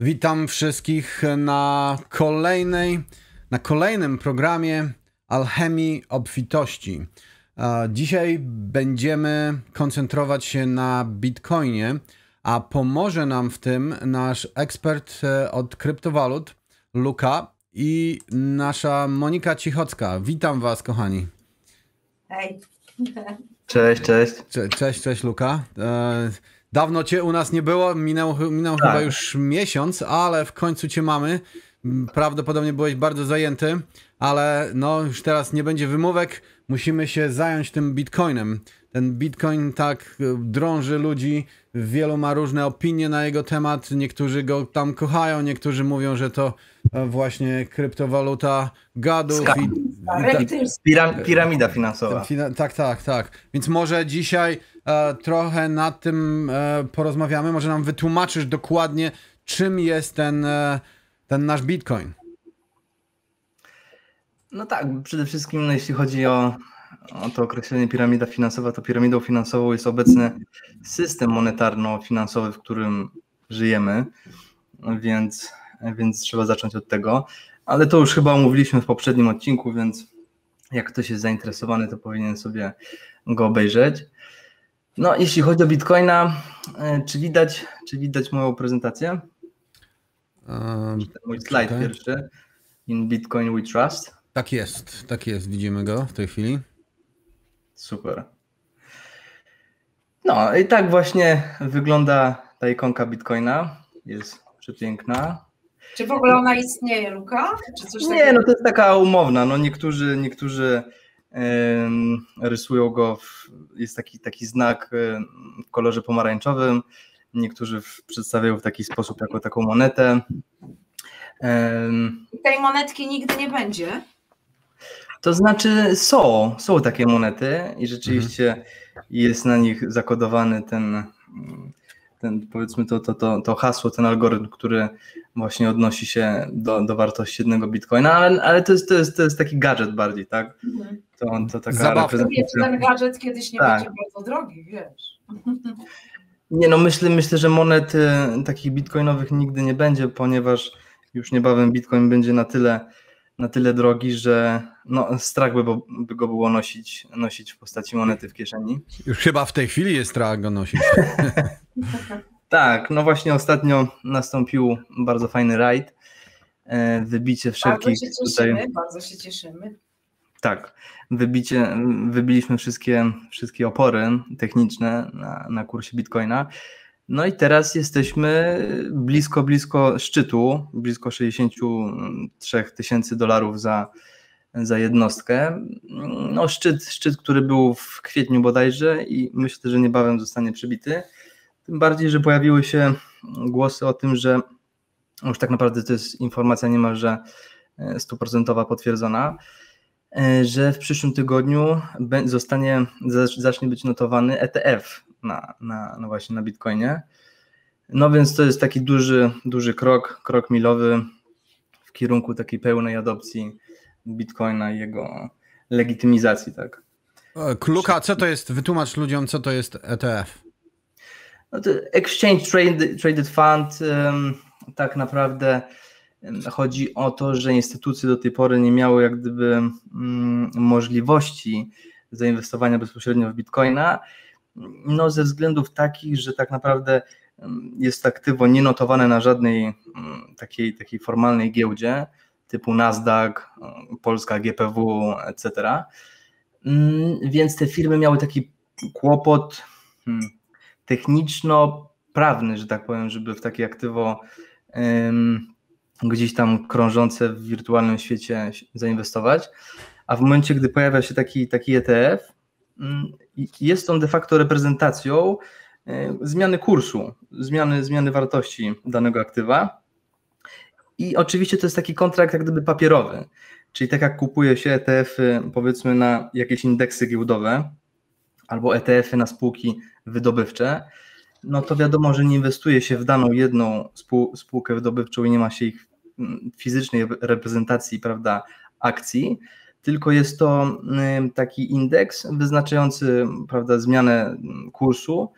Witam wszystkich na kolejnej, na kolejnym programie Alchemii Obfitości. Dzisiaj będziemy koncentrować się na Bitcoinie, a pomoże nam w tym nasz ekspert e, od kryptowalut, Luka i nasza Monika Cichocka. Witam Was, kochani. Hej. Cześć, cześć. Cze cześć, cześć, Luka. E Dawno cię u nas nie było, minął, minął tak. chyba już miesiąc, ale w końcu cię mamy. Prawdopodobnie byłeś bardzo zajęty, ale no już teraz nie będzie wymówek. Musimy się zająć tym bitcoinem. Ten bitcoin tak e, drąży ludzi, wielu ma różne opinie na jego temat. Niektórzy go tam kochają, niektórzy mówią, że to e, właśnie kryptowaluta gadów. I, i ta, piramida finansowa. tak, tak, tak. Więc może dzisiaj trochę nad tym e, porozmawiamy. Może nam wytłumaczysz dokładnie, czym jest ten, e, ten nasz bitcoin. No tak, przede wszystkim no, jeśli chodzi o, o to określenie piramida finansowa, to piramidą finansową jest obecny system monetarno-finansowy, w którym żyjemy, więc, więc trzeba zacząć od tego. Ale to już chyba omówiliśmy w poprzednim odcinku, więc jak ktoś jest zainteresowany, to powinien sobie go obejrzeć. No, jeśli chodzi o Bitcoina, e, czy widać, czy widać moją prezentację? Um, mój slajd okay. pierwszy. In Bitcoin we trust. Tak jest, tak jest, widzimy go w tej chwili. Super. No i tak właśnie wygląda ta ikonka Bitcoina. Jest przepiękna. Czy w ogóle ona istnieje, Luka? Czy coś Nie, takiego? no to jest taka umowna. No niektórzy, niektórzy rysują go, w, jest taki, taki znak w kolorze pomarańczowym, niektórzy przedstawiają w taki sposób jako taką monetę. Tej monetki nigdy nie będzie? To znaczy są, są takie monety i rzeczywiście mhm. jest na nich zakodowany ten, ten powiedzmy to, to, to, to hasło, ten algorytm, który właśnie odnosi się do, do wartości jednego bitcoina, ale, ale to, jest, to, jest, to jest taki gadżet bardziej, tak? Mhm. To, to taka Zabawka. Ten gadżet kiedyś nie tak. będzie bardzo drogi, wiesz. Nie no, myślę, myślę, że monet takich bitcoinowych nigdy nie będzie, ponieważ już niebawem bitcoin będzie na tyle na tyle drogi, że no, strach by, by, go było nosić, nosić w postaci monety w kieszeni. Już chyba w tej chwili jest strach go nosić. tak, no właśnie ostatnio nastąpił bardzo fajny rajd. E, wybicie wszelkich bardzo się cieszymy, tutaj... Bardzo się cieszymy. Tak, wybicie, wybiliśmy wszystkie, wszystkie opory techniczne na, na kursie Bitcoina. No i teraz jesteśmy blisko, blisko szczytu, blisko 63 tysięcy dolarów za, za jednostkę. No szczyt, szczyt, który był w kwietniu bodajże i myślę, że niebawem zostanie przebity. Tym bardziej, że pojawiły się głosy o tym, że już tak naprawdę to jest informacja niemalże stuprocentowa potwierdzona, że w przyszłym tygodniu zostanie, zacznie być notowany ETF na, na, na właśnie na Bitcoinie. No więc to jest taki duży, duży krok, krok milowy w kierunku takiej pełnej adopcji Bitcoina i jego legitymizacji, tak. Kluka, co to jest? Wytłumacz ludziom, co to jest ETF. No to Exchange Traded, Traded Fund tak naprawdę chodzi o to, że instytucje do tej pory nie miały jak gdyby możliwości zainwestowania bezpośrednio w Bitcoina, no ze względów takich, że tak naprawdę jest aktywo nienotowane na żadnej takiej, takiej formalnej giełdzie typu Nasdaq, Polska GPW, etc. Mm, więc te firmy miały taki kłopot hmm, techniczno-prawny, że tak powiem, żeby w takie aktywo gdzieś tam krążące w wirtualnym świecie zainwestować. A w momencie, gdy pojawia się taki, taki ETF, Mm, jest on de facto reprezentacją e, zmiany kursu, zmiany, zmiany wartości danego aktywa. I oczywiście to jest taki kontrakt jak gdyby papierowy, czyli tak jak kupuje się ETF-y powiedzmy na jakieś indeksy giełdowe albo ETF-y na spółki wydobywcze, no to wiadomo, że nie inwestuje się w daną jedną spółkę wydobywczą i nie ma się ich mm, fizycznej reprezentacji, prawda, akcji, tylko jest to taki indeks wyznaczający prawda, zmianę kursu,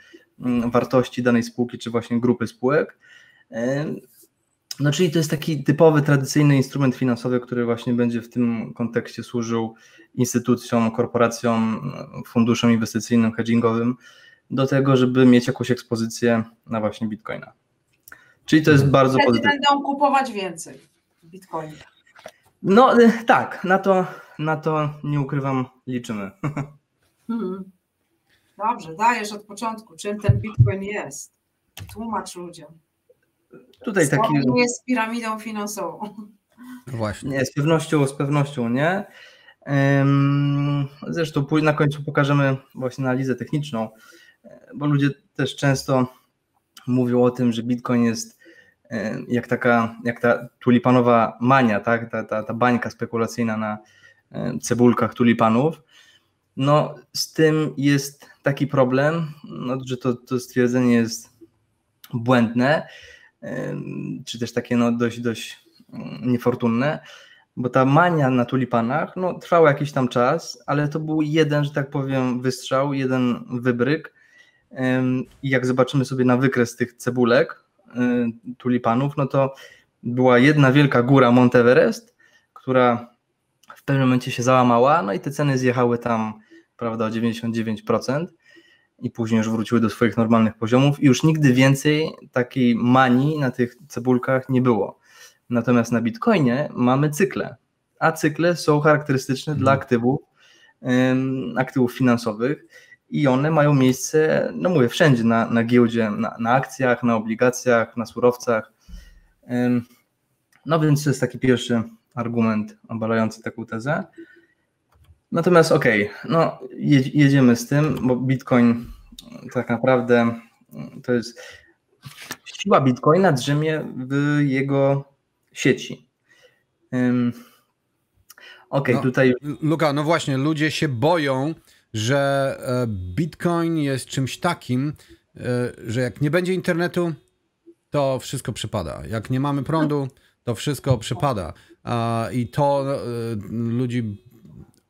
wartości danej spółki, czy właśnie grupy spółek. No, czyli to jest taki typowy, tradycyjny instrument finansowy, który właśnie będzie w tym kontekście służył instytucjom, korporacjom, funduszom inwestycyjnym, hedgingowym do tego, żeby mieć jakąś ekspozycję na właśnie bitcoina. Czyli to jest mhm. bardzo Wtedy pozytywne. będą kupować więcej bitcoina. No y, tak, na to, na to nie ukrywam, liczymy. Hmm. Dobrze, dajesz od początku, czym ten bitcoin jest. Tłumacz ludziom. Tutaj taki. jest piramidą finansową. No właśnie. Nie, z pewnością, z pewnością nie. Zresztą na końcu pokażemy właśnie analizę techniczną, bo ludzie też często mówią o tym, że Bitcoin jest jak taka, jak ta tulipanowa mania, tak? ta, ta, ta bańka spekulacyjna na cebulkach tulipanów. No, z tym jest taki problem, no, że to, to stwierdzenie jest błędne, czy też takie no, dość, dość mm, niefortunne, bo ta mania na tulipanach no, trwała jakiś tam czas, ale to był jeden, że tak powiem, wystrzał, jeden wybryk. I jak zobaczymy sobie na wykres tych cebulek tulipanów, no to była jedna wielka góra Monteverest, która w pewnym momencie się załamała, no i te ceny zjechały tam, prawda, o 99% i później już wróciły do swoich normalnych poziomów i już nigdy więcej takiej manii na tych cebulkach nie było. Natomiast na Bitcoinie mamy cykle, a cykle są charakterystyczne dla mhm. aktywów, aktywów finansowych i one mają miejsce, no mówię, wszędzie na, na giełdzie, na, na akcjach, na obligacjach, na surowcach. No więc to jest taki pierwszy argument obalający taką tezę. Natomiast okej, okay, no jedziemy z tym, bo Bitcoin tak naprawdę to jest siła Bitcoina drzemie w jego sieci. Um, okej, okay, no, tutaj. Luka, no właśnie, ludzie się boją, że e, Bitcoin jest czymś takim, e, że jak nie będzie internetu, to wszystko przypada. Jak nie mamy prądu, to wszystko przypada. I to e, ludzi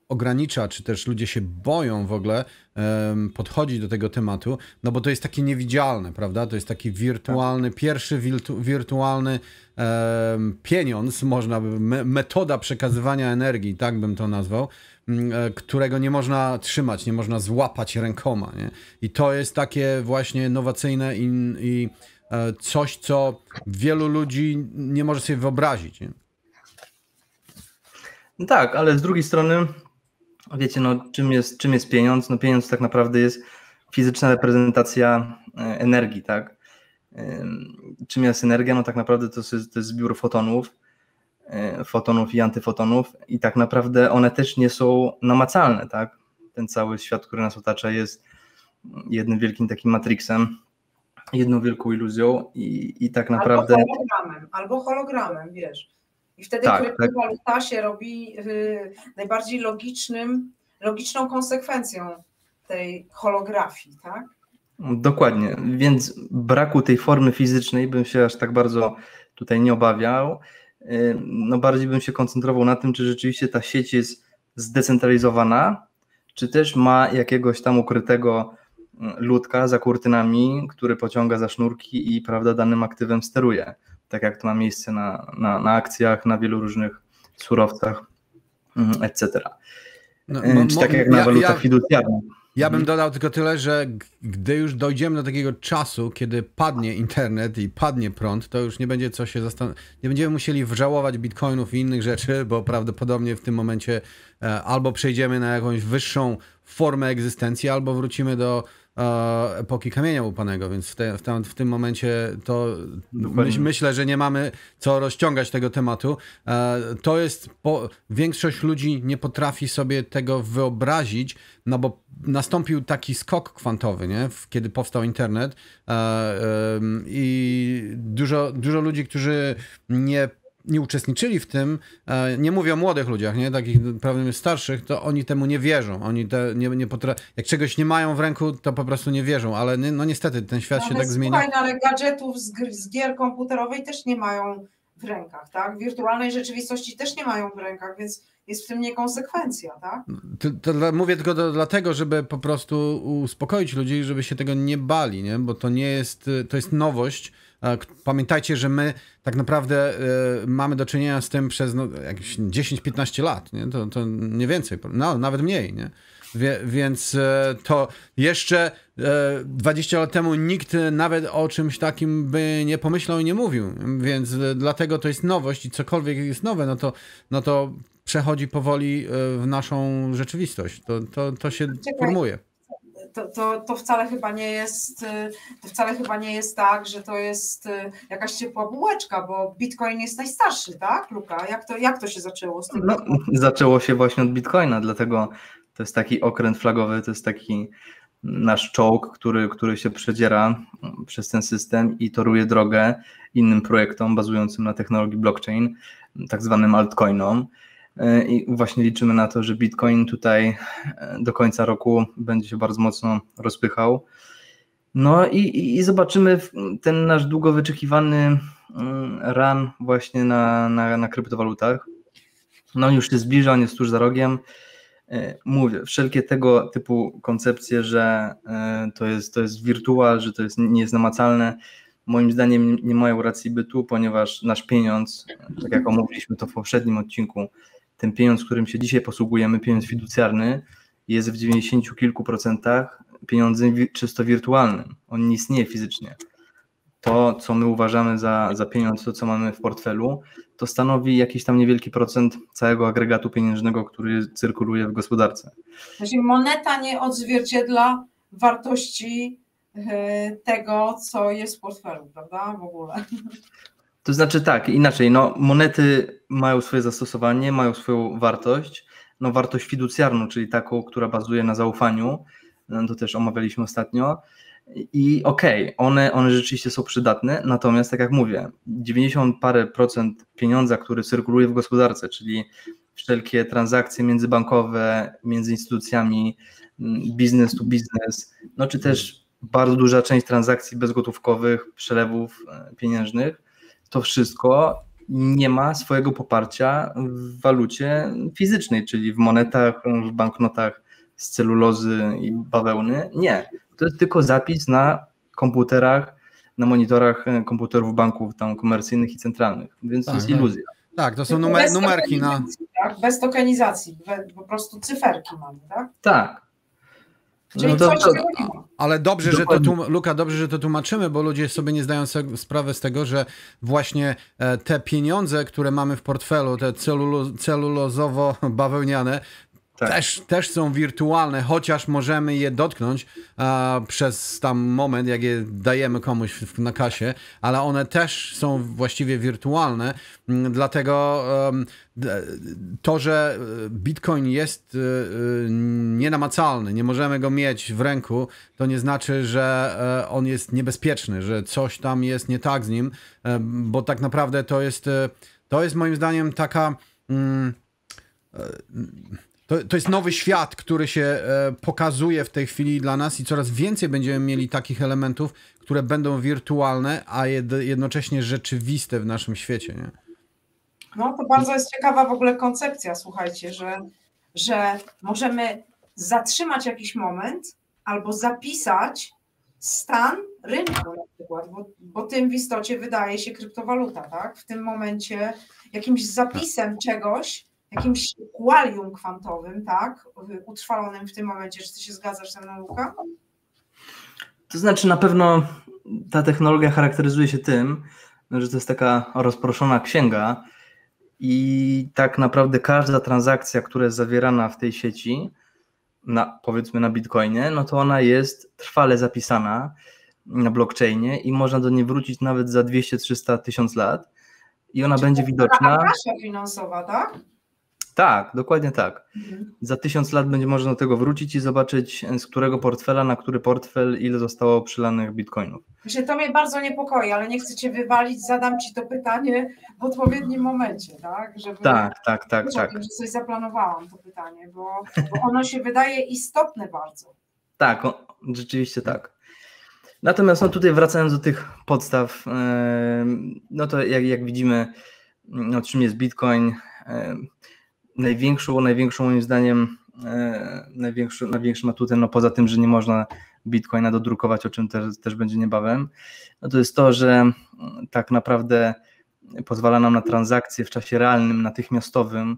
ogranicza, czy też ludzie się boją w ogóle podchodzić do tego tematu, no bo to jest takie niewidzialne, prawda? To jest taki wirtualny, tak. pierwszy wirtu, wirtualny pieniądz, można by, me, metoda przekazywania energii, tak bym to nazwał, którego nie można trzymać, nie można złapać rękoma. Nie? I to jest takie właśnie innowacyjne i, i e, coś, co wielu ludzi nie może sobie wyobrazić. Nie? No tak, ale z drugiej strony wiecie, no, czym, jest, czym jest pieniądz? No, pieniądz tak naprawdę jest fizyczna reprezentacja e, energii, tak? Czym jest energia? No tak naprawdę to jest, to jest zbiór fotonów, e, fotonów i antyfotonów i tak naprawdę one też nie są namacalne, tak? Ten cały świat, który nas otacza jest jednym wielkim takim matrixem, jedną wielką iluzją i, i tak naprawdę... Albo hologramem, albo hologramem, wiesz. I wtedy tak, kryptowaluta tak. się robi y, najbardziej logicznym, logiczną konsekwencją tej holografii, tak? Dokładnie, więc braku tej formy fizycznej bym się aż tak bardzo tutaj nie obawiał. No bardziej bym się koncentrował na tym, czy rzeczywiście ta sieć jest zdecentralizowana, czy też ma jakiegoś tam ukrytego mm, ludka za kurtynami, który pociąga za sznurki i prawda, danym aktywem steruje tak jak to ma miejsce na, na, na akcjach, na wielu różnych surowcach, mhm, etc. No, Czy tak jak na walutach ja, fiducjarnych. Ja bym mhm. dodał tylko tyle, że gdy już dojdziemy do takiego czasu, kiedy padnie internet i padnie prąd, to już nie będzie co się. Nie będziemy musieli wżałować bitcoinów i innych rzeczy, bo prawdopodobnie w tym momencie e, albo przejdziemy na jakąś wyższą formę egzystencji, albo wrócimy do epoki kamienia łupanego, więc w, te, w, tam, w tym momencie to myśl, myślę, że nie mamy co rozciągać tego tematu. E, to jest, po, większość ludzi nie potrafi sobie tego wyobrazić, no bo nastąpił taki skok kwantowy, nie? kiedy powstał internet e, i dużo, dużo ludzi, którzy nie nie uczestniczyli w tym, e, nie mówię o młodych ludziach, nie, takich prawdopodobnie starszych, to oni temu nie wierzą. Oni te, nie, nie potra- jak czegoś nie mają w ręku, to po prostu nie wierzą, ale no niestety ten świat no, się tak zmienia. No, ale gadżetów z, z gier komputerowej też nie mają w rękach, tak? Wirtualnej rzeczywistości też nie mają w rękach, więc jest w tym niekonsekwencja, tak? To, to mówię tylko do, dlatego, żeby po prostu uspokoić ludzi, żeby się tego nie bali, nie? Bo to nie jest, to jest nowość, Pamiętajcie, że my tak naprawdę mamy do czynienia z tym przez no, jakieś 10-15 lat, nie? To, to nie więcej, no, nawet mniej. Nie? Wie, więc e, to jeszcze 20 e, lat temu nikt nawet o czymś takim by nie pomyślał i nie mówił. Więc e, dlatego to jest nowość i cokolwiek jest nowe, no to, no to przechodzi powoli w naszą rzeczywistość. To, to, to się Czekaj. formuje. To, to, to wcale chyba nie jest to wcale chyba nie jest tak, że to jest jakaś ciepła bułeczka, bo Bitcoin jest najstarszy, tak, Luka? Jak to, jak to się zaczęło z tym? No, zaczęło się właśnie od Bitcoina, dlatego to jest taki okręt flagowy, to jest taki nasz czołg, który, który się przedziera przez ten system i toruje drogę innym projektom bazującym na technologii blockchain, tak zwanym altcoinom. I właśnie liczymy na to, że Bitcoin tutaj do końca roku będzie się bardzo mocno rozpychał. No i, i zobaczymy ten nasz długo wyczekiwany mm, run właśnie na, na, na kryptowalutach. No już się zbliża, on jest tuż za rogiem. E, mówię, wszelkie tego typu koncepcje, że e, to jest, to jest wirtual, że to jest, nie jest namacalne, moim zdaniem nie mają racji bytu, ponieważ nasz pieniądz, tak jak omówiliśmy to w poprzednim odcinku, ten pieniądz, którym się dzisiaj posługujemy, pieniądz fiducjarny, jest w 90 kilku procentach pieniądzem czysto wirtualnym. On nie istnieje fizycznie. To, co my uważamy za, za pieniądz, to, co mamy w portfelu, to stanowi jakiś tam niewielki procent całego agregatu pieniężnego, który cyrkuluje w gospodarce. Znaczy moneta nie odzwierciedla wartości e, tego, co jest w portfelu, prawda? W ogóle. To znaczy tak, inaczej, no monety mają swoje zastosowanie, mają swoją wartość, no wartość fiducjarną, czyli taką, która bazuje na zaufaniu, no, to też omawialiśmy ostatnio, i okej, okay, one, one rzeczywiście są przydatne, natomiast tak jak mówię, 90 parę procent pieniądza, który cyrkuluje w gospodarce, czyli wszelkie transakcje międzybankowe, między instytucjami, business to business, no czy też bardzo duża część transakcji bezgotówkowych, przelewów e, pieniężnych, to wszystko nie ma swojego poparcia w walucie fizycznej, czyli w monetach, w banknotach z celulozy i bawełny. Nie to jest tylko zapis na komputerach, na monitorach komputerów banków tam komercyjnych i centralnych, więc tak, to jest tak. iluzja. Tak, to są numer, numerki na. Tak? Bez tokenizacji, po prostu cyferki mamy, tak? Tak. Czyli no to, to, ale dobrze, że to tłum, Luka, dobrze, że to tłumaczymy, bo ludzie sobie nie zdają sprawy z tego, że właśnie e, te pieniądze, które mamy w portfelu, te celulozowo-bawełniane, tak. też, też są wirtualne, chociaż możemy je dotknąć a, przez tam moment, jak je dajemy komuś w, na kasie, ale one też są właściwie wirtualne, mm, dlatego to, że Bitcoin jest y, nienamacalny, nie możemy go mieć w ręku, to nie znaczy, że e, on jest niebezpieczny, że coś tam jest nie tak z nim, e, bo tak naprawdę to jest, e, to jest moim zdaniem taka... Mm, to, to jest nowy świat, który się e, pokazuje w tej chwili dla nas i coraz więcej będziemy mieli takich elementów, które będą wirtualne, a jed, jednocześnie rzeczywiste w naszym świecie. Nie? No to bardzo jest ciekawa w ogóle koncepcja, słuchajcie, że, że możemy zatrzymać jakiś moment albo zapisać stan rynku na przykład, bo, bo tym w istocie wydaje się kryptowaluta, tak? W tym momencie jakimś zapisem czegoś jakimś qualium kwantowym, tak, utrwalonym w tym momencie. Czy ty się zgadzasz ze mną, Luka? To znaczy na pewno ta technologia charakteryzuje się tym, że to jest taka rozproszona księga i tak naprawdę każda transakcja, która jest zawierana w tej sieci, na, powiedzmy na Bitcoinie, no to ona jest trwale zapisana na blockchainie i można do niej wrócić nawet za 200-300 tysiąc lat i ona Czy będzie widoczna. To finansowa, tak? Tak, dokładnie tak. Mhm. Za tysiąc lat będzie można do tego wrócić i zobaczyć, z którego portfela na który portfel ile zostało przylanych bitcoinów. Myślę, to mnie bardzo niepokoi, ale nie chcę cię wywalić, zadam ci to pytanie w odpowiednim momencie, tak? Żeby, tak, tak, tak, tak. Że coś zaplanowałam to pytanie, bo, bo ono się wydaje istotne bardzo. Tak, o, rzeczywiście tak. Natomiast no tutaj wracając do tych podstaw, no to jak, jak widzimy, no, czym jest Bitcoin, największą, największą moim zdaniem, e, największym, największym atutem, no poza tym, że nie można Bitcoina dodrukować, o czym też, też będzie niebawem, no to jest to, że tak naprawdę pozwala nam na transakcje w czasie realnym, natychmiastowym,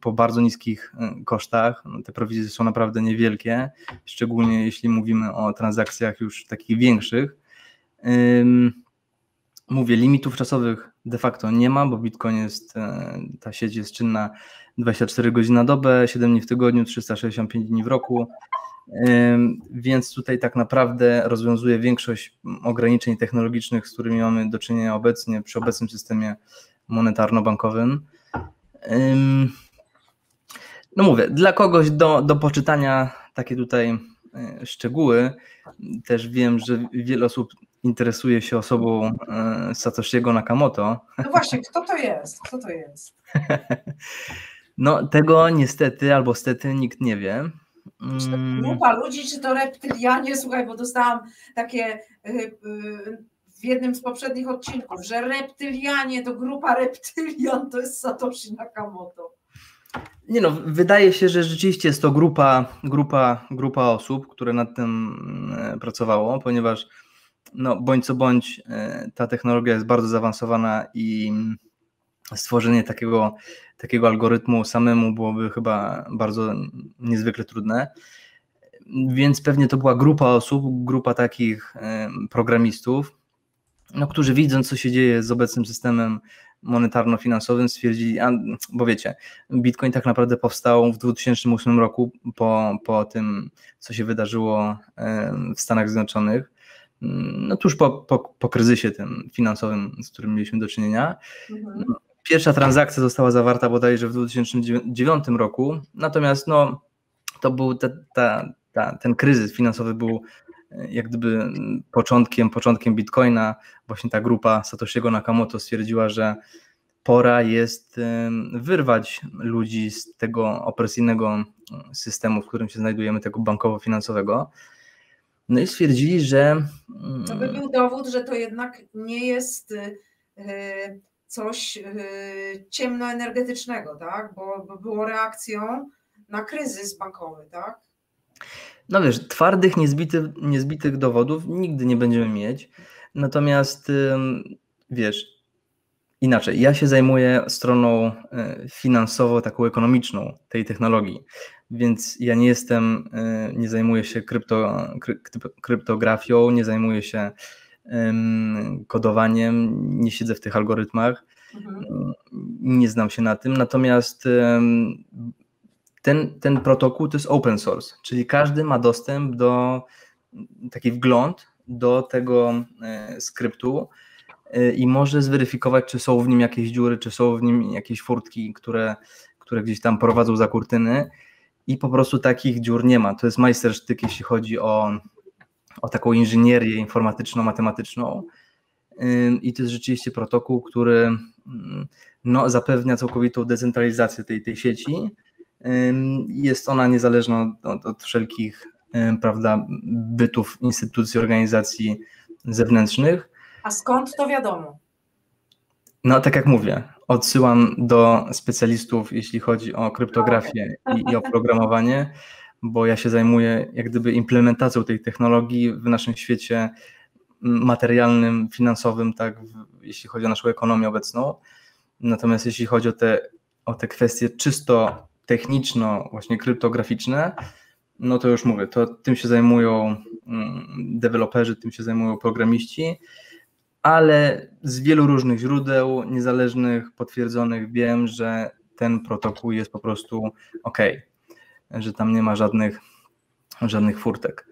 po bardzo niskich y, kosztach. No, te prowizje są naprawdę niewielkie, szczególnie jeśli mówimy o transakcjach już takich większych. Mówię, limitów czasowych de facto nie ma, bo Bitcoin jest, e, ta sieć jest czynna 24 godziny na dobę, 7 dni w tygodniu, 365 dni w roku. Więc tutaj tak naprawdę rozwiązuje większość ograniczeń technologicznych, z którymi mamy do czynienia obecnie przy obecnym systemie monetarno-bankowym. No mówię, dla kogoś do, do poczytania takie tutaj szczegóły. Też wiem, że wiele osób interesuje się osobą e, Satoshiego Nakamoto. No właśnie, kto to jest? Kto to jest? No tego niestety albo stety nikt nie wie. Mm. Grupa ludzi, czy to reptylianie? Słuchaj, bo dostałam takie y, w jednym z poprzednich odcinków, że reptylianie to grupa reptylian to jest Satoshi Nakamoto. Nie no, wydaje się, że rzeczywiście jest to grupa, grupa, grupa osób, które nad tym e, pracowało, ponieważ no, bądź co bądź e, ta technologia jest bardzo zaawansowana i stworzenie takiego, takiego algorytmu samemu byłoby chyba bardzo niezwykle trudne. Więc pewnie to była grupa osób, grupa takich e, programistów, no, którzy widząc, co się dzieje z obecnym systemem monetarno-finansowym, stwierdzili, a, bo wiecie, Bitcoin tak naprawdę powstał w 2008 roku po, po tym, co się wydarzyło w Stanach Zjednoczonych, no tuż po, po, po kryzysie tym finansowym, z którym mieliśmy do czynienia. Mhm. Pierwsza transakcja została zawarta bodajże w 2009 roku, natomiast no, to był ta, ta, ta, ten kryzys finansowy był jak gdyby początkiem, początkiem Bitcoina, właśnie ta grupa Satoshiego Nakamoto stwierdziła, że pora jest wyrwać ludzi z tego opresyjnego systemu, w którym się znajdujemy, tego bankowo-finansowego. No i stwierdzili, że. To by był dowód, że to jednak nie jest y, coś y, ciemnoenergetycznego, tak? Bo było reakcją na kryzys bankowy, tak? No wiesz, twardych, niezbitych, niezbitych dowodów nigdy nie będziemy mieć. Natomiast wiesz, inaczej, ja się zajmuję stroną e, finansowo, taką ekonomiczną tej technologii, więc ja nie jestem, e, nie zajmuję się krypto, kryptografią, nie zajmuję się kodowaniem, nie siedzę w tych algorytmach, mhm. nie znam się na tym, natomiast ten, ten protokół to jest open source, czyli każdy ma dostęp do taki wgląd do tego e, skryptu e, i może zweryfikować, czy są w nim jakieś dziury, czy są w nim jakieś furtki, które, które gdzieś tam prowadzą za kurtyny. I po prostu takich dziur nie ma. To jest majstersztyk, jeśli chodzi o, o taką inżynierię informatyczno-matematyczną i to jest rzeczywiście protokół, który mm, no, zapewnia całkowitą decentralizację tej, tej sieci, jest ona niezależna od, od wszelkich prawda, bytów instytucji, organizacji zewnętrznych. A skąd to wiadomo? No, tak jak mówię, odsyłam do specjalistów, jeśli chodzi o kryptografię i, i oprogramowanie, bo ja się zajmuję jak gdyby implementacją tej technologii w naszym świecie materialnym, finansowym, tak, jeśli chodzi o naszą ekonomię obecną. Natomiast jeśli chodzi o te, o te kwestie czysto techniczno, właśnie kryptograficzne, no to już mówię, to tym się zajmują mm, deweloperzy, tym się zajmują programiści, ale z wielu różnych źródeł niezależnych, potwierdzonych wiem, że ten protokół jest po prostu ok, że tam nie ma żadnych, żadnych furtek.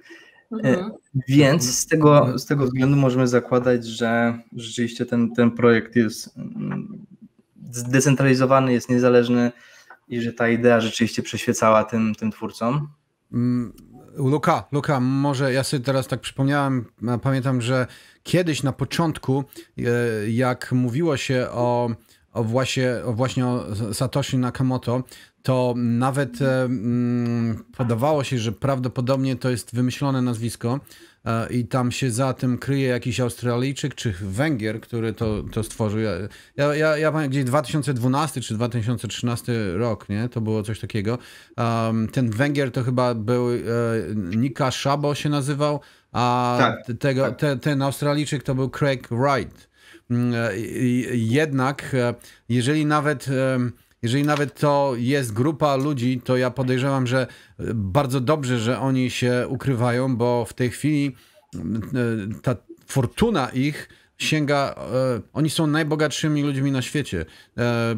Mhm. E, więc z tego, z tego względu możemy zakładać, że rzeczywiście ten, ten projekt jest mm, zdecentralizowany, jest niezależny, i że ta idea rzeczywiście przyświecała tym, tym twórcom. Mm, Luka, Luka, może ja sobie teraz tak przypomniałem, pamiętam, że kiedyś na początku, e, jak mówiło się o, o, właśnie, o właśnie o Satoshi Nakamoto, to nawet e, mm, podawało się, że prawdopodobnie to jest wymyślone nazwisko, i tam się za tym kryje jakiś Australijczyk czy Węgier, który to, to stworzył. Ja, ja, ja, ja pamiętam gdzieś 2012 czy 2013 rok, nie? To było coś takiego. Um, ten Węgier to chyba był e, Nika Szabo się nazywał, a tak, tego, tak. Te, ten Australijczyk to był Craig Wright. Mm, e, jednak, e, jeżeli nawet jeżeli nawet to jest grupa ludzi, to ja podejrzewam, że bardzo dobrze, że oni się ukrywają, bo w tej chwili ta fortuna ich sięga, e, oni są najbogatszymi ludźmi na świecie. E,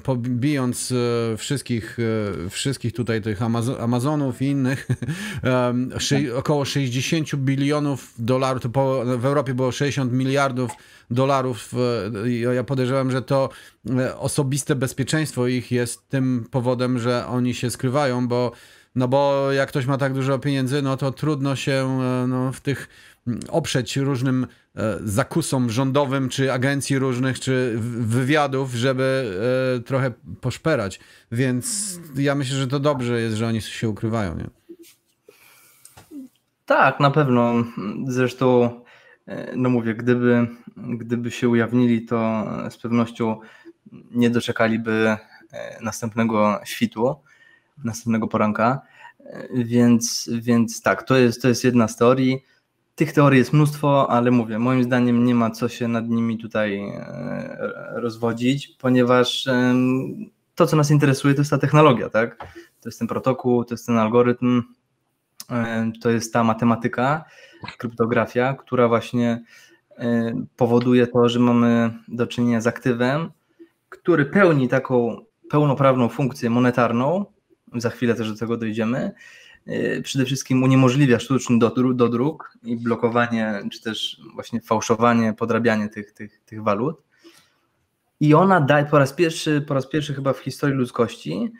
e, wszystkich, e, wszystkich tutaj tych Amazo Amazonów i innych, e, około 60 bilionów dolarów, to po, w Europie było 60 miliardów dolarów. ja podejrzewam, że to e, osobiste bezpieczeństwo ich jest tym powodem, że oni się skrywają, bo no bo jak ktoś ma tak dużo pieniędzy, no to trudno się no, w tych oprzeć różnym e, zakusom rządowym, czy agencji różnych, czy wywiadów, żeby e, trochę poszperać. Więc ja myślę, że to dobrze jest, że oni się ukrywają. Nie? Tak, na pewno. Zresztą, e, no mówię, gdyby, gdyby się ujawnili, to z pewnością nie doczekaliby następnego świtu, następnego poranka. Więc, więc tak, to jest, to jest jedna z teorii. Tych teorii jest mnóstwo, ale mówię, moim zdaniem nie ma co się nad nimi tutaj e, rozwodzić, ponieważ to, co nas interesuje, to jest ta technologia, tak? To jest ten protokół, to jest ten algorytm, to jest ta matematyka, kryptografia, która właśnie e, powoduje to, że mamy do czynienia z aktywem, który pełni taką pełnoprawną funkcję monetarną, za chwilę też do tego dojdziemy, przede wszystkim uniemożliwia sztuczny dodruk i blokowanie, czy też właśnie fałszowanie, podrabianie tych, tych, tych walut. I ona daje po raz pierwszy, po raz pierwszy chyba w historii ludzkości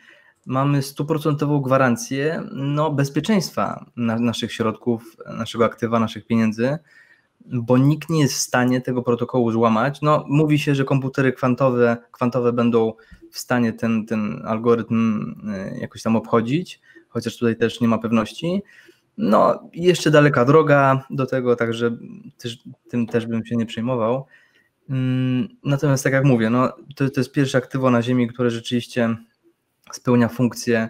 mamy stuprocentową gwarancję no, bezpieczeństwa na, naszych środków, naszego aktywa, naszych pieniędzy, bo nikt nie jest w stanie tego protokołu złamać. No, mówi się, że komputery kwantowe, kwantowe będą w stanie ten, ten algorytm y, jakoś tam obchodzić, chociaż tutaj też nie ma pewności. No, jeszcze daleka droga do tego, także też, tym też bym się nie przejmował. Mm, natomiast tak jak mówię, no, to, to jest pierwsze aktywo na Ziemi, które rzeczywiście spełnia funkcję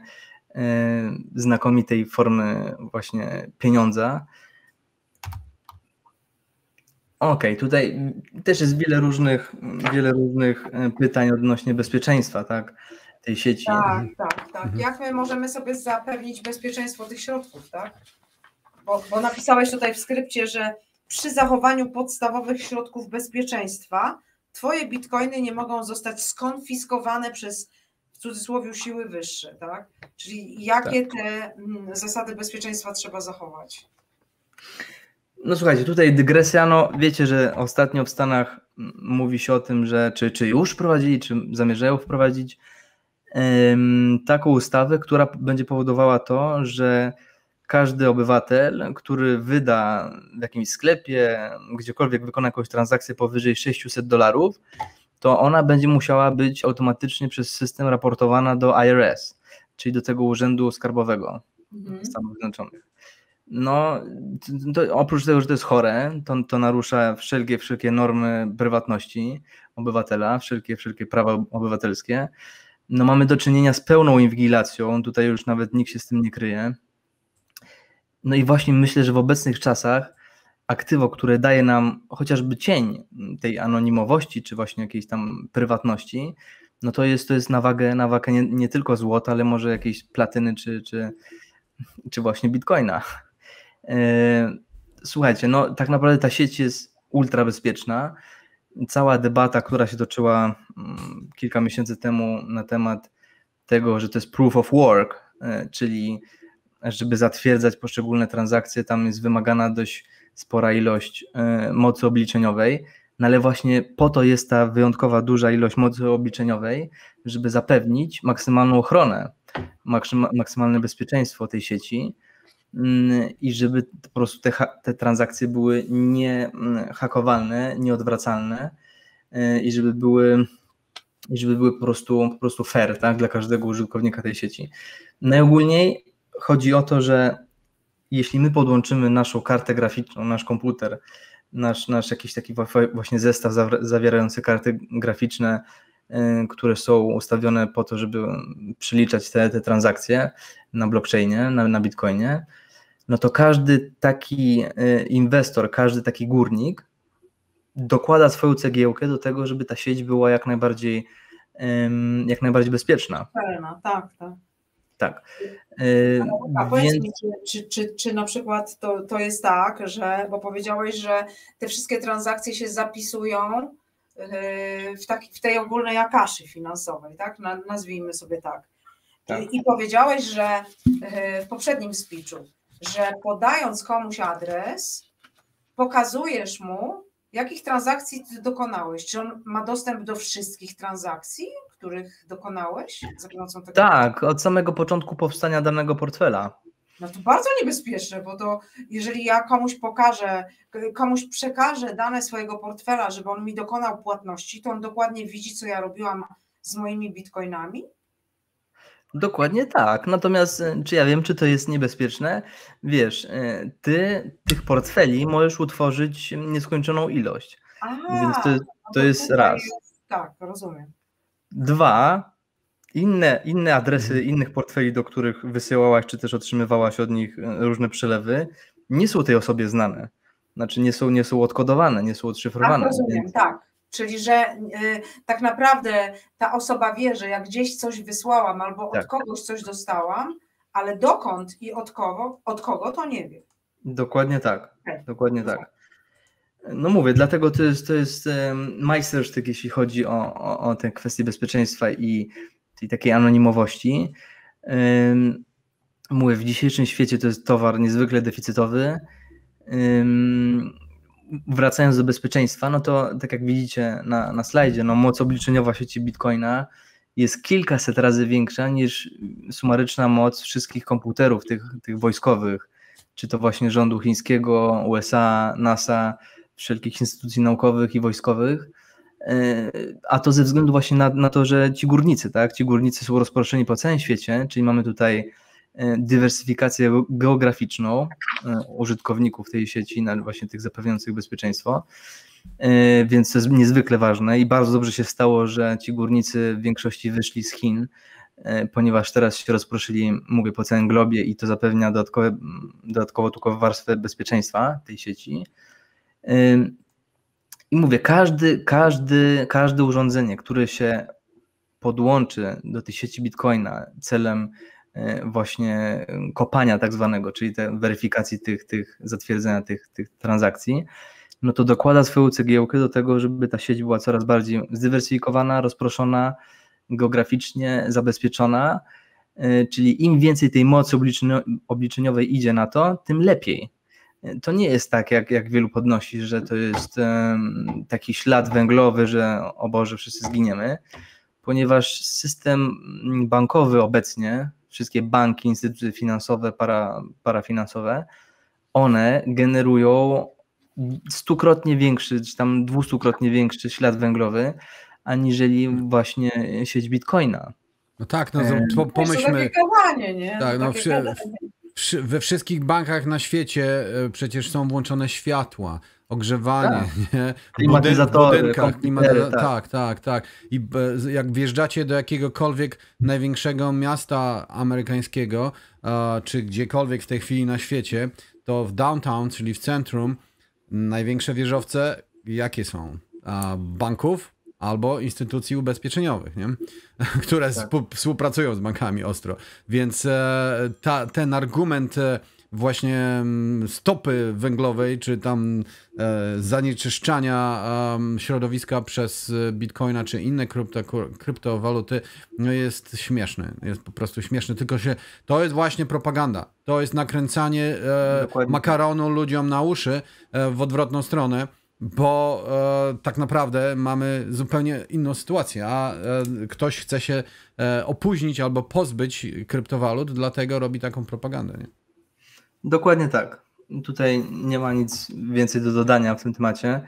e, znakomitej formy właśnie pieniądza. Okej, okay, tutaj też jest wiele różnych, wiele różnych e, pytań odnośnie bezpieczeństwa, tak? tej sieci. Tak, tak. Mhm. Jak my możemy sobie zapewnić bezpieczeństwo tych środków, tak? Bo, bo napisałeś tutaj w skrypcie, że przy zachowaniu podstawowych środków bezpieczeństwa twoje bitcoiny nie mogą zostać skonfiskowane przez w cudzysłowie siły wyższe, tak? Czyli jakie tak. te mm, zasady bezpieczeństwa trzeba zachować? No słuchajcie, tutaj dygresja, no wiecie, że ostatnio w Stanach mówi się o tym, że czy, czy już wprowadzili, czy zamierzają wprowadzić taką ustawę, która będzie powodowała to, że każdy obywatel, który wyda w jakimś sklepie, gdziekolwiek wykona jakąś transakcję powyżej 600 dolarów, to ona będzie musiała być automatycznie przez system raportowana do IRS, czyli do tego Urzędu Skarbowego mhm. Stanów Zjednoczonych. No, to, oprócz tego, że to jest chore, to, to narusza wszelkie, wszelkie normy prywatności obywatela, wszelkie, wszelkie prawa obywatelskie no mamy do czynienia z pełną inwigilacją, tutaj już nawet nikt się z tym nie kryje. No i właśnie myślę, że w obecnych czasach aktywo, które daje nam chociażby cień tej anonimowości, czy właśnie jakiejś tam prywatności, no to jest, to jest na wagę, na wagę nie, nie tylko złota, ale może jakiejś platyny, czy, czy, czy właśnie bitcoina. E, słuchajcie, no tak naprawdę ta sieć jest ultra bezpieczna cała debata, która się toczyła mm, kilka miesięcy temu na temat tego, że to jest proof of work, e, czyli żeby zatwierdzać poszczególne transakcje, tam jest wymagana dość spora ilość e, mocy obliczeniowej, no ale właśnie po to jest ta wyjątkowa duża ilość mocy obliczeniowej, żeby zapewnić maksymalną ochronę, maksymalne bezpieczeństwo tej sieci i żeby po prostu te, te transakcje były nie mm, nieodwracalne y, i żeby były i żeby były po prostu, po prostu fair tak, dla każdego użytkownika tej sieci. Najogólniej chodzi o to, że jeśli my podłączymy naszą kartę graficzną, nasz komputer, nasz, nasz jakiś taki właśnie zestaw zawierający karty graficzne, y, które są ustawione po to, żeby przeliczać te, te transakcje na blockchainie, na, na bitcoinie, no to każdy taki y, inwestor, każdy taki górnik dokłada swoją cegiełkę do tego, żeby ta sieć była jak najbardziej, jak najbardziej bezpieczna. Pełna, tak, tak. Tak. A powiedz Więc... mi, czy, czy, czy na przykład to, to jest tak, że, bo powiedziałeś, że te wszystkie transakcje się zapisują w, taki, w tej ogólnej akaszy finansowej, tak? Nazwijmy sobie tak. tak. I, I powiedziałeś, że w poprzednim speechu, że podając komuś adres, pokazujesz mu, jakich transakcji ty dokonałeś. Czy on ma dostęp do wszystkich transakcji, których dokonałeś za pomocą tego? Tak, od samego początku powstania danego portfela. No to bardzo niebezpieczne, bo to jeżeli ja komuś pokażę, komuś przekażę dane swojego portfela, żeby on mi dokonał płatności, to on dokładnie widzi, co ja robiłam z moimi bitcoinami Dokładnie tak. Natomiast e, czy ja wiem, czy to jest niebezpieczne? Wiesz, e, ty tych portfeli możesz utworzyć nieskończoną ilość. Aha, Więc to, no to jest raz. Jest, tak, rozumiem. Dwa, inne, inne adresy innych portfeli, do których wysyłałaś, czy też otrzymywałaś od nich e, różne przelewy, nie są tej osobie znane. Znaczy nie są, nie są odkodowane, nie są odszyfrowane. Tak, rozumiem, więc... tak. Czyli, że y, tak naprawdę ta osoba wie, że jak gdzieś coś wysłałam albo tak. od kogoś coś dostałam, ale dokąd i od kogo, od kogo to nie wie. Dokładnie tak. Okay. Dokładnie tak. No mówię, dlatego to jest, to jest majstersztyk, jeśli chodzi o, o, o te kwestie bezpieczeństwa i, i takiej anonimowości. Mówię, w dzisiejszym świecie to jest towar niezwykle deficytowy wracając do bezpieczeństwa, no to tak jak widzicie na, na slajdzie, no moc obliczeniowa sieci Bitcoina jest kilkaset razy większa niż sumaryczna moc wszystkich komputerów tych, tych wojskowych, czy to właśnie rządu chińskiego, USA, NASA, wszelkich instytucji naukowych i wojskowych. E, a to ze względu właśnie na, na to, że ci górnicy, tak? Ci górnicy są rozproszeni po całym świecie, czyli mamy tutaj dywersyfikację geograficzną e, użytkowników tej sieci, właśnie tych zapewniających bezpieczeństwo. E, więc to jest niezwykle ważne i bardzo dobrze się stało, że ci górnicy w większości wyszli z Chin, ponieważ teraz się rozproszyli, mówię, po całym globie i to zapewnia dodatkowe, dodatkowo tylko warstwę bezpieczeństwa tej sieci. I mówię, każdy, każdy, każde urządzenie, które się podłączy do tej sieci Bitcoina celem E, właśnie kopania tak zwanego, czyli te weryfikacji tych, tych zatwierdzenia tych, tych transakcji, no to dokłada swoją cegiełkę do tego, żeby ta sieć była coraz bardziej zdywersyfikowana, rozproszona, geograficznie zabezpieczona, e, czyli im więcej tej mocy obliczeniowej idzie na to, tym lepiej. E, to nie jest tak, jak, jak wielu podnosi, że to jest taki ślad węglowy, że o Boże, wszyscy zginiemy, ponieważ system bankowy obecnie wszystkie banki, instytucje finansowe, para, parafinansowe, one generują stukrotnie większy, czy tam dwustukrotnie większy ślad węglowy, aniżeli właśnie sieć Bitcoina. No tak, no po, pomyślmy. nie? Tak, no, przy, we wszystkich bankach na świecie e, przecież są włączone światła ogrzewanie, tak. nie? Klimatyzatory, budynkach, klimatyzatory, tak. tak, tak, tak. I jak wjeżdżacie do jakiegokolwiek największego miasta amerykańskiego, czy gdziekolwiek w tej chwili na świecie, to w downtown, czyli w centrum, największe wieżowce jakie są? Banków albo instytucji ubezpieczeniowych, nie? które tak. współpracują z bankami ostro. Więc e, ta, ten argument e, właśnie mm, stopy węglowej, czy tam e, zanieczyszczania środowiska przez bitcoina, czy inne krypto, kryptowaluty, no jest śmieszny. Jest po prostu śmieszny. Tylko się, to jest właśnie propaganda. To jest nakręcanie e, makaronu ludziom na uszy e, w odwrotną stronę bo e, tak naprawdę mamy zupełnie inną sytuację, a e, ktoś chce się e, opóźnić albo pozbyć kryptowalut, dlatego robi taką propagandę. Nie? Dokładnie tak. Tutaj nie ma nic więcej do dodania w tym temacie.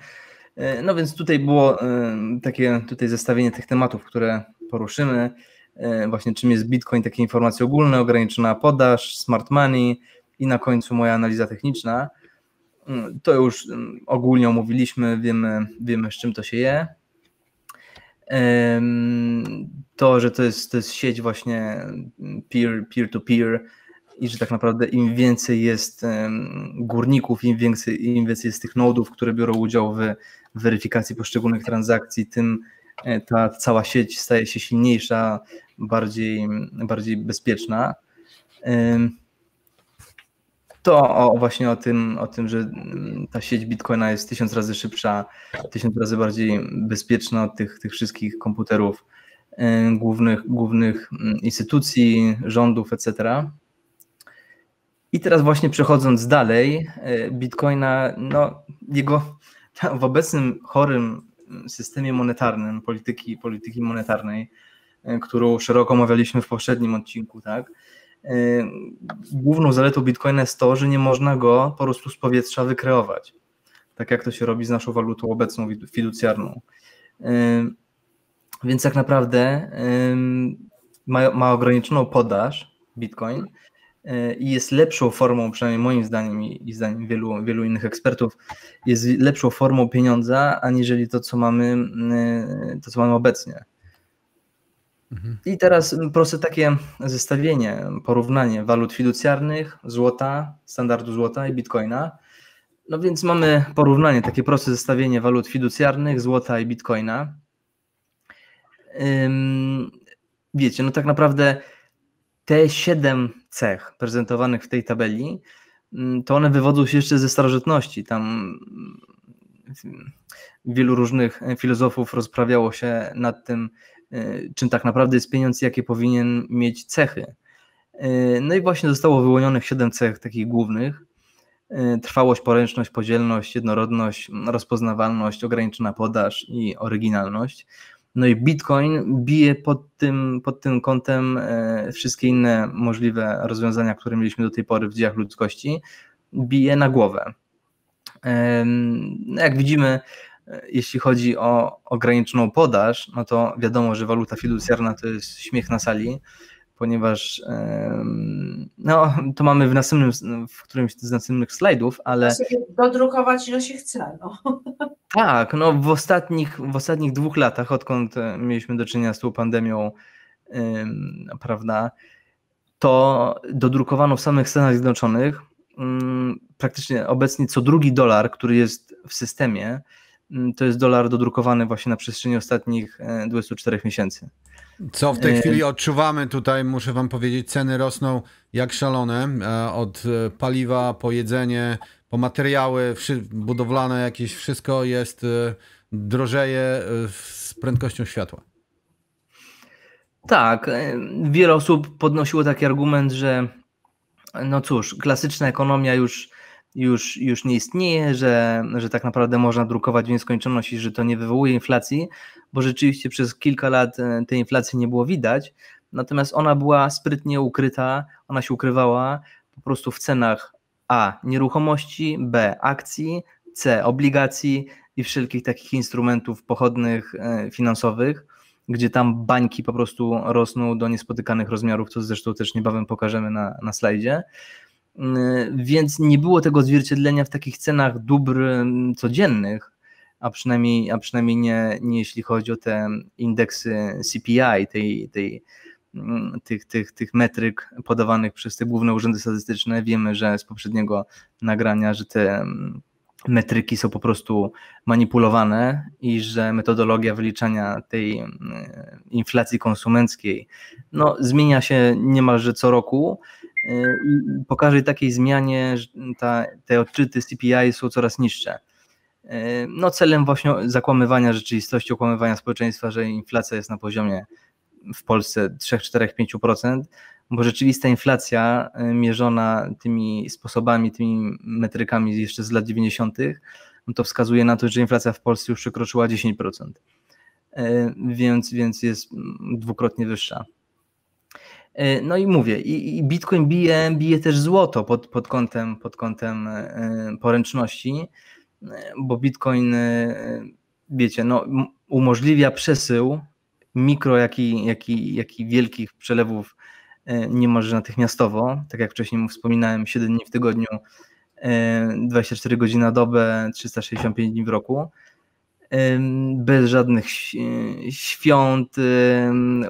E, no więc tutaj było e, takie tutaj zestawienie tych tematów, które poruszymy. E, właśnie czym jest Bitcoin, takie informacje ogólne, ograniczona podaż, smart money, i na końcu moja analiza techniczna. Mm, to już mm, ogólnie omówiliśmy, wiemy, wiemy z czym to się je. To, że to jest, to jest sieć właśnie peer, peer-to-peer i że tak naprawdę im więcej jest górników, im więcej, im więcej jest tych nodów, które biorą udział w weryfikacji poszczególnych transakcji, tym e, ta cała sieć staje się silniejsza, bardziej, bardziej bezpieczna to o, właśnie o tym, o tym, że mm, ta sieć Bitcoina jest tysiąc razy szybsza, tysiąc razy bardziej bezpieczna od tych, tych wszystkich komputerów głównych, głównych mm, instytucji, rządów, etc. I teraz właśnie przechodząc dalej, e, Bitcoina, no jego w obecnym chorym systemie monetarnym, polityki, polityki monetarnej, e, którą szeroko omawialiśmy w poprzednim odcinku, tak, główną zaletą Bitcoina jest to, że nie można go po prostu z powietrza wykreować. Tak jak to się robi z naszą walutą obecną fiducjarną. Więc tak naprawdę ma, ma ograniczoną podaż Bitcoin i jest lepszą formą, przynajmniej moim zdaniem i zdaniem wielu, wielu innych ekspertów, jest lepszą formą pieniądza, aniżeli to, co mamy, y, to, co mamy obecnie. I teraz proste takie zestawienie, porównanie walut fiducjarnych, złota, standardu złota i bitcoina. No więc mamy porównanie, takie proste zestawienie walut fiducjarnych, złota i bitcoina. Wiecie, no tak naprawdę te siedem cech prezentowanych w tej tabeli, to one wywodzą się jeszcze ze starożytności. Tam wielu różnych filozofów rozprawiało się nad tym, E, czym tak naprawdę jest pieniądz, jakie powinien mieć cechy. E, no i właśnie zostało wyłonionych siedem cech takich głównych. E, trwałość, poręczność, podzielność, jednorodność, rozpoznawalność, ograniczona podaż i oryginalność. No i Bitcoin bije pod tym, pod tym kątem wszystkie inne możliwe rozwiązania, które mieliśmy do tej pory w dziejach ludzkości, bije na głowę. No jak widzimy, jeśli chodzi o ograniczoną podaż, no to wiadomo, że waluta fiducjarna to jest śmiech na sali, ponieważ no, to mamy w następnym, w którymś z następnych slajdów, ale... Dodrukować ile się chce. No. Tak, no w ostatnich, w ostatnich dwóch latach, odkąd mieliśmy do czynienia z tą pandemią, prawda, to dodrukowano w samych Stanach Zjednoczonych praktycznie obecnie co drugi dolar, który jest w systemie, Mm, to jest dolar dodrukowany właśnie na przestrzeni ostatnich 24 e, miesięcy. Co w tej e, chwili odczuwamy tutaj, muszę wam powiedzieć, ceny rosną jak szalone, e, od paliwa po jedzenie, po materiały budowlane, jakieś wszystko jest, drożeje z prędkością światła. Tak, wiele osób podnosiło taki argument, że no cóż, klasyczna ekonomia już już, już nie istnieje, że, że tak naprawdę można drukować w nieskończoność i że to nie wywołuje inflacji, bo rzeczywiście przez kilka lat e, tej inflacji nie było widać, natomiast ona była sprytnie ukryta, ona się ukrywała po prostu w cenach A nieruchomości, B akcji, C obligacji i wszelkich takich instrumentów pochodnych e, finansowych, gdzie tam bańki po prostu rosną do niespotykanych rozmiarów, co zresztą też niebawem pokażemy na, na slajdzie. Y, więc nie było tego odzwierciedlenia w takich cenach dóbr mm, codziennych, a przynajmniej, a przynajmniej nie, nie jeśli chodzi o te indeksy CPI, tej, tej, mm, tych, tych, tych metryk podawanych przez te główne urzędy statystyczne. Wiemy, że z poprzedniego nagrania, że te mm, metryki są po prostu manipulowane i że metodologia wyliczania tej inflacji konsumenckiej no, zmienia się niemalże co roku i po każdej takiej zmianie ta, te odczyty CPI są coraz niższe. No celem właśnie zakłamywania rzeczywistości, okłamywania społeczeństwa, że inflacja jest na poziomie w Polsce 3, 4, 5%, bo rzeczywista inflacja e, mierzona tymi sposobami, tymi metrykami jeszcze z lat 90., no to wskazuje na to, że inflacja w Polsce już przekroczyła 10%, e, więc, więc jest dwukrotnie wyższa. E, no i mówię, i, Bitcoin bije, bije też złoto pod, pod, kątem, pod kątem e, poręczności, e, bo Bitcoin, wiecie, no, umożliwia przesył mikro, jak i, jak, i, jak i wielkich przelewów niemalże natychmiastowo, tak jak wcześniej wspominałem, 7 dni w tygodniu, 24 godziny na dobę, 365 dni w roku, bez żadnych świąt,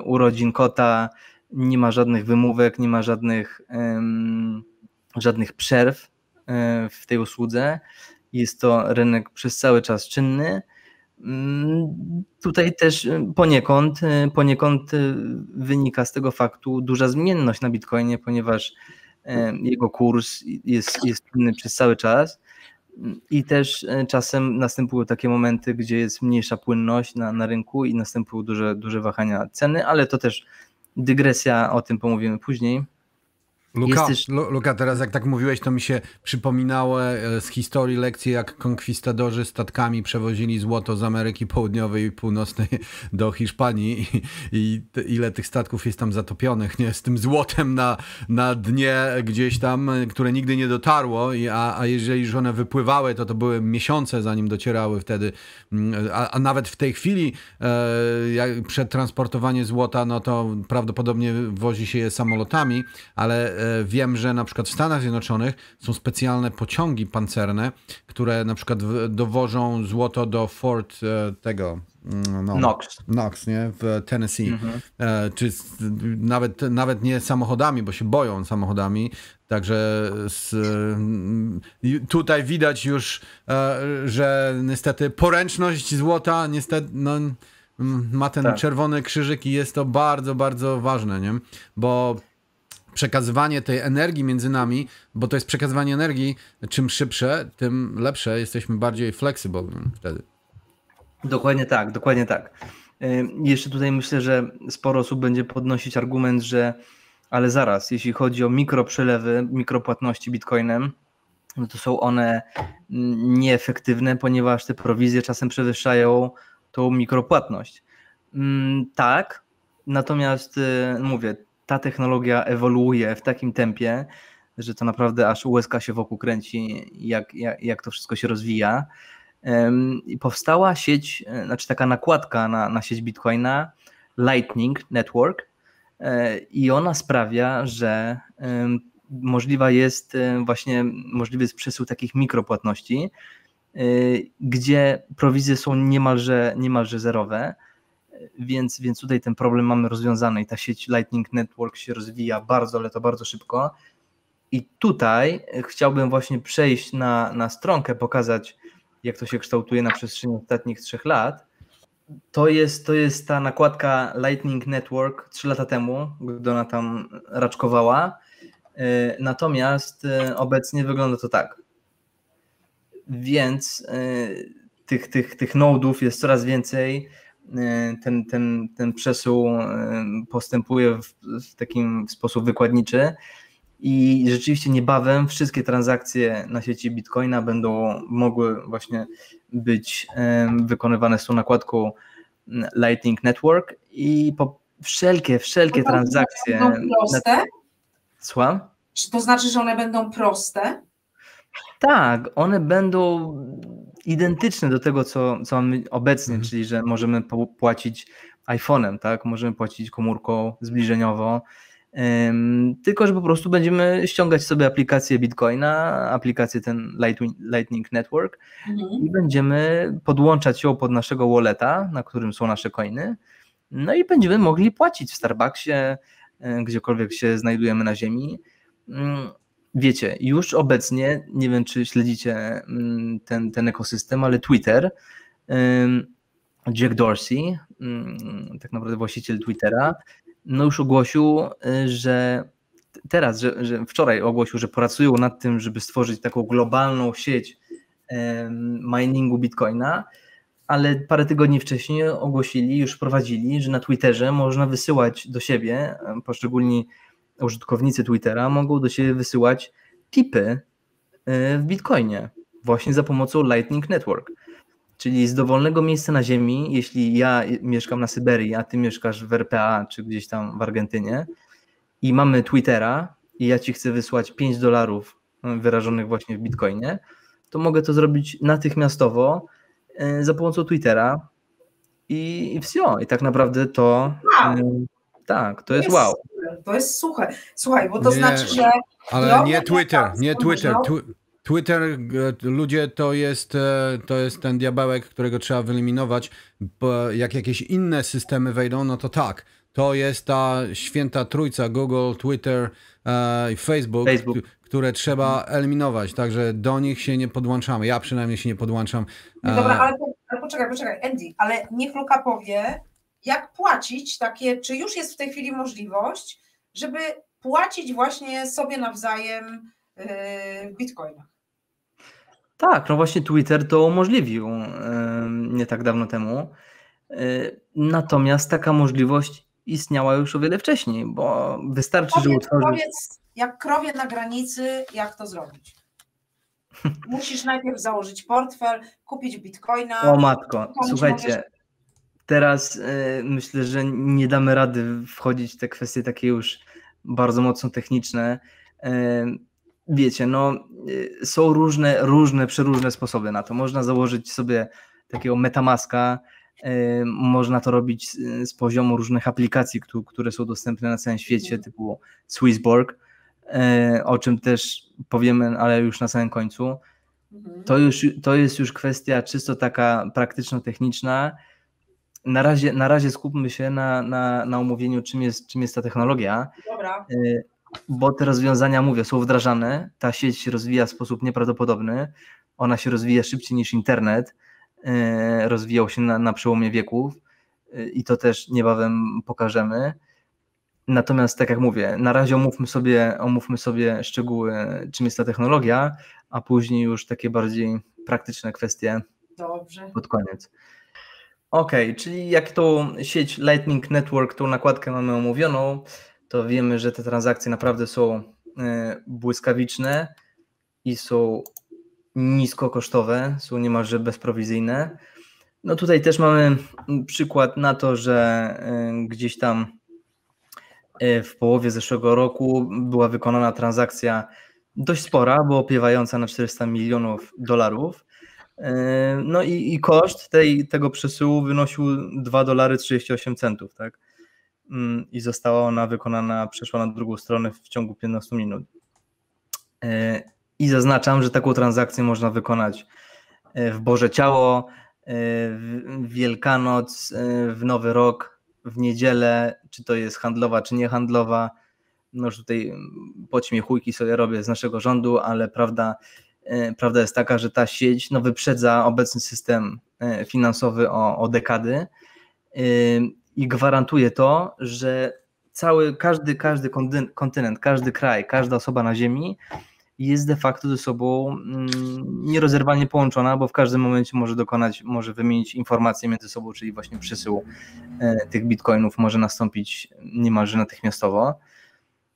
urodzin kota, nie ma żadnych wymówek, nie ma żadnych, żadnych przerw e, w tej usłudze. Jest to rynek przez cały czas czynny. Mm, tutaj też poniekąd, poniekąd wynika z tego faktu duża zmienność na Bitcoinie, ponieważ jego kurs jest, jest czynny przez cały czas i też e, czasem następują takie momenty, gdzie jest mniejsza płynność na, na rynku i następują duże, duże wahania ceny, ale to też dygresja, o tym pomówimy później. Luka, też... Luka, teraz jak tak mówiłeś, to mi się przypominało e, z historii lekcje, jak konkwistadorzy statkami przewozili złoto z Ameryki Południowej i Północnej do Hiszpanii i, i ile tych statków jest tam zatopionych, nie? Z tym złotem na, na dnie gdzieś tam, które nigdy nie dotarło, I, a, a jeżeli już one wypływały, to to były miesiące zanim docierały wtedy, mm, a, a nawet w tej chwili e, przetransportowanie złota, no to prawdopodobnie wozi się je samolotami, ale e, wiem, że na przykład w Stanach Zjednoczonych są specjalne pociągi pancerne, które na przykład dowożą złoto do Fort e, tego. Mm, no, Knox. Knox, nie? W Tennessee. Mhm. E, czy nawet, nawet nie samochodami, bo się boją samochodami. Także z, tutaj widać już, e, że niestety poręczność złota niestety no, ma ten tak. czerwony krzyżyk i jest to bardzo, bardzo ważne, nie? Bo przekazywanie tej energii między nami, bo to jest przekazywanie energii, czym szybsze, tym lepsze, jesteśmy bardziej flexible wtedy. Dokładnie tak, dokładnie tak. Jeszcze tutaj myślę, że sporo osób będzie podnosić argument, że ale zaraz, jeśli chodzi o mikroprzelewy, mikropłatności bitcoinem, no to są one nieefektywne, ponieważ te prowizje czasem przewyższają tą mikropłatność. Mm, tak, natomiast y, mówię, ta technologia ewoluuje w takim tempie, że to naprawdę aż łezka się wokół kręci, jak, jak, jak to wszystko się rozwija. I powstała sieć, e, znaczy taka nakładka na, na sieć Bitcoina, Lightning Network, e, i ona sprawia, że możliwa jest e, właśnie możliwy jest przesył takich mikropłatności, gdzie prowizje są niemalże, niemalże zerowe więc, więc tutaj ten problem mamy rozwiązany i ta sieć Lightning Network się rozwija bardzo, ale to bardzo szybko. I tutaj chciałbym właśnie przejść na, na stronkę, pokazać, jak to się kształtuje na przestrzeni ostatnich trzech lat. To jest, to jest ta nakładka Lightning Network trzy lata temu, gdy ona tam raczkowała. E, natomiast e, obecnie wygląda to tak. Więc e, tych, tych, tych nodów jest coraz więcej ten, ten, ten przesuł e, postępuje w, w takim sposób wykładniczy i rzeczywiście niebawem wszystkie transakcje na sieci Bitcoina będą mogły właśnie być wykonywane z tą nakładką Lightning Network i po wszelkie, wszelkie to transakcje. Będą proste? Słucham? Czy to znaczy, że one będą proste? Tak, one będą identyczne do tego, co, co mamy obecnie, mhm. czyli że możemy płacić iPhone'em, tak? Możemy płacić komórką zbliżeniowo. Um, tylko, że po prostu będziemy ściągać sobie aplikację Bitcoina, aplikację ten Lightning Network mhm. i będziemy podłączać ją pod naszego walleta, na którym są nasze coiny. No i będziemy mogli płacić w Starbucksie, e, gdziekolwiek się znajdujemy na Ziemi. Wiecie, już obecnie, nie wiem czy śledzicie mm, ten, ten ekosystem, ale Twitter, Jack Dorsey, mm, tak naprawdę właściciel Twittera, no już ogłosił, y, że teraz, że, że wczoraj ogłosił, że pracują nad tym, żeby stworzyć taką globalną sieć miningu Bitcoina, ale parę tygodni wcześniej ogłosili, już prowadzili, że na Twitterze można wysyłać do siebie poszczególni użytkownicy Twittera mogą do siebie wysyłać tipy e, w Bitcoinie właśnie za pomocą Lightning Network. Czyli z dowolnego miejsca na Ziemi, jeśli ja mieszkam na Syberii, a ty mieszkasz w RPA czy gdzieś tam w Argentynie i mamy Twittera i ja ci chcę wysłać 5 dolarów e, wyrażonych właśnie w Bitcoinie, to mogę to zrobić natychmiastowo e, za pomocą Twittera i, i wsio. I tak naprawdę to wow. tak, to jest, jest wow To jest suche. Słuchaj, bo to Nie, znaczy, że. Ale nie Twitter, nie Twitter. Twi- Twitter, e, ludzie, to jest, e, to jest ten diabełek, którego trzeba wyeliminować. Bo jak jakieś inne systemy wejdą, no to tak. To jest ta święta trójca Google, Twitter e, i Facebook, Facebook. które trzeba eliminować. Także do nich się nie podłączamy. Ja przynajmniej się nie podłączam. No dobra, ale, ale poczekaj, poczekaj, Andy, ale niech Luka powie, jak płacić takie, czy już jest w tej chwili możliwość, żeby płacić właśnie sobie nawzajem yy, w bitcoinach. Tak, no właśnie Twitter to umożliwił em, nie tak dawno temu. E, Natomiast taka możliwość istniała już o wiele wcześniej, bo wystarczy, że Powiedz, utworzyć. powiedz, jak krowie na granicy, jak to zrobić. Musisz najpierw założyć portfel, kupić bitcoina. O matko, słuchajcie, możesz- teraz e, myślę, że nie damy rady wchodzić w te kwestie takie już bardzo mocno techniczne. E, Wiecie, no e, są różne, różne, przeróżne sposoby na to. Można założyć sobie takiego metamaska, można to robić z, poziomu różnych aplikacji, któ- które są dostępne na całym świecie, Mhm. typu Swissborg, o czym też powiemy, ale już na samym końcu. Mhm. To, już, to jest już kwestia czysto taka praktyczno-techniczna. Na razie, na razie skupmy się na, na, na omówieniu, czym jest, czym jest ta technologia, Dobra, y, bo te rozwiązania, mówię, są wdrażane. Ta sieć się rozwija w sposób nieprawdopodobny. Ona się rozwija szybciej niż internet. y, Rozwijał się na, na przełomie wieków y, i to też niebawem pokażemy. Natomiast, tak jak mówię, na razie omówmy sobie, omówmy sobie szczegóły, czym jest ta technologia, a później już takie bardziej praktyczne kwestie dobrze. pod koniec. Ok, czyli jak tą sieć Lightning Network, tą nakładkę mamy omówioną, to wiemy, że te transakcje naprawdę są e, błyskawiczne i są niskokosztowe, są niemalże bezprowizyjne. No tutaj też mamy mm, przykład na to, że e, gdzieś tam e, w połowie zeszłego roku była wykonana transakcja dość spora, bo opiewająca na 400 milionów dolarów. Yy, No i, i koszt tej, tego przesyłu wynosił 2 dolary 38 centów, tak? Mm, I została ona wykonana, przeszła na drugą stronę w ciągu 15 minut. Yy, I zaznaczam, że taką transakcję można wykonać yy, w Boże Ciało, w Wielkanoc, w Nowy Rok, w niedzielę, czy to jest handlowa, czy niehandlowa. No już tutaj mm, podśmiechujki sobie robię z naszego rządu, ale prawda, Prawda jest taka, że ta sieć no, wyprzedza obecny system e, finansowy o, o dekady e, i gwarantuje to, że cały, każdy, każdy kontyn- kontynent, każdy kraj, każda osoba na Ziemi jest de facto ze sobą mm, nierozerwalnie połączona, bo w każdym momencie może dokonać, może wymienić informacje między sobą, czyli właśnie przesył e, tych bitcoinów może nastąpić niemalże natychmiastowo.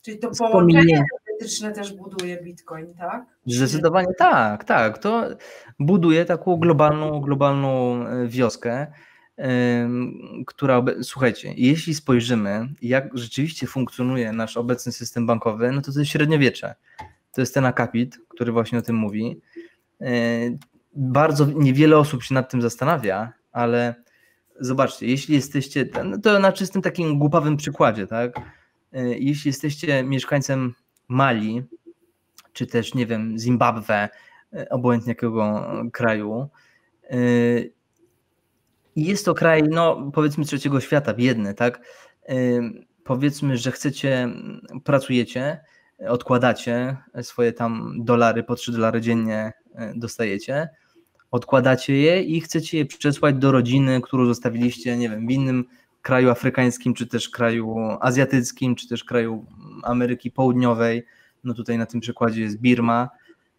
Czyli to połączenie energetyczne też buduje bitcoin, tak? Zdecydowanie tak, tak. To buduje taką globalną, globalną e, wioskę, która, słuchajcie, jeśli spojrzymy, jak rzeczywiście funkcjonuje nasz obecny system bankowy, no to to jest średniowiecze. To jest ten akapit, który właśnie o tym mówi. E, Bardzo niewiele osób się nad tym zastanawia, ale zobaczcie, jeśli jesteście, no to na czystym takim głupawym przykładzie, tak? E, Jeśli jesteście mieszkańcem Mali, czy też, nie wiem, Zimbabwe, e, obojętnie jakiego kraju. e, I jest to kraj, no powiedzmy trzeciego świata, biedny, tak? E, Powiedzmy, że chcecie, pracujecie, odkładacie swoje tam dolary, po 3 dolary dziennie dostajecie, odkładacie je i chcecie je przesłać do rodziny, którą zostawiliście, nie wiem, w innym kraju afrykańskim, czy też kraju azjatyckim, czy też kraju Ameryki Południowej, no tutaj na tym przykładzie jest Birma,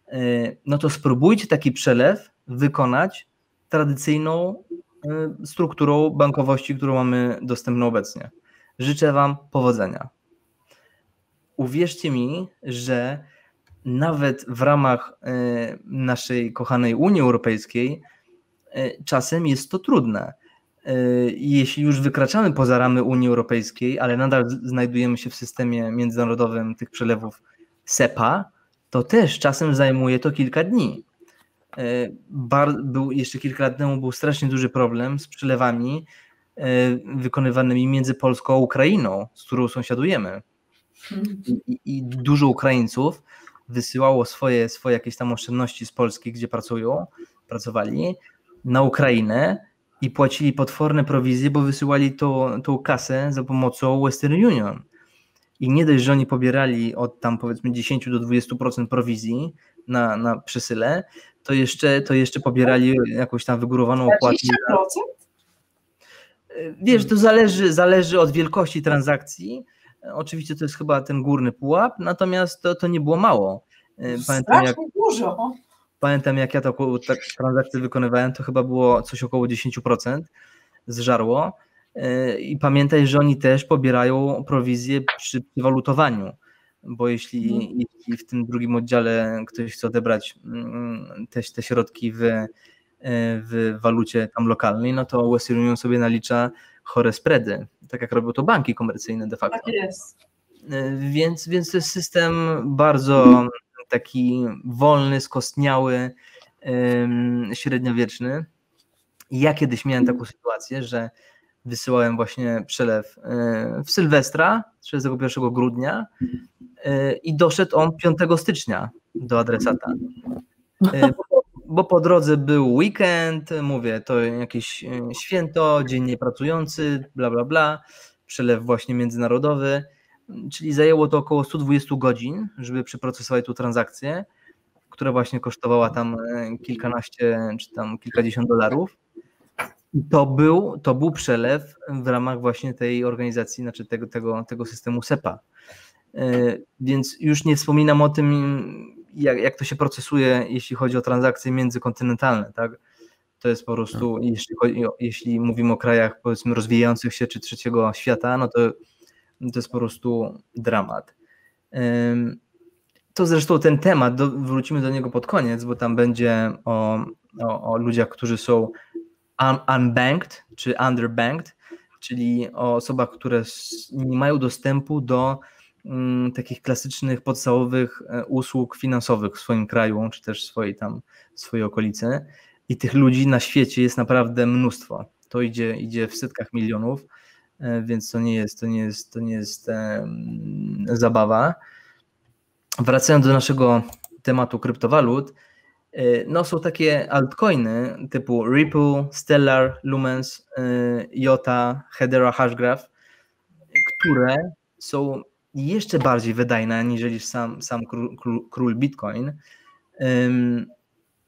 e, no to spróbujcie taki przelew wykonać tradycyjną e, strukturą bankowości, którą mamy dostępną obecnie. Życzę Wam powodzenia. Uwierzcie mi, że nawet w ramach e, naszej kochanej Unii Europejskiej czasem jest to trudne. E, Jeśli już wykraczamy poza ramy Unii Europejskiej, ale nadal znajdujemy się w systemie międzynarodowym tych przelewów SEPA, to też czasem zajmuje to kilka dni. Bar, był, jeszcze kilka lat temu był strasznie duży problem z przelewami e, wykonywanymi między Polską a Ukrainą, z którą sąsiadujemy. I, i dużo Ukraińców wysyłało swoje, swoje jakieś tam oszczędności z Polski, gdzie pracują, pracowali, na Ukrainę i płacili potworne prowizje, bo wysyłali to, tą kasę za pomocą Western Union. I nie dość, że oni pobierali od tam powiedzmy 10 do 20% prowizji na, na przesyle, to jeszcze, to jeszcze pobierali jakąś tam wygórowaną opłatę. 20%? Wiesz, to zależy, zależy od wielkości transakcji. Oczywiście to jest chyba ten górny pułap, natomiast to, to nie było mało. Pamiętam jak, dużo. Pamiętam jak ja taką tak, transakcję wykonywałem, to chyba było coś około 10% zżarło. I pamiętaj, że oni też pobierają prowizję przy walutowaniu, bo jeśli, mhm. jeśli w tym drugim oddziale ktoś chce odebrać mm, te, te środki w, w walucie tam lokalnej, no to Western Union sobie nalicza chore spready, tak jak robią to banki komercyjne de facto. Tak jest. Więc, więc to jest system bardzo taki wolny, skostniały, średniowieczny. Ja kiedyś miałem taką sytuację, że wysyłałem właśnie przelew w Sylwestra 31 grudnia i doszedł on 5 stycznia do adresata. Bo po drodze był weekend, mówię, to jakieś święto, dzień niepracujący, bla, bla, bla, przelew właśnie międzynarodowy, czyli zajęło to około 120 godzin, żeby przeprocesować tą transakcję, która właśnie kosztowała tam kilkanaście czy tam kilkadziesiąt dolarów. To był, to był przelew w ramach właśnie tej organizacji, znaczy tego, tego, tego systemu SEPA. E, więc już nie wspominam o tym, jak, jak to się procesuje, jeśli chodzi o transakcje międzykontynentalne, tak? To jest po prostu, tak. jeśli, chodzi, jeśli mówimy o krajach powiedzmy rozwijających się czy trzeciego świata, no to to jest po prostu dramat. To zresztą ten temat, do, wrócimy do niego pod koniec, bo tam będzie o, o, o ludziach, którzy są un, unbanked czy underbanked, czyli o osobach, które nie mają dostępu do mm, takich klasycznych, podstawowych e, usług finansowych w swoim kraju, czy też swojej tam, swojej okolicy. I tych ludzi na świecie jest naprawdę mnóstwo. To idzie, idzie w setkach milionów, więc to nie jest, to nie jest, to nie jest um, zabawa. Wracając do naszego tematu kryptowalut, E, no są takie altcoiny typu Ripple, Stellar, Lumens, e, Jota, Hedera Hashgraph, które są jeszcze bardziej wydajne niż sam, sam król, król Bitcoin.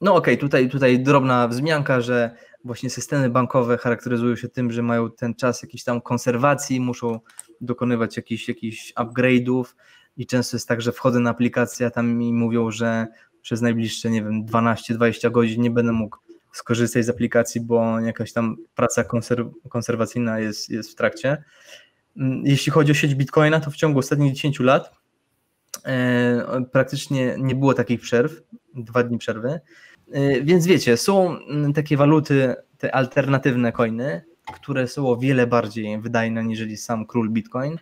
No okej, okay, tutaj, tutaj drobna wzmianka, że właśnie systemy bankowe charakteryzują się tym, że mają ten czas jakiejś tam konserwacji, muszą dokonywać jakichś, jakichś upgrade'ów i często jest tak, że wchodzę na aplikację, a tam mi mówią, że przez najbliższe, nie wiem, 12-20 godzin nie będę mógł skorzystać z aplikacji, bo jakaś tam praca konserw konserwacyjna jest, jest w trakcie. Mm, jeśli chodzi o sieć Bitcoina, to w ciągu ostatnich 10 lat e, praktycznie nie było takich przerw, dwa dni przerwy. E, więc wiecie, są mm, takie waluty, te alternatywne coiny, które są o wiele bardziej wydajne niżeli sam król Bitcoin.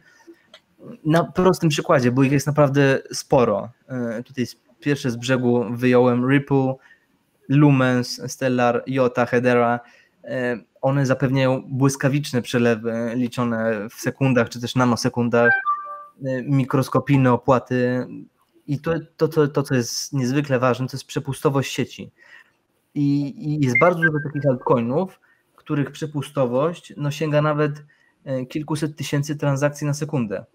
Na prostym przykładzie, bo ich jest naprawdę sporo. E, tutaj pierwsze z brzegu wyjąłem Ripple, Lumens, Stellar, Jota, Hedera. E, one zapewniają błyskawiczne przelewy liczone w sekundach czy też nanosekundach, mikroskopijne opłaty. I to, to, to, to, co jest niezwykle ważne, to jest przepustowość sieci. I, i jest bardzo dużo takich altcoinów, których przepustowość no, sięga nawet e, kilkuset tysięcy transakcji na sekundę.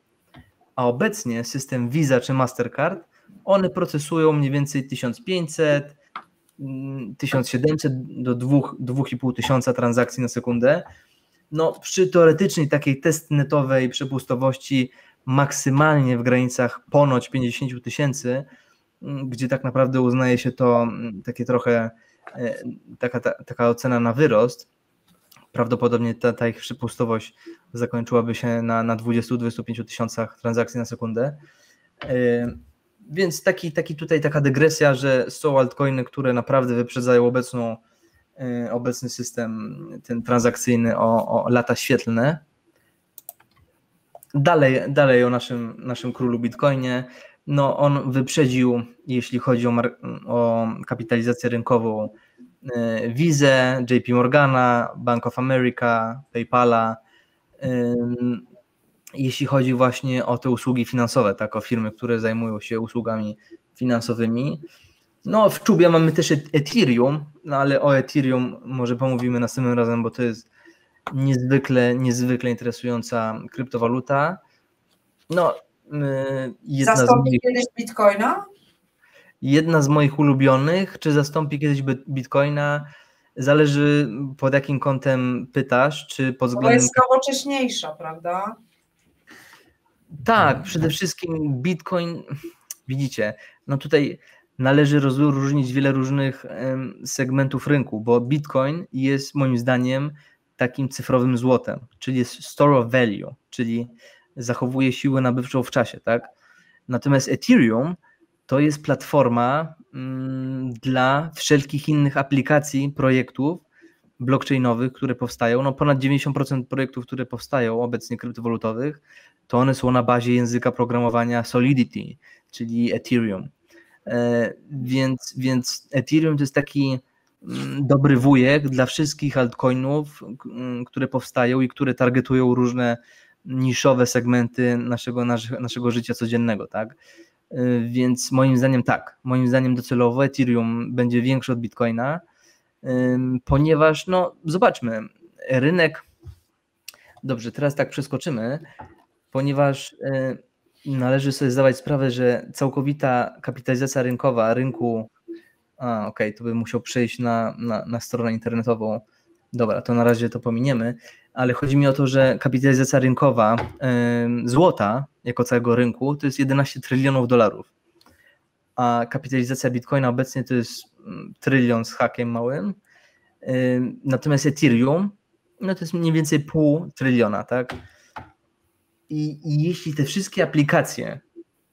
A obecnie system Visa czy Mastercard one procesują mniej więcej 1500, 1700 mm, do 2,5 tysiąca transakcji na sekundę. No, przy teoretycznej takiej testnetowej przepustowości maksymalnie w granicach ponoć 50 tysięcy, mm, gdzie tak naprawdę uznaje się to mm, takie trochę e, taka, ta, taka ocena na wyrost. Prawdopodobnie ta, ta ich przepustowość zakończyłaby się na, na 20-25 tysiącach transakcji na sekundę. E, więc taki, taki tutaj taka dygresja, że są altcoiny, które naprawdę wyprzedzają obecną, e, obecny system ten transakcyjny o, o lata świetlne. Dalej, dalej o naszym, naszym królu Bitcoinie. No, on wyprzedził, jeśli chodzi o, o kapitalizację rynkową, e, Visa, JP Morgana, Bank of America, PayPala. jeśli chodzi właśnie o te usługi finansowe, tak, o firmy, które zajmują się usługami finansowymi. No, w czubie mamy też Ethereum, no ale o Ethereum może pomówimy następnym razem, bo to jest niezwykle, niezwykle interesująca kryptowaluta. No, y, jedna Zastąpi z moich, kiedyś Bitcoina? Jedna z moich ulubionych. Czy zastąpi kiedyś Bitcoina? Zależy pod jakim kątem pytasz, czy pod względem... To jest nowocześniejsza, prawda? Tak, przede wszystkim Bitcoin, widzicie, no tutaj należy rozróżnić wiele różnych segmentów rynku, bo Bitcoin jest moim zdaniem takim cyfrowym złotem, czyli jest store of value, czyli zachowuje siłę nabywczą w czasie, tak? Natomiast Ethereum to jest platforma mm, dla wszelkich innych aplikacji, projektów blockchainowych, które powstają. No ponad 90% projektów, które powstają obecnie kryptowalutowych, to one są na bazie języka programowania Solidity, czyli Ethereum. E, więc, więc Ethereum to jest taki dobry wujek dla wszystkich altcoinów, mm, które powstają i które targetują różne niszowe segmenty naszego, naszego życia codziennego, tak? E, więc moim zdaniem tak, moim zdaniem docelowo Ethereum będzie większy od Bitcoina, ponieważ no zobaczmy, rynek, dobrze, teraz tak przeskoczymy, ponieważ e, należy sobie zdawać sprawę, że całkowita kapitalizacja rynkowa rynku, a okej, okay, to bym musiał przejść na, na, na stronę internetową, dobra, to na razie to pominiemy, ale chodzi mi o to, że kapitalizacja rynkowa złota jako całego rynku to jest 11 trylionów dolarów, a kapitalizacja bitcoina obecnie to jest mm, trylion z hakiem małym, natomiast Ethereum no to jest mniej więcej pół tryliona, tak? I, I, jeśli te wszystkie aplikacje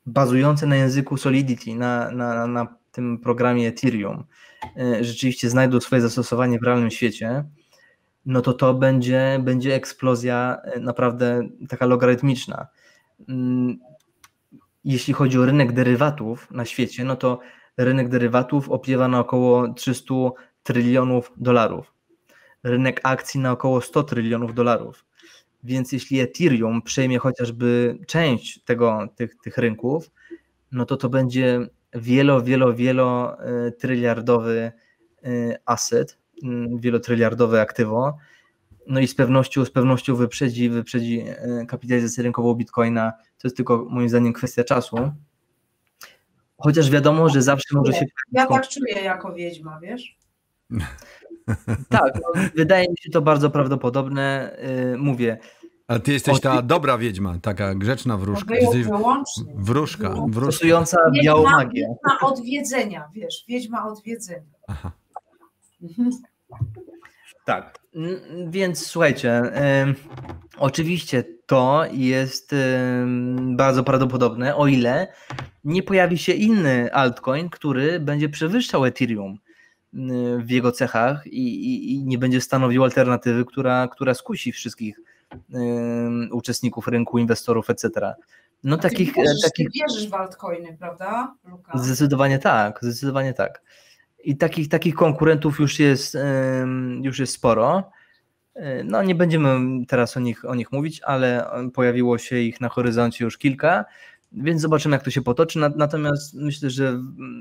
bazujące na języku Solidity, na, na, na tym programie Ethereum, e, rzeczywiście znajdą swoje zastosowanie w realnym świecie, no to to będzie, będzie eksplozja e, naprawdę taka logarytmiczna. Mm, jeśli chodzi o rynek derywatów na świecie, no to rynek derywatów opiewa na około 300 trylionów dolarów. Rynek akcji na około 100 trylionów dolarów. Więc jeśli Ethereum przejmie chociażby część tego, tych, tych rynków, no to to będzie wielo, wielo, wielo e, tryliardowy e, asset, mm, wielotryliardowe aktywo. No i z pewnością, z pewnością wyprzedzi, wyprzedzi kapitalizację rynkową Bitcoina. To jest tylko moim zdaniem kwestia czasu. Chociaż wiadomo, że zawsze może się. Ja tak czuję jako wiedźma, wiesz? Tak, no, wydaje mi się to bardzo prawdopodobne. Mówię. A ty jesteś ta dobra wiedźma, taka grzeczna wróżka. Jesteś wróżka, wróżka. Stosująca białą magię. Wiedźma odwiedzenia, wiesz, wiedźma odwiedzenia. Aha. Mhm. Tak, więc słuchajcie, y, oczywiście to jest y, bardzo prawdopodobne, o ile nie pojawi się inny altcoin, który będzie przewyższał Ethereum w jego cechach i, i, i nie będzie stanowił alternatywy, która, która skusi wszystkich uczestników rynku, inwestorów, etc. No A takich, ty wierzysz, takich... Ty wierzysz w altcoiny, prawda, Luka? Zdecydowanie tak, zdecydowanie tak. I takich, takich konkurentów już jest, już jest sporo. E, no nie będziemy teraz o nich, o nich mówić, ale pojawiło się ich na horyzoncie już kilka, więc zobaczymy jak to się potoczy. Natomiast myślę, że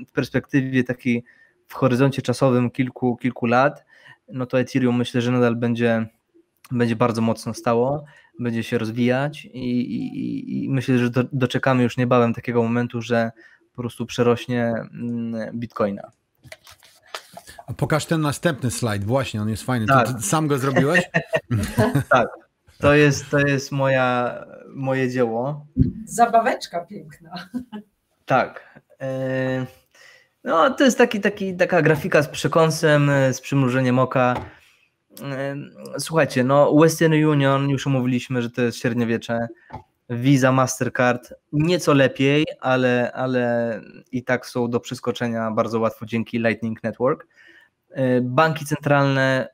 w perspektywie takiej w horyzoncie czasowym kilku, kilku lat, no to Ethereum myślę, że nadal będzie, będzie bardzo mocno stało, będzie się rozwijać i, i, i myślę, że do, doczekamy już niebawem takiego momentu, że po prostu przerośnie mm, Bitcoina. A pokaż ten następny slajd, właśnie, on jest fajny. Tak. Ty, sam go zrobiłeś? tak. To jest, to jest moja, moje dzieło. Zabaweczka piękna. Tak. E, no, to jest taki, taki, taka grafika z przekąsem, z przymrużeniem oka. E, słuchajcie, no Western Union, już omówiliśmy, że to jest średniowiecze. Visa, Mastercard nieco lepiej, ale, ale i tak są do przeskoczenia bardzo łatwo dzięki Lightning Network. E, banki centralne,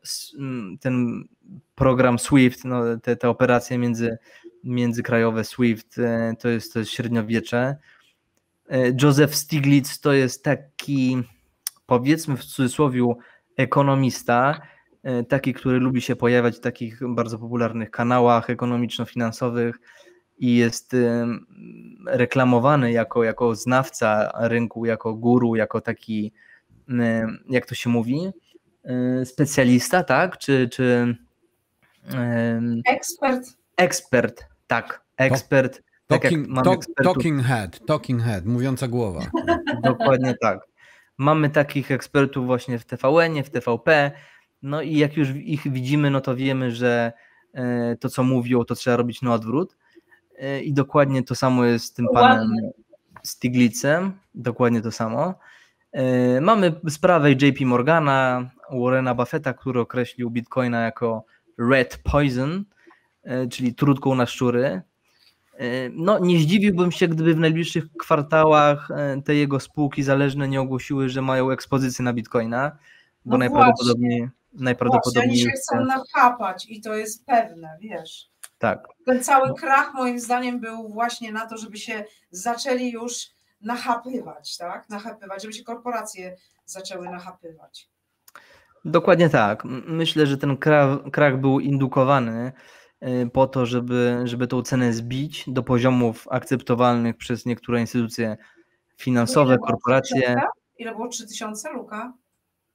ten program SWIFT, no, te, te operacje między, międzykrajowe SWIFT, to jest, to jest średniowiecze. E, Joseph Stiglitz to jest taki, powiedzmy w cudzysłowie, ekonomista, e, taki, który lubi się pojawiać w takich bardzo popularnych kanałach ekonomiczno-finansowych i jest reklamowany jako, jako znawca rynku, jako guru, jako taki, jak to się mówi, specjalista, tak? Czy, czy ekspert. Ekspert, tak, ekspert. Tak talking, talk, talking head, talking head, mówiąca głowa. Dokładnie tak. Mamy takich ekspertów właśnie w TVN, w TVP, no i jak już ich widzimy, no to wiemy, że e, to, co mówią, to trzeba robić na odwrót. E, I dokładnie to samo jest z tym panem Stiglицem, dokładnie to samo. E, mamy sprawę JP Morgana, Warrena Buffetta, który określił Bitcoina jako red poison, czyli trudką na szczury. No, nie zdziwiłbym się, gdyby w najbliższych kwartałach te jego spółki zależne nie ogłosiły, że mają ekspozycję na Bitcoina, bo no najprawdopodobniej najprawdopodobniej. Właśnie, oni się chcą nachapać i to jest pewne, wiesz. Tak. Ten cały krach moim zdaniem był właśnie na to, żeby się zaczęli już nachapywać, tak? Nachapywać, żeby się korporacje zaczęły nachapywać. Dokładnie tak. Myślę, że ten krach, krach był indukowany y, po to, żeby, żeby tą cenę zbić do poziomów akceptowalnych przez niektóre instytucje finansowe, korporacje. Ile było 3000, Luka?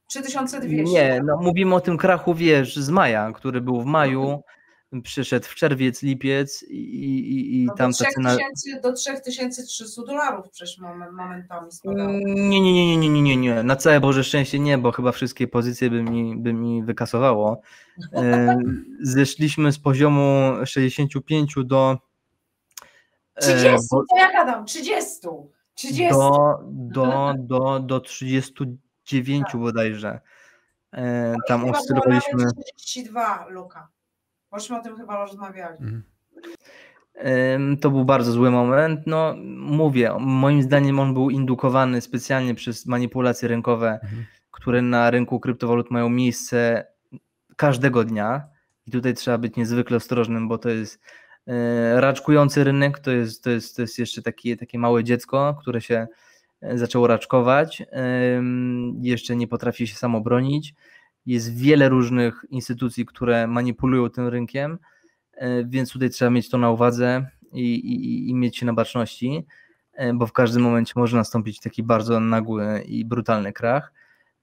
3200. Nie, no mówimy o tym krachu, wiesz, z maja, który był w maju, przyszedł w czerwiec, lipiec i, i, i no tam ta cena... Do 3300 dolarów przecież momentami spadało. Nie, nie, nie, nie, nie, nie, nie, na całe Boże szczęście nie, bo chyba wszystkie pozycje by mi, by mi wykasowało. Zeszliśmy z poziomu 65 do... 30, bo... to ja gadam, 30. 30. Do, do, do, do 30 dziewięciu tak. bodajże. E, tam oscylowaliśmy. 32, Luka. Bośmy o tym chyba rozmawiali. Mhm. To był bardzo zły moment. No, mówię, moim zdaniem on był indukowany specjalnie przez manipulacje rynkowe, mhm. które na rynku kryptowalut mają miejsce każdego dnia. I tutaj trzeba być niezwykle ostrożnym, bo to jest e, raczkujący rynek, to jest, to jest, to jest jeszcze takie, takie małe dziecko, które się zaczęło raczkować, jeszcze nie potrafi się samo bronić. Jest wiele różnych instytucji, które manipulują tym rynkiem, e, więc tutaj trzeba mieć to na uwadze i, i, i mieć się na baczności, e, bo w każdym momencie może nastąpić taki bardzo nagły i brutalny krach.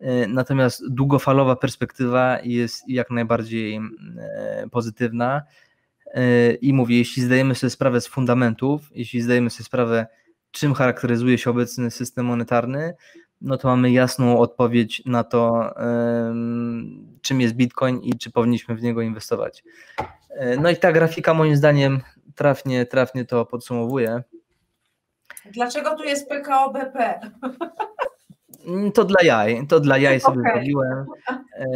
E, natomiast długofalowa perspektywa jest jak najbardziej pozytywna. I mówię, jeśli zdajemy sobie sprawę z fundamentów, jeśli zdajemy sobie sprawę czym charakteryzuje się obecny system monetarny, no to mamy jasną odpowiedź na to, czym jest Bitcoin i czy powinniśmy w niego inwestować. E, no i ta grafika moim zdaniem trafnie, trafnie to podsumowuje. Dlaczego tu jest PKO BP? Mm, to dla jaj, to dla jaj sobie okay. zrobiłem, e,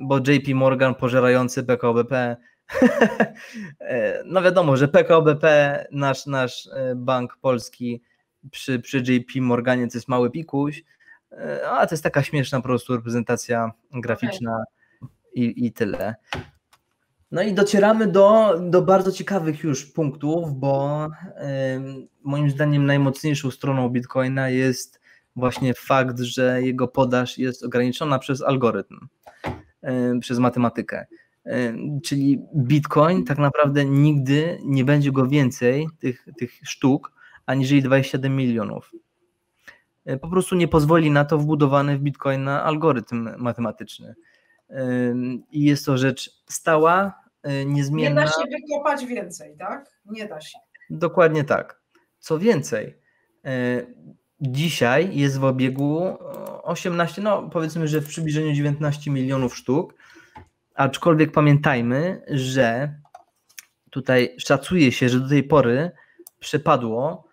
bo JP Morgan pożerający PKO BP e, no wiadomo, że PKO BP, nasz, nasz bank polski, przy, przy JP Morganie to jest mały pikuś, e, a to jest taka śmieszna po prostu reprezentacja graficzna okay. i, i tyle. No i docieramy do, do bardzo ciekawych już punktów, bo moim zdaniem najmocniejszą stroną Bitcoina jest właśnie fakt, że jego podaż jest ograniczona przez algorytm, przez matematykę. Czyli Bitcoin tak naprawdę nigdy nie będzie go więcej, tych, tych sztuk, aniżeli 27 milionów. E, po prostu nie pozwoli na to wbudowany w Bitcoina algorytm matematyczny. I jest to rzecz stała, e, niezmienna. Nie da się wykopać więcej, tak? Nie da się. Dokładnie tak. Co więcej, e, dzisiaj jest w obiegu 18, no powiedzmy, że w przybliżeniu 19 milionów sztuk, aczkolwiek pamiętajmy, że tutaj szacuje się, że do tej pory przepadło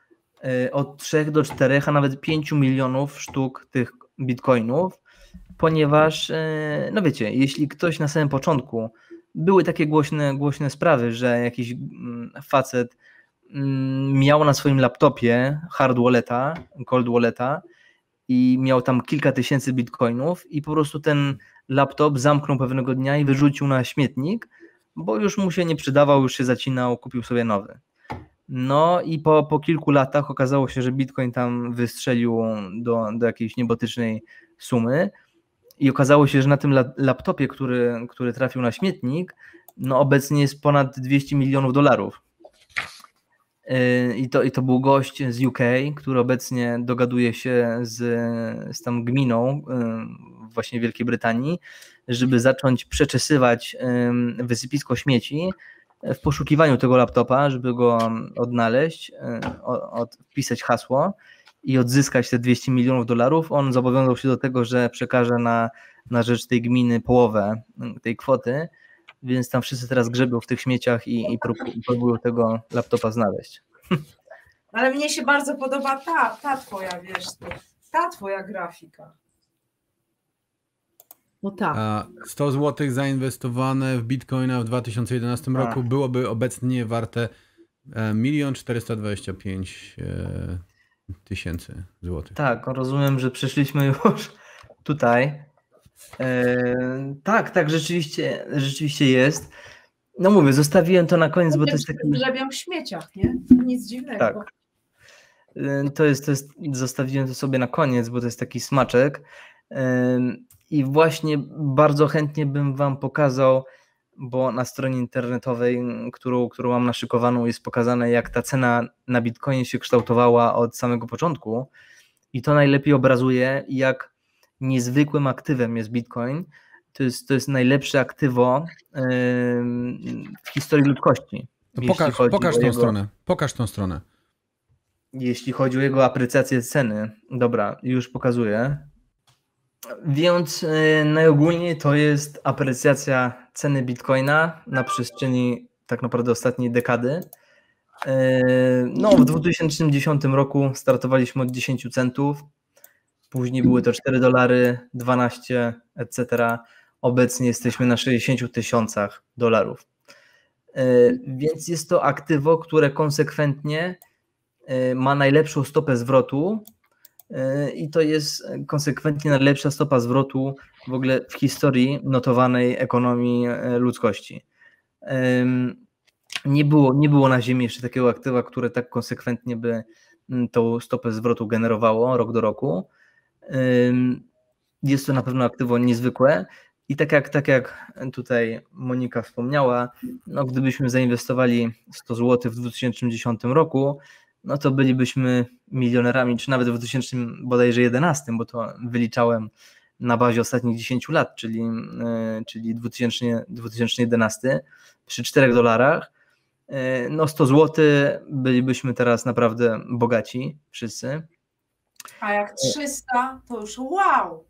od 3 do 4, a nawet 5 milionów sztuk tych bitcoinów, ponieważ, y, no wiecie, jeśli ktoś na samym początku były takie głośne, głośne sprawy, że jakiś mm, facet mm, miał na swoim laptopie hard walleta, cold walleta i miał tam kilka tysięcy bitcoinów i po prostu ten laptop zamknął pewnego dnia i wyrzucił na śmietnik, bo już mu się nie przydawał, już się zacinał, kupił sobie nowy. No i po, po kilku latach okazało się, że Bitcoin tam wystrzelił do, do jakiejś niebotycznej sumy i okazało się, że na tym laptopie, który, który trafił na śmietnik, no obecnie jest ponad 200 milionów dolarów. Y, I to, I to był gość z UK, który obecnie dogaduje się z, z tam gminą y, właśnie Wielkiej Brytanii, żeby zacząć przeczesywać wysypisko śmieci w poszukiwaniu tego laptopa, żeby go odnaleźć, od, wpisać hasło i odzyskać te 200 milionów dolarów. On zobowiązał się do tego, że przekaże na, na rzecz tej gminy połowę tej kwoty więc tam wszyscy teraz grzebią w tych śmieciach i, i próbują tego laptopa znaleźć. Ale mnie się bardzo podoba ta, ta twoja, wiesz, ta twoja grafika. No tak. 100 zł zainwestowane w bitcoina w 2011 A. roku byłoby obecnie warte 1 425 e, tysięcy złotych. Tak, rozumiem, że przeszliśmy już tutaj E, tak, tak, rzeczywiście, rzeczywiście jest. No mówię, zostawiłem to na koniec, bo to jest taki... Grzebią w śmieciach, nie? Nic dziwnego. Tak. E, to jest, to jest, zostawiłem to sobie na koniec, bo to jest taki smaczek. E, I właśnie bardzo chętnie bym Wam pokazał, bo na stronie internetowej, którą, którą mam naszykowaną, jest pokazane, jak ta cena na Bitcoinie się kształtowała od samego początku. I to najlepiej obrazuje, jak niezwykłym aktywem jest Bitcoin. To jest, to jest najlepsze aktywo w historii ludzkości. pokaż, pokaż tą jego, stronę. Pokaż tą stronę. Jeśli chodzi o jego aprecjację ceny. Dobra, już pokazuję. Więc y, najogólniej to jest aprecjacja ceny Bitcoina na przestrzeni tak naprawdę ostatniej dekady. Y, no, w 2010 roku startowaliśmy od 10 centów, Później były to 4 dolary, 12, etc. Obecnie jesteśmy na 60 tysiącach dolarów. E, więc jest to aktywo, które konsekwentnie ma najlepszą stopę zwrotu i to jest konsekwentnie najlepsza stopa zwrotu w ogóle w historii notowanej ekonomii ludzkości. Nie było, nie było na Ziemi jeszcze takiego aktywa, które tak konsekwentnie by tą stopę zwrotu generowało rok do roku. Jest to na pewno aktywo niezwykłe. I tak jak, tak jak tutaj Monika wspomniała, no gdybyśmy zainwestowali 100 zł w 2010 roku, no to bylibyśmy milionerami, czy nawet w 2011, bo to wyliczałem na bazie ostatnich 10 lat, czyli, e, czyli 2000, 2011 przy 4 dolarach. E, no 100 zł bylibyśmy teraz naprawdę bogaci wszyscy. A jak 300, to już wow!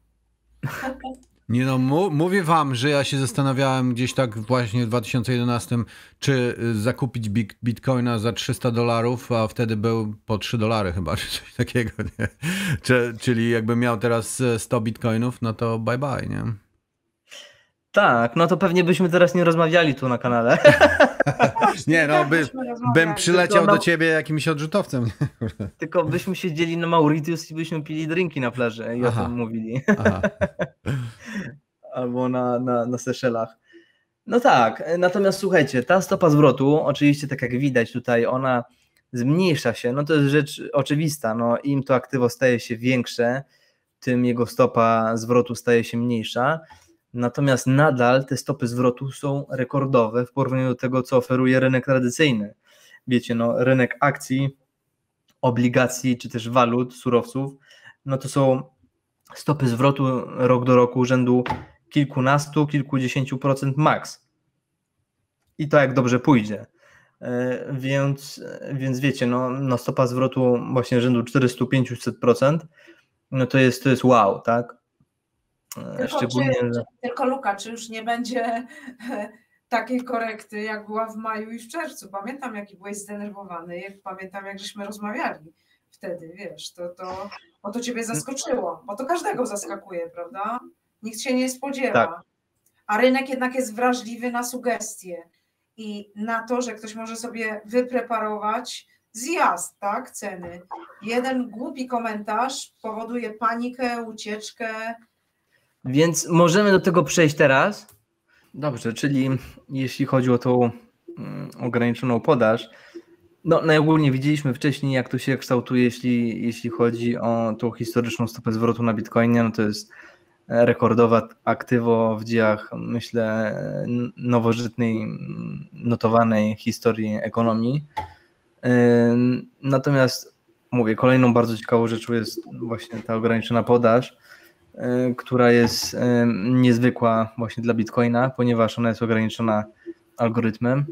Nie no, mówię wam, że ja się zastanawiałem gdzieś tak właśnie w 2011, czy y, zakupić bitcoina za 300 dolarów, a wtedy był po 3 dolary chyba, czy coś takiego, nie? czyli jakbym miał teraz 100 bitcoinów, no to bye bye, nie? Tak, no to pewnie byśmy teraz nie rozmawiali tu na kanale. nie, no by, bym przyleciał do ciebie jakimś odrzutowcem. Tylko byśmy siedzieli na Mauritius i byśmy pili drinki na plaży i Aha. o tym mówili. Albo na, na, na Seszelach. No tak, natomiast słuchajcie, ta stopa zwrotu, oczywiście tak jak widać tutaj, ona zmniejsza się, no to jest rzecz oczywista, no im to aktywo staje się większe, tym jego stopa zwrotu staje się mniejsza. Natomiast nadal te stopy zwrotu są rekordowe w porównaniu do tego, co oferuje rynek tradycyjny. Wiecie, no, rynek akcji, obligacji czy też walut, surowców, no to są stopy zwrotu rok do roku rzędu kilkunastu, kilkudziesięciu procent maks. I to jak dobrze pójdzie. E, więc, więc wiecie, no, no stopa zwrotu właśnie rzędu 400-500%, no to jest, to jest wow, tak? Tylko, Szczególnie, czy, że... tylko Luka, czy już nie będzie takiej korekty, jak była w maju i w czerwcu? Pamiętam, jaki byłeś zdenerwowany, jak pamiętam, jak żeśmy rozmawiali wtedy, wiesz, to, to, bo to ciebie zaskoczyło, bo to każdego zaskakuje, prawda? Nikt się nie spodziewa. Tak. A rynek jednak jest wrażliwy na sugestie i na to, że ktoś może sobie wypreparować zjazd, tak, ceny. Jeden głupi komentarz powoduje panikę, ucieczkę, więc możemy do tego przejść teraz. Dobrze, czyli jeśli chodzi o tą mm, ograniczoną podaż, no najogólniej widzieliśmy wcześniej, jak to się kształtuje, jeśli, jeśli chodzi o tą historyczną stopę zwrotu na Bitcoinie, no to jest rekordowa aktywo w dziejach, myślę, nowożytnej, notowanej historii ekonomii. Natomiast mówię, kolejną bardzo ciekawą rzeczą jest właśnie ta ograniczona podaż, która jest niezwykła właśnie dla Bitcoina, ponieważ ona jest ograniczona algorytmem.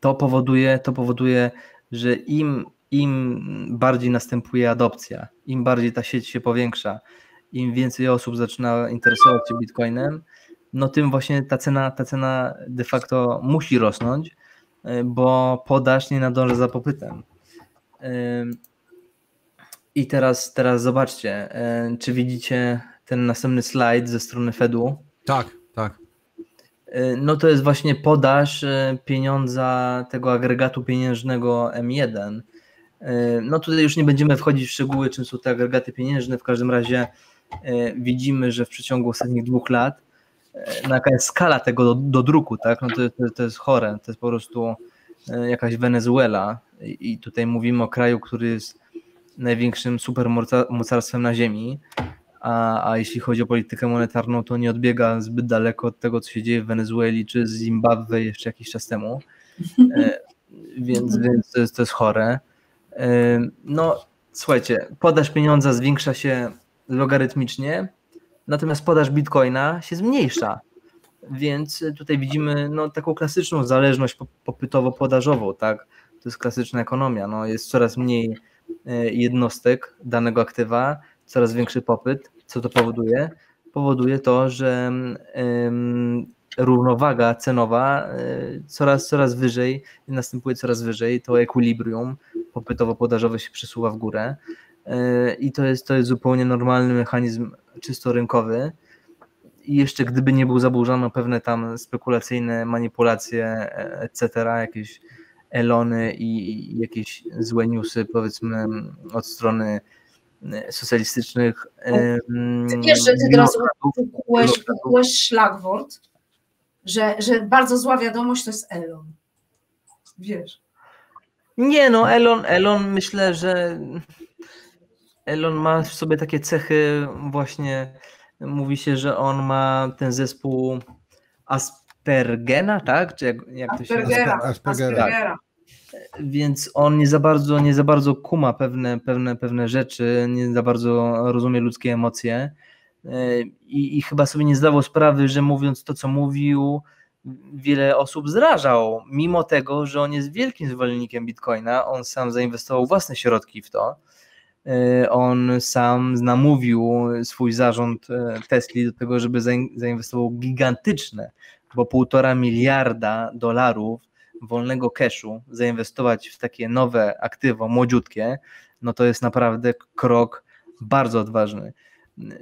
To powoduje, to powoduje, że im, im bardziej następuje adopcja, im bardziej ta sieć się powiększa, im więcej osób zaczyna interesować się Bitcoinem, no tym właśnie ta cena, ta cena de facto musi rosnąć, e, bo podaż nie nadąża za popytem. I teraz, teraz zobaczcie, e, czy widzicie ten następny slajd ze strony Fedu? Tak, tak. E, no to jest właśnie podaż pieniądza tego agregatu pieniężnego M1. No tutaj już nie będziemy wchodzić w szczegóły, czym są te agregaty pieniężne. W każdym razie widzimy, że w przeciągu ostatnich dwóch lat no jaka jest skala tego do, do druku, tak? No to, to, to, jest chore, to jest po prostu e, jakaś Wenezuela i tutaj mówimy o kraju, który jest największym supermocarstwem na ziemi, a, a jeśli chodzi o politykę monetarną, to nie odbiega zbyt daleko od tego, co się dzieje w Wenezueli czy Zimbabwe jeszcze jakiś czas temu, e, więc, więc to, jest, to jest chore. E, no słuchajcie, podaż pieniądza zwiększa się logarytmicznie, natomiast podaż bitcoina się zmniejsza. Więc tutaj widzimy no, taką klasyczną zależność popytowo-podażową, tak? To jest klasyczna ekonomia. No, jest coraz mniej e, jednostek danego aktywa, coraz większy popyt. Co to powoduje? Powoduje to, że um, równowaga cenowa e, coraz, coraz wyżej, następuje coraz wyżej, to ekwilibrium popytowo-podażowe się przesuwa w górę i to jest, to jest zupełnie normalny mechanizm czysto rynkowy. I jeszcze gdyby nie był zaburzony pewne tam spekulacyjne manipulacje, etc., jakieś elony i jakieś złe newsy, powiedzmy, od strony e, socjalistycznych. Ty wiesz, że ty teraz kupułeś szlagwort, że, że bardzo zła wiadomość to jest Elon. Wiesz. Nie no, Elon, Elon myślę, że Elon ma w sobie takie cechy właśnie, mówi się, że on ma ten zespół Aspergena, tak? Czy jak, jak to się Aspergera. Aspergera. Aspergera. Więc on nie za bardzo, nie za bardzo kuma pewne, pewne, pewne rzeczy, nie za bardzo rozumie ludzkie emocje i, i chyba sobie nie zdawał sprawy, że mówiąc to, co mówił, wiele osób zrażał, mimo tego, że on jest wielkim zwolennikiem Bitcoina, on sam zainwestował własne środki w to on sam namówił swój zarząd e, Tesli do tego, żeby zainwestował gigantyczne, bo półtora miliarda dolarów wolnego cashu zainwestować w takie nowe aktywo, młodziutkie, no to jest naprawdę krok bardzo odważny.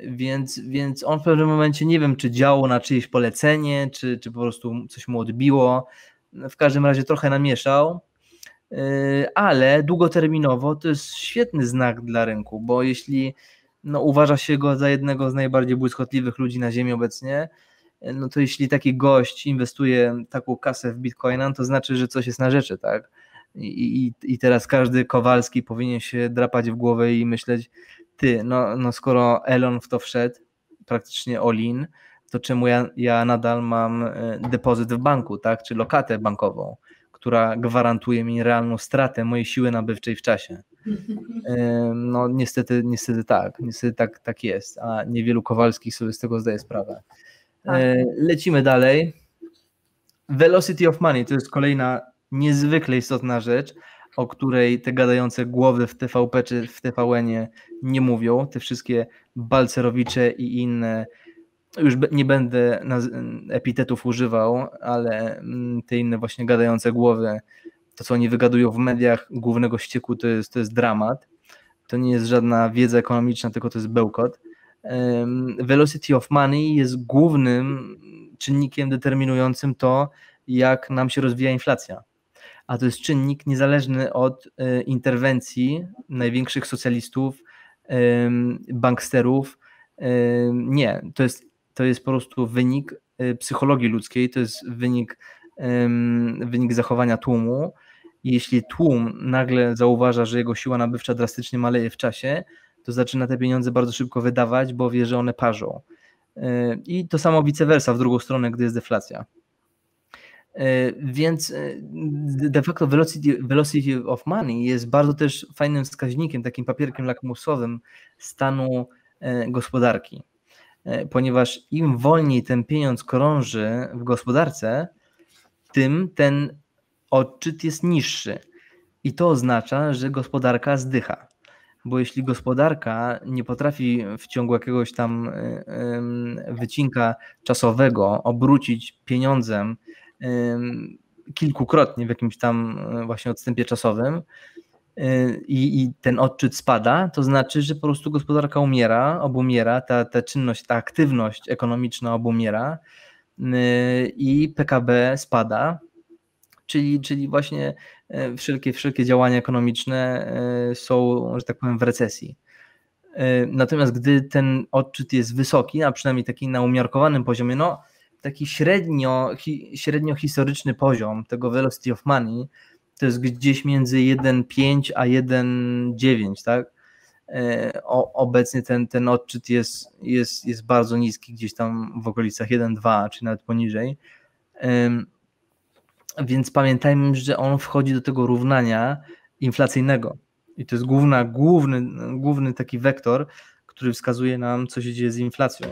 Więc, więc on w pewnym momencie nie wiem, czy działał na czyjeś polecenie, czy, czy po prostu coś mu odbiło. W każdym razie trochę namieszał ale długoterminowo to jest świetny znak dla rynku, bo jeśli no, uważa się go za jednego z najbardziej błyskotliwych ludzi na Ziemi obecnie, no to jeśli taki gość inwestuje taką kasę w bitcoina, to znaczy, że coś jest na rzeczy, tak? I, i, i teraz każdy Kowalski powinien się drapać w głowę i myśleć, ty, no, no skoro Elon w to wszedł, praktycznie all-in, to czemu ja, ja nadal mam e, depozyt w banku, tak? Czy lokatę bankową? Która gwarantuje mi realną stratę mojej siły nabywczej w czasie. No niestety, niestety tak, niestety tak, tak jest, a niewielu Kowalskich sobie z tego zdaje sprawę. Tak. E, lecimy dalej. Velocity of Money to jest kolejna niezwykle istotna rzecz, o której te gadające głowy w TVP czy w TVN nie mówią. Te wszystkie Balcerowicze i inne już nie będę epitetów używał, ale mm, te inne właśnie gadające głowy, to co oni wygadują w mediach głównego ścieku, to jest, to jest dramat. To nie jest żadna wiedza ekonomiczna, tylko to jest bełkot. Velocity of money jest głównym czynnikiem determinującym to, jak nam się rozwija inflacja. A to jest czynnik niezależny od e, interwencji największych socjalistów, banksterów. Nie, to jest to jest po prostu wynik y, psychologii ludzkiej, to jest wynik, wynik zachowania tłumu. Jeśli tłum nagle zauważa, że jego siła nabywcza drastycznie maleje w czasie, to zaczyna te pieniądze bardzo szybko wydawać, bo wie, że one parzą. Y, I to samo vice versa w drugą stronę, gdy jest deflacja. Więc de facto velocity, velocity of money jest bardzo też fajnym wskaźnikiem, takim papierkiem lakmusowym stanu gospodarki. Ponieważ im wolniej ten pieniądz krąży w gospodarce, tym ten odczyt jest niższy. I to oznacza, że gospodarka zdycha. Bo jeśli gospodarka nie potrafi w ciągu jakiegoś tam wycinka czasowego obrócić pieniądzem kilkukrotnie w jakimś tam e, właśnie odstępie czasowym e, i, i ten odczyt spada, to znaczy, że po prostu gospodarka umiera, obumiera, ta, ta czynność, ta aktywność ekonomiczna obumiera e, i PKB spada, czyli, czyli właśnie e, wszelkie, wszelkie działania ekonomiczne e, są, że tak powiem, w recesji. Natomiast gdy ten odczyt jest wysoki, a przynajmniej taki na umiarkowanym poziomie, no taki średnio, średnio historyczny poziom tego velocity of money to jest gdzieś między 1,5 a 1,9, tak? O, obecnie ten, ten odczyt jest, jest, jest bardzo niski, gdzieś tam w okolicach 1,2 czy nawet poniżej. Więc pamiętajmy, że on wchodzi do tego równania inflacyjnego. I to jest główna, główny, główny taki wektor, który wskazuje nam, co się dzieje z inflacją.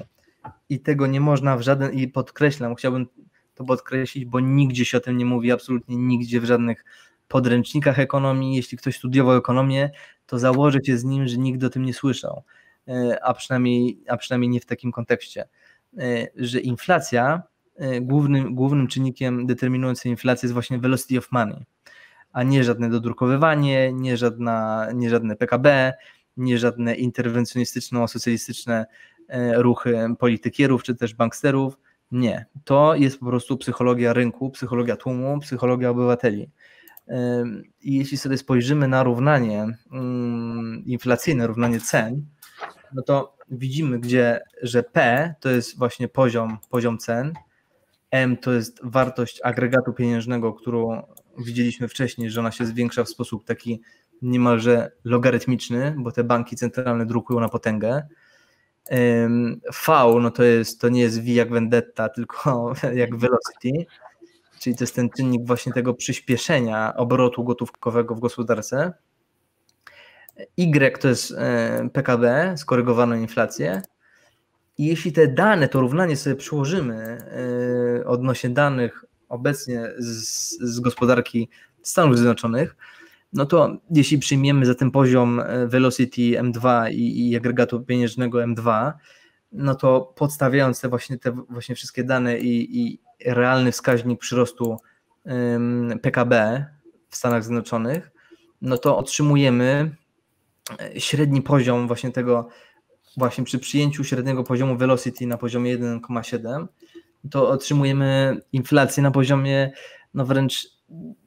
I tego nie można w żaden, i podkreślam, chciałbym to podkreślić, bo nigdzie się o tym nie mówi, absolutnie nigdzie w żadnych podręcznikach ekonomii. Jeśli ktoś studiował ekonomię, to założę się z nim, że nikt o tym nie słyszał, e, a przynajmniej, a przynajmniej nie w takim kontekście, e, że inflacja E, głównym, głównym czynnikiem determinującym inflację jest właśnie velocity of money, a nie żadne dodrukowywanie, nie, żadna, nie żadne PKB, nie żadne interwencjonistyczno-socjalistyczne ruchy politykierów czy też banksterów. Nie, to jest po prostu psychologia rynku, psychologia tłumu, psychologia obywateli. I jeśli sobie spojrzymy na równanie inflacyjne, równanie cen, no to widzimy, gdzie, że P to jest właśnie poziom, poziom cen, M to jest wartość agregatu pieniężnego, którą widzieliśmy wcześniej, że ona się zwiększa w sposób taki niemalże logarytmiczny, bo te banki centralne drukują na potęgę. V no to, jest, to nie jest V jak vendetta, tylko jak velocity, czyli to jest ten czynnik właśnie tego przyspieszenia obrotu gotówkowego w gospodarce. Y to jest e, PKB, skorygowaną inflację. I jeśli te dane, to równanie sobie przyłożymy yy, odnośnie danych obecnie z, z gospodarki Stanów Zjednoczonych, no to jeśli przyjmiemy za ten poziom e, velocity M2 i, i agregatu pieniężnego M2, no to podstawiając te właśnie, te właśnie wszystkie dane i, i realny wskaźnik przyrostu PKB w Stanach Zjednoczonych, no to otrzymujemy e, średni poziom właśnie tego właśnie przy przyjęciu średniego poziomu velocity na poziomie 1,7, to otrzymujemy inflację na poziomie no wręcz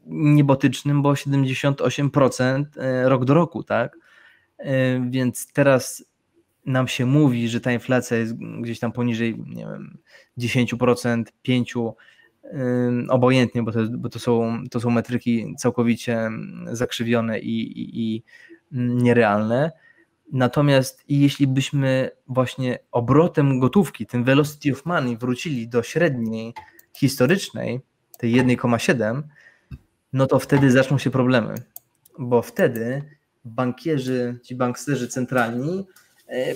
niebotycznym, bo 78% e, rok do roku, tak? E, więc teraz nam się mówi, że ta inflacja jest gdzieś tam poniżej, nie wiem, 10%, 5%, obojętnie, bo, to, bo to, są, to są metryki całkowicie zakrzywione i, i, i nierealne. Natomiast jeśli byśmy właśnie obrotem gotówki, tym velocity of money wrócili do średniej historycznej, tej 1,7, no to wtedy zaczną się problemy, bo wtedy bankierzy, ci banksterzy centralni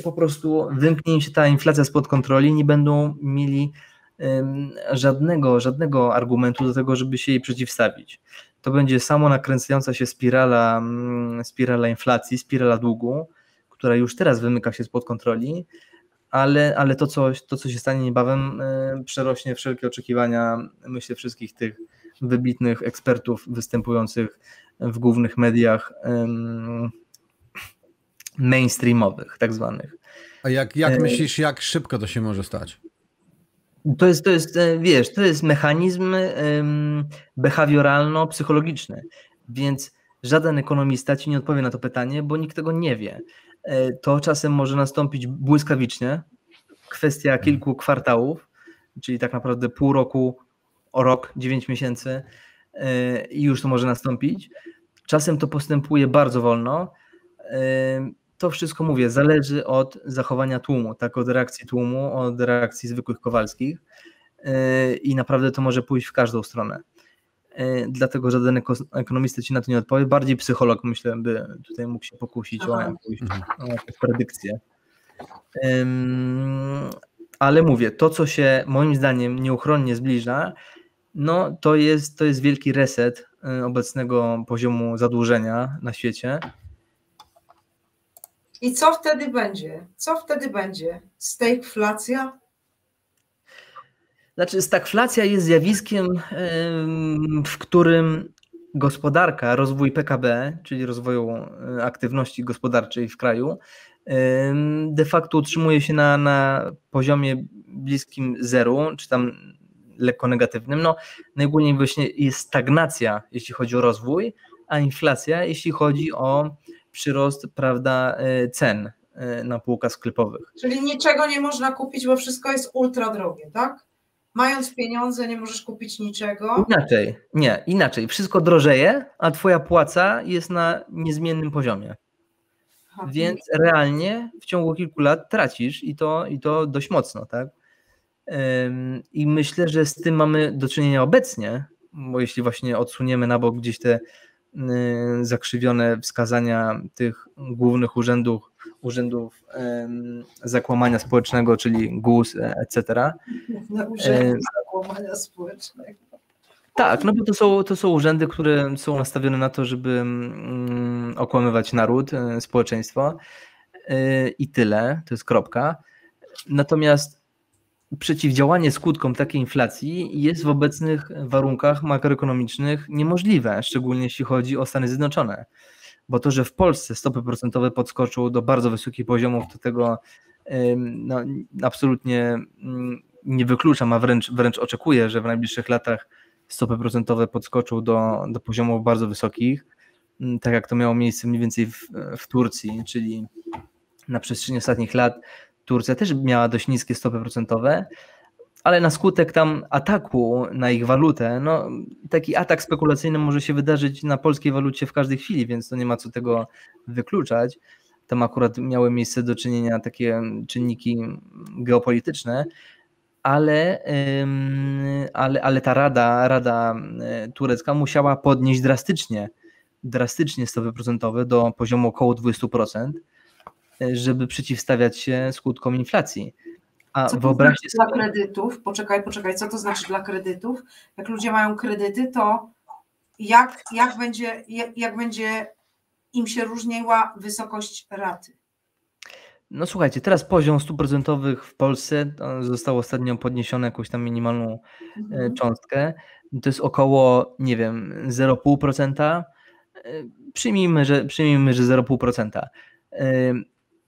po prostu wymknie im się ta inflacja spod kontroli, nie będą mieli żadnego, żadnego argumentu do tego, żeby się jej przeciwstawić. To będzie samo nakręcająca się spirala, mm, spirala inflacji, spirala długu, która już teraz wymyka się spod kontroli, ale, ale to, co, to, co się stanie niebawem, e, przerośnie wszelkie oczekiwania, myślę, wszystkich tych wybitnych ekspertów występujących w głównych mediach mainstreamowych, tak zwanych. A jak, jak e, myślisz, jak szybko to się może stać? To jest, to jest, e, wiesz, to jest mechanizm behawioralno-psychologiczny, więc żaden ekonomista ci nie odpowie na to pytanie, bo nikt tego nie wie. E, to czasem może nastąpić błyskawicznie, kwestia mhm. kilku kwartałów, czyli tak naprawdę pół roku, o rok, dziewięć miesięcy i już to może nastąpić. Czasem to postępuje bardzo wolno. To wszystko mówię, zależy od zachowania tłumu, tak od reakcji tłumu, od reakcji zwykłych Kowalskich. i naprawdę to może pójść w każdą stronę. Dlatego żaden ekonomista ci na to nie odpowie. Bardziej psycholog, myślę, by tutaj mógł się pokusić o jakąś, o jakąś predykcję. Ale mówię, to co się moim zdaniem nieuchronnie zbliża, no to jest, to jest wielki reset y, obecnego poziomu zadłużenia na świecie. I co wtedy będzie? Co wtedy będzie? Stagflacja? Znaczy, stagflacja jest zjawiskiem, w którym gospodarka, rozwój PKB, czyli rozwoju y, aktywności gospodarczej w kraju, de facto utrzymuje się na, na poziomie bliskim zeru, czy tam lekko negatywnym. No, najogólniej właśnie jest stagnacja, jeśli chodzi o rozwój, a inflacja, jeśli chodzi o przyrost prawda, e, cen e, na półkach sklepowych. Czyli niczego nie można kupić, bo wszystko jest ultra drogie, tak? Mając pieniądze nie możesz kupić niczego. Inaczej, nie, inaczej. Wszystko drożeje, a twoja płaca jest na niezmiennym poziomie. Więc realnie w ciągu kilku lat tracisz i to, i to dość mocno, tak? I myślę, że z tym mamy do czynienia obecnie, bo jeśli właśnie odsuniemy na bok gdzieś te zakrzywione wskazania tych głównych urzędów, urzędów zakłamania społecznego, czyli GUS, etc. Na urzędy zakłamania społecznego. Tak, no bo to są, to są urzędy, które są nastawione na to, żeby mm, okłamywać naród, e, społeczeństwo e, i tyle, to jest kropka. Natomiast przeciwdziałanie skutkom takiej inflacji jest w obecnych warunkach makroekonomicznych niemożliwe, szczególnie jeśli chodzi o Stany Zjednoczone. Bo to, że w Polsce stopy procentowe podskoczą do bardzo wysokich poziomów, to tego no, absolutnie mm, nie wykluczam, a wręcz, wręcz oczekuję, że w najbliższych latach stopy procentowe podskoczą do, do poziomów bardzo wysokich, mm, tak jak to miało miejsce mniej więcej w, w Turcji, czyli na przestrzeni ostatnich lat Turcja też miała dość niskie stopy procentowe, ale na skutek tam ataku na ich walutę, no taki atak spekulacyjny może się wydarzyć na polskiej walucie w każdej chwili, więc to nie ma co tego wykluczać. Tam akurat miały miejsce do czynienia takie czynniki geopolityczne, ale, ale, ale ta rada, rada e, turecka musiała podnieść drastycznie, drastycznie stopy procentowe do poziomu około 20%, e, żeby przeciwstawiać się skutkom inflacji. A co wyobraźcie znaczy sobie... dla kredytów, poczekaj, poczekaj, co to znaczy dla kredytów? Jak ludzie mają kredyty, to jak, jak, będzie, jak, jak będzie im się różniła wysokość raty? No słuchajcie, teraz poziom stóp procentowych w Polsce został ostatnio podniesiony jakąś tam minimalną e, mhm. cząstkę. To jest około, nie wiem, 0,5%. E, przyjmijmy, że, przyjmijmy, że 0,5%.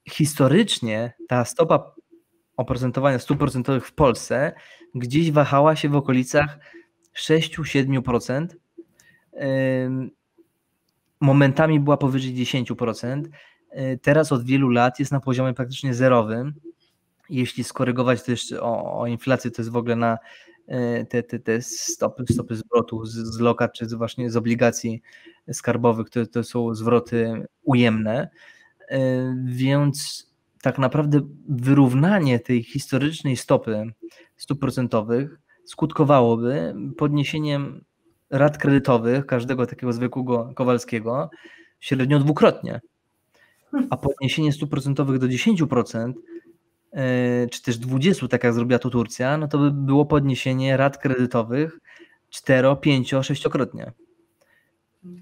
E, historycznie ta stopa oprocentowania stóp procentowych w Polsce gdzieś wahała się w okolicach 6-7%. Momentami była powyżej 10%. Y, teraz od wielu lat jest na poziomie praktycznie zerowym. Jeśli skorygować jeszcze o, o inflację, to jest w ogóle na y, te, te, te stopy, stopy zwrotu z, z lokat czy z właśnie z obligacji skarbowych, to, to są zwroty ujemne. Y, więc tak naprawdę wyrównanie tej historycznej stopy stóp procentowych skutkowałoby podniesieniem rat kredytowych każdego takiego zwykłego Kowalskiego średnio dwukrotnie a podniesienie stóp procentowych do 10%, e, czy też 20%, tak jak zrobiła to Turcja, no to by było podniesienie rat kredytowych 4, 5, 6-krotnie.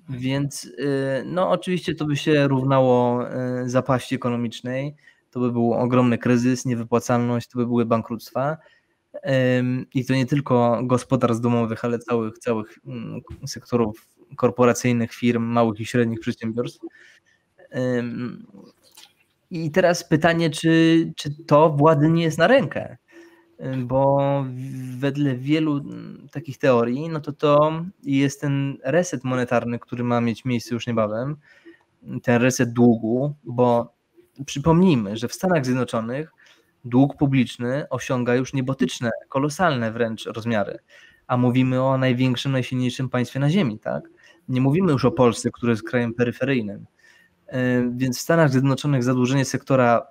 Więc e, no oczywiście to by się równało e, zapaści ekonomicznej, to by był ogromny kryzys, niewypłacalność, to by były bankructwa. I to nie tylko gospodarstw domowych, ale całych, całych mm, sektorów korporacyjnych, firm, małych i średnich przedsiębiorstw. I teraz pytanie, czy, czy to władzy nie jest na rękę? Bo wedle wielu mm, takich teorii, no to to jest ten reset monetarny, który ma mieć miejsce już niebawem, ten reset długu, bo przypomnijmy, że w Stanach Zjednoczonych dług publiczny osiąga już niebotyczne, kolosalne wręcz rozmiary, a mówimy o największym, najsilniejszym państwie na Ziemi, tak? Nie mówimy już o Polsce, które jest krajem peryferyjnym. E, więc w Stanach Zjednoczonych zadłużenie sektora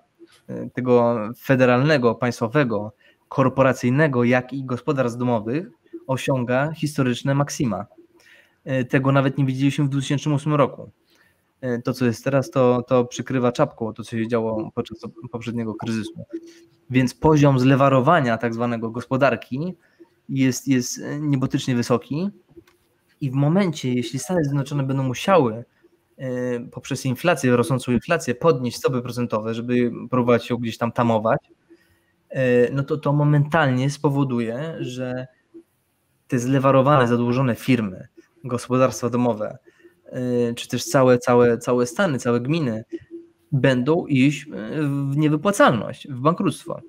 e, tego federalnego, państwowego korporacyjnego, jak i gospodarstw domowych osiąga historyczne maksima. E, tego nawet nie widzieliśmy w 2008 roku. E, to, co jest teraz, to, to przykrywa czapką to, co się działo podczas poprzedniego kryzysu. Więc poziom zlewarowania tak zwanego gospodarki jest, jest niebotycznie wysoki i w momencie, jeśli Stany Zjednoczone będą musiały e, poprzez inflację, rosnącą inflację podnieść stopy procentowe, żeby próbować ją gdzieś tam tamować, no to to momentalnie spowoduje, że te zlewarowane, zadłużone firmy, gospodarstwa domowe, y, czy też całe, całe, całe stany, całe gminy będą iść y, w niewypłacalność, w bankructwo.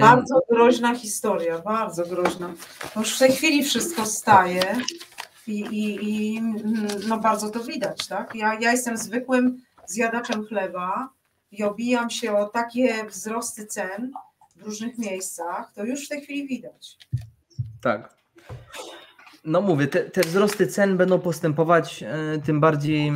Bardzo groźna historia, bardzo groźna. Już w tej chwili wszystko staje i, i, i no bardzo to widać, tak? Ja, ja jestem zwykłym zjadaczem chleba i obijam się o takie wzrosty cen w różnych miejscach, to już w tej chwili widać. Tak. No mówię, te, te wzrosty cen będą postępować, e, tym bardziej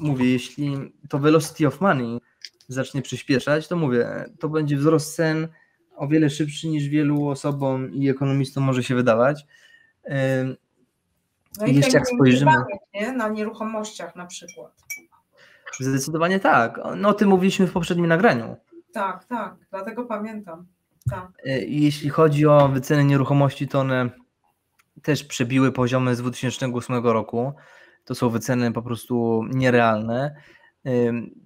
mówię, jeśli to velocity of money zacznie przyspieszać, to mówię, to będzie wzrost cen o wiele szybszy niż wielu osobom i ekonomistom może się wydawać. E, no i jeszcze jak spojrzymy nie? na nieruchomościach na przykład. Zdecydowanie tak. No o tym mówiliśmy w poprzednim nagraniu. Tak, tak, dlatego pamiętam. Tak. E, jeśli chodzi o wyceny nieruchomości, to one też przebiły poziomy z 2008 roku. To są wyceny po prostu nierealne.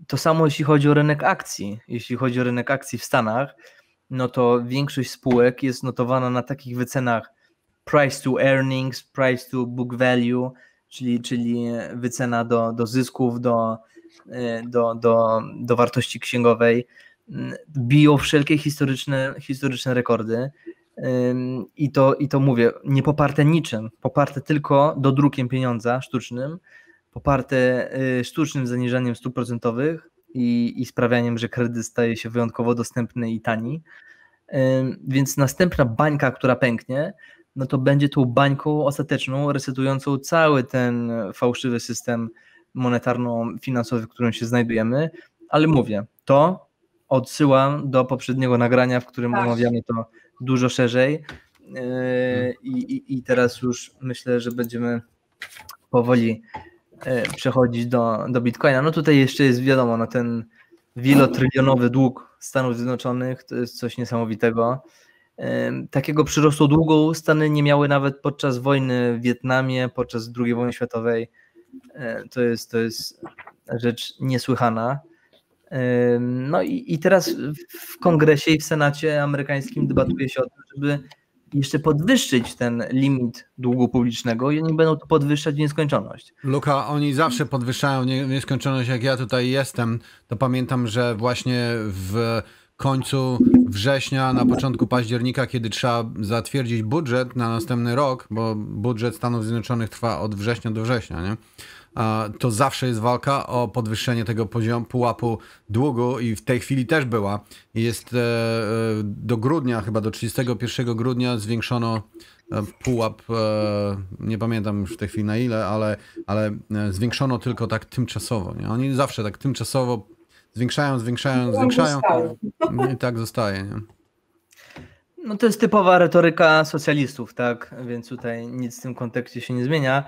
To samo jeśli chodzi o rynek akcji. Jeśli chodzi o rynek akcji w Stanach, no to większość spółek jest notowana na takich wycenach price to earnings, price to book value, czyli, czyli wycena do, do zysków, do, e, do, do, do wartości księgowej. Biją wszelkie historyczne, historyczne rekordy. I to, I to mówię, nie poparte niczym, poparte tylko dodrukiem pieniądza sztucznym, poparte y, sztucznym zaniżaniem stóp procentowych i, i sprawianiem, że kredyt staje się wyjątkowo dostępny i tani. Więc następna bańka, która pęknie, no to będzie tą bańką ostateczną, resetującą cały ten fałszywy system monetarno-finansowy, w którym się znajdujemy. Ale mówię, to odsyłam do poprzedniego nagrania, w którym tak. omawiamy to dużo szerzej. E, I, i, I teraz już myślę, że będziemy powoli e, przechodzić do, do Bitcoina. No tutaj jeszcze jest wiadomo, no ten wielotrylionowy dług Stanów Zjednoczonych to jest coś niesamowitego. E, takiego przyrostu długu Stany nie miały nawet podczas wojny w Wietnamie, podczas II wojny światowej. To jest, to jest rzecz niesłychana. No i, i teraz w kongresie i w senacie amerykańskim debatuje się o tym, żeby jeszcze podwyższyć ten limit długu publicznego i oni będą to podwyższać w nieskończoność. Luka, oni zawsze podwyższają w nieskończoność. Jak ja tutaj jestem, to pamiętam, że właśnie w końcu września, na początku października, kiedy trzeba zatwierdzić budżet na następny rok, bo budżet Stanów Zjednoczonych trwa od września do września, nie? to zawsze jest walka o podwyższenie tego poziomu pułapu długu i w tej chwili też była. Jest e, e, do grudnia, chyba do 31 grudnia zwiększono e, pułap, nie pamiętam już w tej chwili na ile, ale, ale zwiększono tylko tak tymczasowo. Nie? Oni zawsze tak tymczasowo zwiększają, zwiększają, zwiększają i tak zostaje. Nie? No to jest typowa retoryka socjalistów, tak? Więc tutaj nic w tym kontekście się nie zmienia.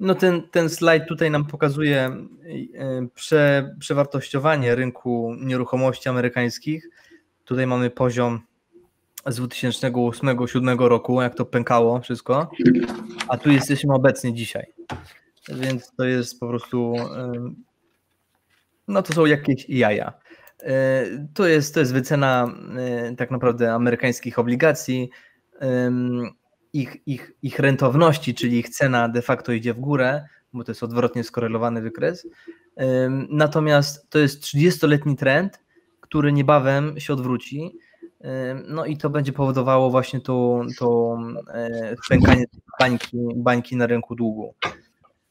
No ten, ten slajd tutaj nam pokazuje e, prze, przewartościowanie rynku nieruchomości amerykańskich. Tutaj mamy poziom z 2008-2007 roku, jak to pękało wszystko, a tu jesteśmy obecnie dzisiaj. Więc to jest po prostu, e, no to są jakieś jaja. E, to jest, to jest wycena tak naprawdę amerykańskich obligacji ich, ich, ich rentowności, czyli ich cena de facto idzie w górę, bo to jest odwrotnie skorelowany wykres. Natomiast to jest 30-letni trend, który niebawem się odwróci. No i to będzie powodowało właśnie to, to e, pękanie bańki, bańki na rynku długu.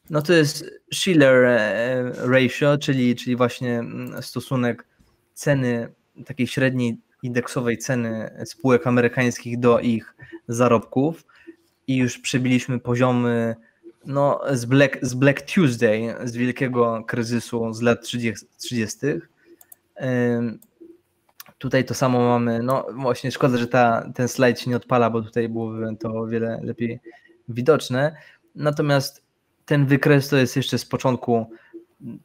No to jest Schiller e, ratio, czyli, czyli właśnie mm, stosunek ceny takiej średniej indeksowej ceny spółek amerykańskich do ich zarobków i już przebiliśmy poziomy no, z, Black, z Black Tuesday, z wielkiego kryzysu z lat 30. 30. Tutaj to samo mamy, no właśnie szkoda, że ta, ten slajd się nie odpala, bo tutaj byłoby to o wiele lepiej widoczne. Natomiast ten wykres to jest jeszcze z początku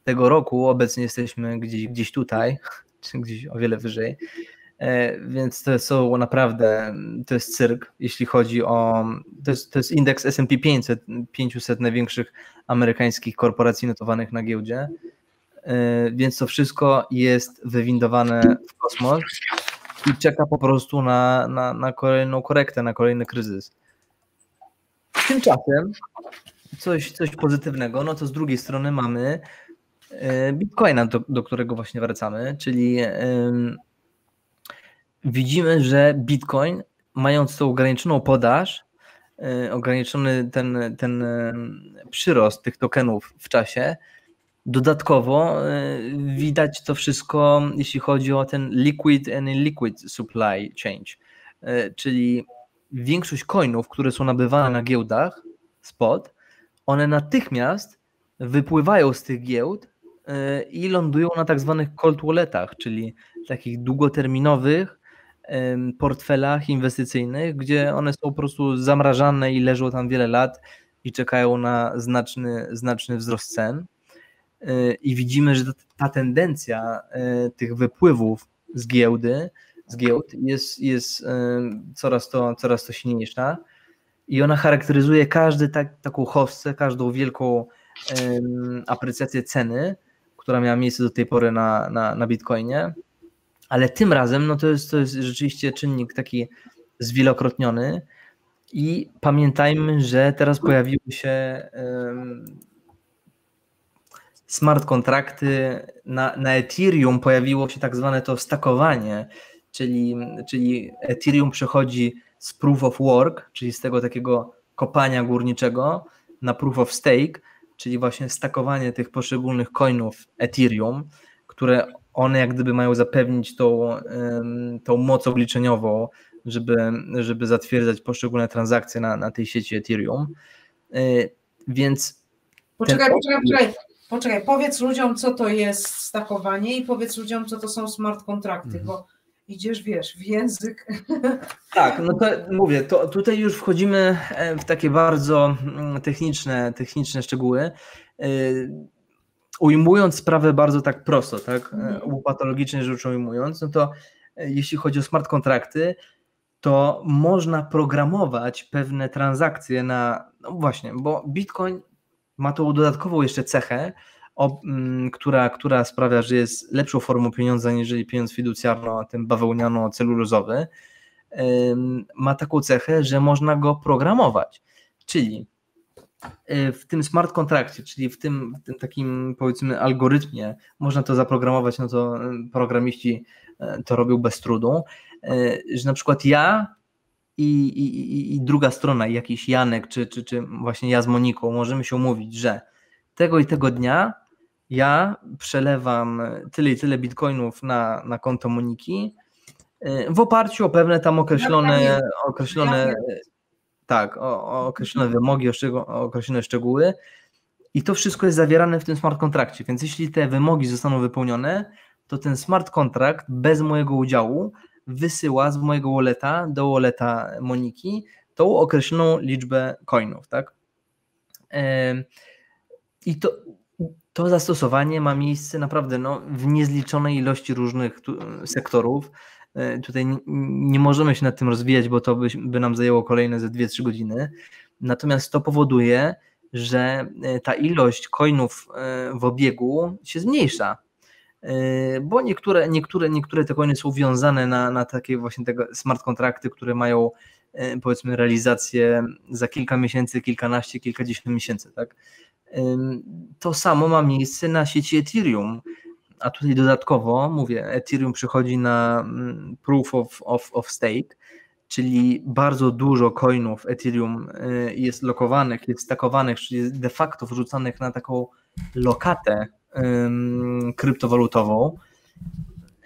tego roku, obecnie jesteśmy gdzieś, gdzieś tutaj, czy gdzieś o wiele wyżej, e, więc to są naprawdę, to jest cyrk, jeśli chodzi o, to jest, to jest indeks S&P 500, 500 największych amerykańskich korporacji notowanych na giełdzie, e, więc to wszystko jest wywindowane w kosmos i czeka po prostu na, na, na kolejną korektę, na kolejny kryzys. Tymczasem coś, coś pozytywnego, no to z drugiej strony mamy e, Bitcoina, do, do którego właśnie wracamy, czyli widzimy, że Bitcoin, mając tą ograniczoną podaż, e, ograniczony ten, ten przyrost tych tokenów w czasie, dodatkowo e, widać to wszystko, jeśli chodzi o ten liquid and liquid supply change, czyli większość coinów, które są nabywane na giełdach spot, one natychmiast wypływają z tych giełd y, i lądują na tak zwanych cold walletach, czyli takich długoterminowych portfelach inwestycyjnych, gdzie one są po prostu zamrażane i leżą tam wiele lat i czekają na znaczny, znaczny wzrost cen. Y, I widzimy, że ta tendencja tych wypływów z giełdy, z giełd jest, jest coraz, to, coraz to silniejsza i ona charakteryzuje każdy tak, taką hossę, każdą wielką um, aprecjację ceny, która miała miejsce do tej pory na, na, na Bitcoinie, ale tym razem no to, jest, to jest rzeczywiście czynnik taki zwielokrotniony. I pamiętajmy, że teraz pojawiły się um, smart kontrakty, na, na Ethereum pojawiło się tak zwane to stakowanie, czyli, czyli Ethereum przechodzi z proof of work, czyli z tego takiego kopania górniczego na proof of stake, czyli właśnie stakowanie tych poszczególnych coinów Ethereum, które one jak gdyby mają zapewnić tą, tą moc obliczeniową, żeby, żeby zatwierdzać poszczególne transakcje na, na tej sieci Ethereum. Y, więc. Poczekaj, ten... poczekaj, poczekaj. Poczekaj, powiedz ludziom, co to jest stakowanie i powiedz ludziom, co to są smart kontrakty, mhm. bo idziesz, wiesz, w język. Tak, no to mówię, to tutaj już wchodzimy e, w takie bardzo mm, techniczne, techniczne szczegóły. E, ujmując sprawę bardzo tak prosto, tak, mhm. patologicznie rzecz ujmując, no to jeśli chodzi o smart kontrakty, to można programować pewne transakcje na, no właśnie, bo Bitcoin ma tą dodatkową jeszcze cechę, mm, która, która sprawia, że jest lepszą formą pieniądza niż pieniądz fiducjarno, ten bawełniano-celulozowy, ma taką cechę, że można go programować. Czyli y, w tym smart kontrakcie, czyli w tym, w tym, takim powiedzmy algorytmie, można to zaprogramować, no to programiści e, to robią bez trudu, e, że na przykład ja i, i, i druga strona, jakiś Janek, czy, czy, czy właśnie ja z Moniką, możemy się umówić, że tego i tego dnia ja przelewam tyle i tyle bitcoinów na, na konto Moniki. W oparciu o pewne tam określone, określone tak, o, o określone wymogi, o, o określone szczegóły. I to wszystko jest zawierane w tym smart kontrakcie, więc jeśli te wymogi zostaną wypełnione, to ten smart kontrakt bez mojego udziału wysyła z mojego walleta do walleta Moniki tą określoną liczbę coinów, tak? I to, to zastosowanie ma miejsce naprawdę no, w niezliczonej ilości różnych tu, sektorów. E, tutaj nie, możemy się nad tym rozwijać, bo to by, by nam zajęło kolejne ze 2-3 godziny. Natomiast to powoduje, że e, ta ilość coinów e, w obiegu się zmniejsza. Bo niektóre, niektóre, niektóre te coiny są wiązane na, na takie właśnie tego smart kontrakty, które mają powiedzmy realizację za kilka miesięcy, kilkanaście, kilkadziesiąt miesięcy, tak? To samo ma miejsce na sieci Ethereum. A tutaj dodatkowo, mówię, Ethereum przychodzi na mm, proof of, of, of stake, czyli bardzo dużo coinów Ethereum y, jest lokowanych, jest stakowanych, czyli de facto wrzucanych na taką lokatę kryptowalutową,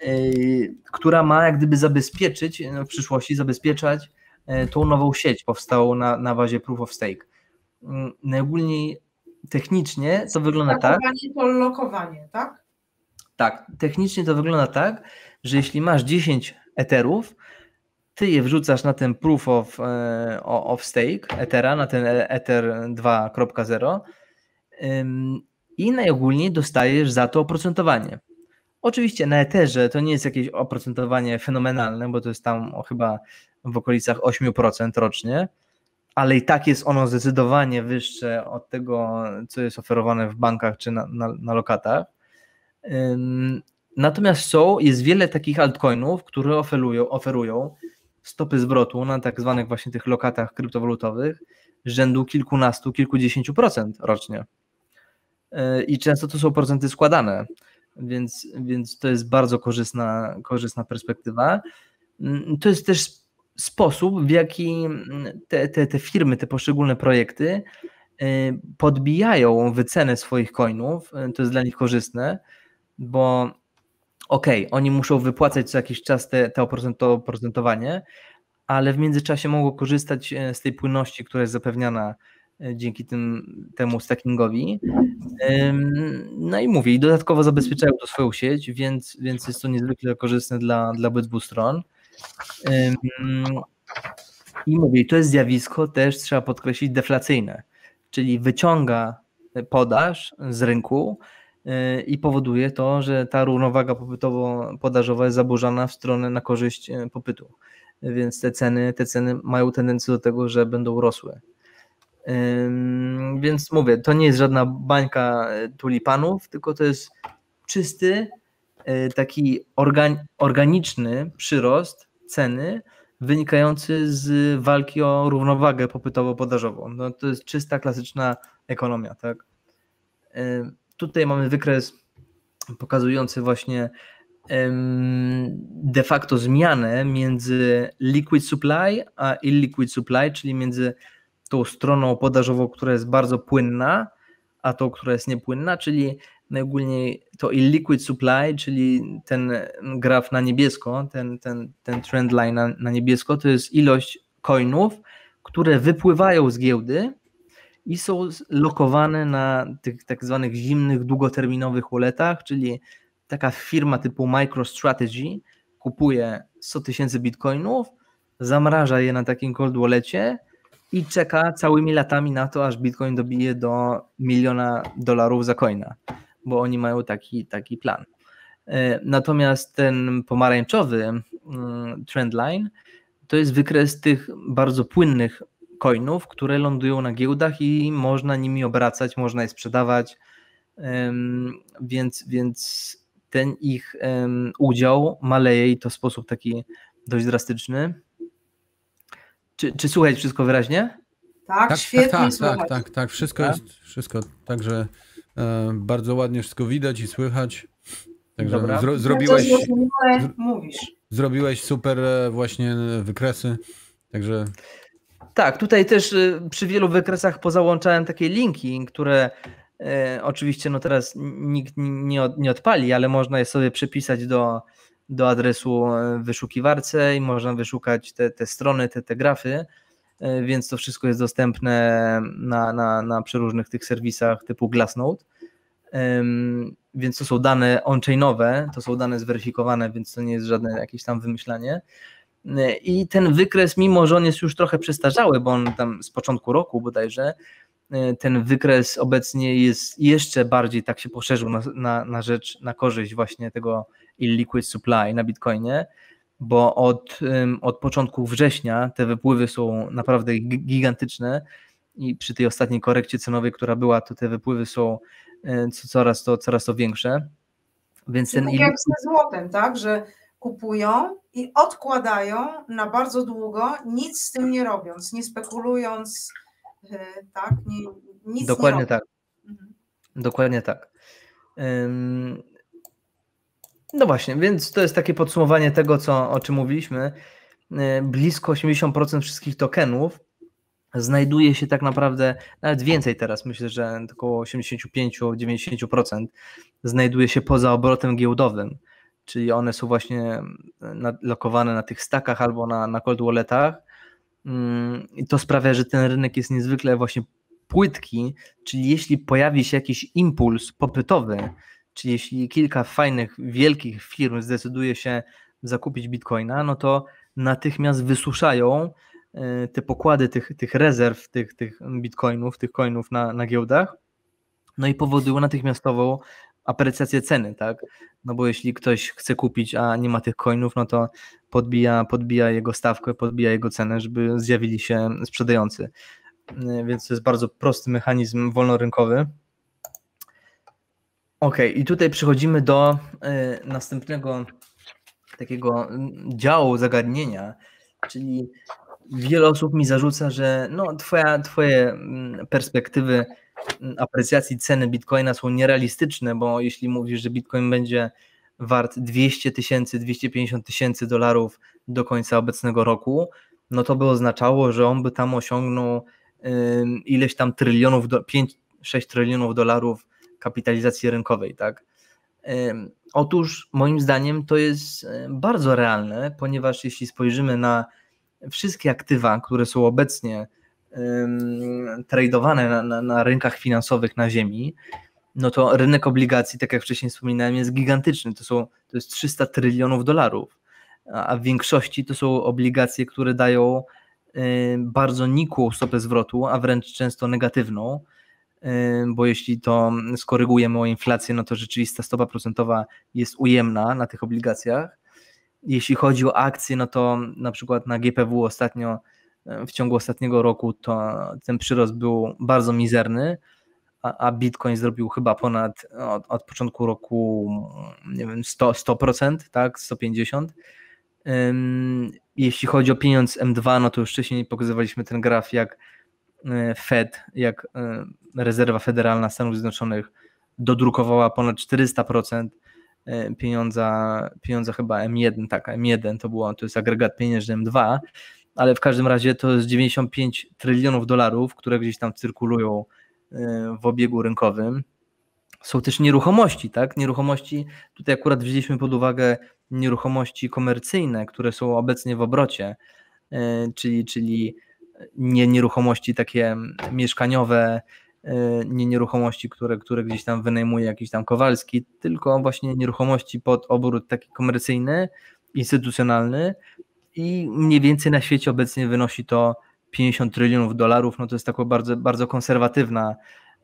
y, która ma jak gdyby zabezpieczyć, no, w przyszłości zabezpieczać y, tą nową sieć powstałą na, na bazie proof of stake. Najogólniej technicznie to wygląda tak. to lokowanie, tak? Tak, technicznie to wygląda tak, że jeśli masz 10 etherów, ty je wrzucasz na ten proof of, e, of stake Ethera, na ten Ether 2.0 i najogólniej dostajesz za to oprocentowanie. Oczywiście na Etherze to nie jest jakieś oprocentowanie fenomenalne, bo to jest tam chyba w okolicach 8% rocznie, ale i tak jest ono zdecydowanie wyższe od tego, co jest oferowane w bankach czy na, na, na lokatach. Natomiast są, jest wiele takich altcoinów, które oferują, oferują stopy zwrotu na tak zwanych właśnie tych lokatach kryptowalutowych rzędu kilkunastu, kilkudziesięciu procent rocznie. E, I często to są procenty składane, więc, więc to jest bardzo korzystna, korzystna perspektywa. To jest też sposób, w jaki te, te, te firmy, te poszczególne projekty e, podbijają wycenę swoich coinów. E, to jest dla nich korzystne, bo okej, okay, oni muszą wypłacać co jakiś czas te, te oprocentowanie, ale w międzyczasie mogą korzystać e, z tej płynności, która jest zapewniana dzięki tym, temu stackingowi. No i mówię, i dodatkowo zabezpieczają to swoją sieć, więc, więc jest to niezwykle korzystne dla, dla obydwu stron. I mówię, to jest zjawisko też trzeba podkreślić deflacyjne, czyli wyciąga podaż z rynku, i powoduje to, że ta równowaga popytowo-podażowa jest zaburzana w stronę na korzyść e, popytu. Więc te ceny, te ceny mają tendencję do tego, że będą rosły. Więc mówię, to nie jest żadna bańka e, tulipanów, tylko to jest czysty, e, taki organiczny przyrost ceny wynikający z walki o równowagę popytowo-podażową. No, to jest czysta, klasyczna ekonomia. Tak? Tutaj mamy wykres pokazujący właśnie de facto zmianę między liquid supply a illiquid supply, czyli między tą stroną podażową, która jest bardzo płynna, a tą, która jest niepłynna, czyli najogólniej to illiquid supply, czyli ten graf na niebiesko, ten, ten, ten trend line na, na niebiesko, to jest ilość coinów, które wypływają z giełdy i są lokowane na tych tak zwanych zimnych, długoterminowych walletach, czyli taka firma typu MicroStrategy kupuje 100 tysięcy bitcoinów, zamraża je na takim cold wallecie i czeka całymi latami na to, aż bitcoin dobije do miliona dolarów za coina, bo oni mają taki, taki plan. E, natomiast ten pomarańczowy mm, trendline to jest wykres tych bardzo płynnych coinów, które lądują na giełdach i można nimi obracać, można je sprzedawać, więc, więc ten ich udział maleje i to w sposób taki dość drastyczny. Czy, czy słuchać wszystko wyraźnie? Tak, tak świetnie tak, tak, tak, tak, tak, wszystko tak? jest, wszystko, także bardzo ładnie wszystko widać i słychać. Także zro, zrobiłeś, mówisz. zrobiłeś super e, właśnie wykresy, także tak, tutaj też przy wielu wykresach pozałączałem takie linki, które e, oczywiście no teraz nikt nie, od, nie odpali, ale można je sobie przypisać do, do adresu e, wyszukiwarce i można wyszukać te, te strony, te, te grafy, e, więc to wszystko jest dostępne na, na, na przeróżnych tych serwisach typu Glassnode. Więc to są dane on-chainowe, to są dane zweryfikowane, więc to nie jest żadne jakieś tam wymyślanie. I ten wykres, mimo że on jest już trochę przestarzały, bo on tam z początku roku bodajże, ten wykres obecnie jest jeszcze bardziej tak się poszerzył na, na, na rzecz, na korzyść właśnie tego illiquid supply na Bitcoinie, bo od, od początku września te wypływy są naprawdę gigantyczne i przy tej ostatniej korekcie cenowej, która była, to te wypływy są coraz to, coraz to większe. Więc ten tak jak ze złotem, tak, że kupują i odkładają na bardzo długo, nic z tym nie robiąc, nie spekulując, e, tak? Nie, nic Dokładnie nie tak. Mhm. Dokładnie tak. No właśnie, więc to jest takie podsumowanie tego, co, o czym mówiliśmy. E, blisko 80% wszystkich tokenów znajduje się tak naprawdę, nawet więcej teraz, myślę, że około 85-90% znajduje się poza obrotem giełdowym czyli one są właśnie lokowane na tych stakach albo na, na cold walletach. Mm, I to sprawia, że ten rynek jest niezwykle właśnie płytki, czyli jeśli pojawi się jakiś impuls popytowy, Czyli jeśli kilka fajnych, wielkich firm zdecyduje się zakupić bitcoina, no to natychmiast wysuszają e, te pokłady tych, tych rezerw, tych, tych bitcoinów, tych coinów na, na giełdach, no i powodują natychmiastową aprecjację ceny, tak? No bo jeśli ktoś chce kupić, a nie ma tych coinów, no to podbija, podbija jego stawkę, podbija jego cenę, żeby zjawili się sprzedający. E, więc to jest bardzo prosty mechanizm wolnorynkowy. Ok, i tutaj przechodzimy do y, następnego takiego działu zagadnienia, czyli wiele osób mi zarzuca, że no, twoja, twoje mm, perspektywy mm, aprecjacji ceny bitcoina są nierealistyczne, bo jeśli mówisz, że bitcoin będzie wart 200 tysięcy, 250 tysięcy dolarów do końca obecnego roku, no to by oznaczało, że on by tam osiągnął ileś tam trylionów, 5-6 trylionów dolarów kapitalizacji rynkowej, tak? Otóż moim zdaniem to jest bardzo realne, ponieważ jeśli spojrzymy na wszystkie aktywa, które są obecnie tradowane na, na, na rynkach finansowych na Ziemi, no to rynek obligacji, tak jak wcześniej wspominałem, jest gigantyczny. To, są, to jest 300 trylionów dolarów, a w większości to są obligacje, które dają bardzo nikłą stopę zwrotu, a wręcz często negatywną, bo jeśli to skorygujemy o inflację, no to rzeczywista stopa procentowa jest ujemna na tych obligacjach. Jeśli chodzi o akcje, no to na przykład na GPW ostatnio, w ciągu ostatniego roku, to ten przyrost był bardzo mizerny, a, a Bitcoin zrobił chyba ponad od, od początku roku, nie wiem, 100%, 100% tak, 150%. Jeśli chodzi o pieniądz M2, no to już wcześniej pokazywaliśmy ten graf, jak Fed, jak e, rezerwa federalna Stanów Zjednoczonych dodrukowała ponad 400% e, pieniądza, pieniądza chyba M1, tak, M1 to było, to jest agregat pieniężny M2, ale w każdym razie to jest 95 trylionów dolarów, które gdzieś tam cyrkulują w obiegu rynkowym. Są też nieruchomości, tak? Nieruchomości, tutaj akurat wzięliśmy pod uwagę nieruchomości komercyjne, które są obecnie w obrocie, czyli, czyli nie nieruchomości takie mieszkaniowe, e, nie nieruchomości, które, które gdzieś tam wynajmuje jakiś tam Kowalski, tylko właśnie nieruchomości pod obrót taki komercyjny, instytucjonalny i mniej więcej na świecie obecnie wynosi to 50 trylionów dolarów, no to jest taka bardzo, bardzo konserwatywna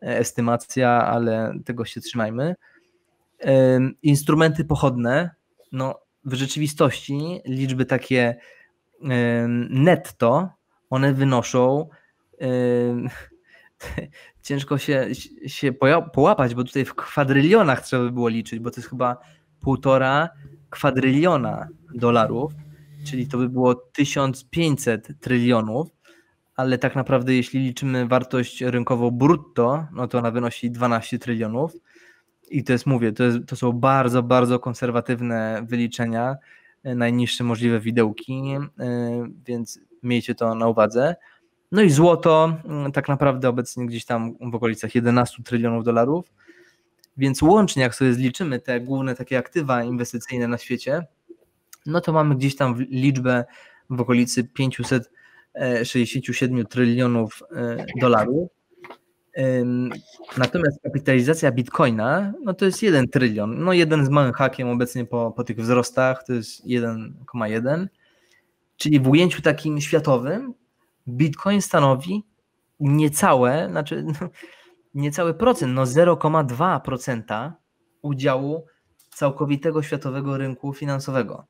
e, estymacja, ale tego się trzymajmy. Instrumenty pochodne, no w rzeczywistości liczby takie netto, one wynoszą ciężko się, się połapać, bo tutaj w kwadrylionach trzeba by było liczyć, bo to jest chyba półtora kwadryliona dolarów, czyli to by było 1500 trylionów, ale tak naprawdę jeśli liczymy wartość rynkową brutto, no to ona wynosi 12 trylionów, i to jest, mówię, to, jest, to są bardzo, bardzo konserwatywne wyliczenia, e, najniższe możliwe widełki, e, więc miejcie to na uwadze. No i złoto mm, tak naprawdę obecnie gdzieś tam w okolicach 11 trylionów dolarów, więc łącznie jak sobie zliczymy te główne takie aktywa inwestycyjne na świecie, no to mamy gdzieś tam liczbę w okolicy 567 trylionów e, dolarów. Natomiast kapitalizacja bitcoina, no to jest 1 trylion. No jeden z małym hakiem obecnie po, po tych wzrostach to jest 1,1. Czyli w ujęciu takim światowym bitcoin stanowi niecałe, znaczy no, niecały procent, no 0,2% udziału całkowitego światowego rynku finansowego.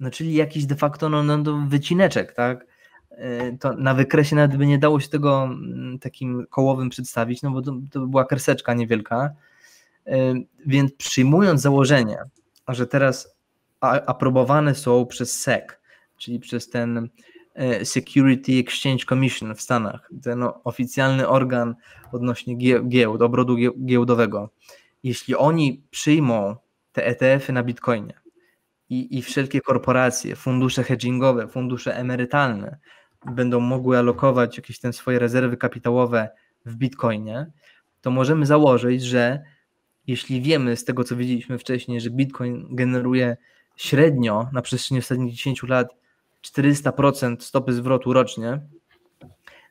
No czyli jakiś de facto no, no, wycineczek, tak? E, to na wykresie nawet by nie dało się tego mm, takim kołowym przedstawić, no bo to, to by była kreseczka niewielka. E, więc przyjmując założenie, że teraz aprobowane są przez SEC, czyli przez ten e, Security Exchange Commission w Stanach, ten oficjalny organ odnośnie giełd, obrotu giełdowego. Jeśli oni przyjmą te ETF-y na Bitcoinie i, i wszelkie korporacje, fundusze hedgingowe, fundusze emerytalne będą mogły alokować jakieś te swoje rezerwy kapitałowe w Bitcoinie, to możemy założyć, że jeśli wiemy z tego, co widzieliśmy wcześniej, że Bitcoin generuje średnio na przestrzeni ostatnich 10 lat 400% stopy zwrotu rocznie,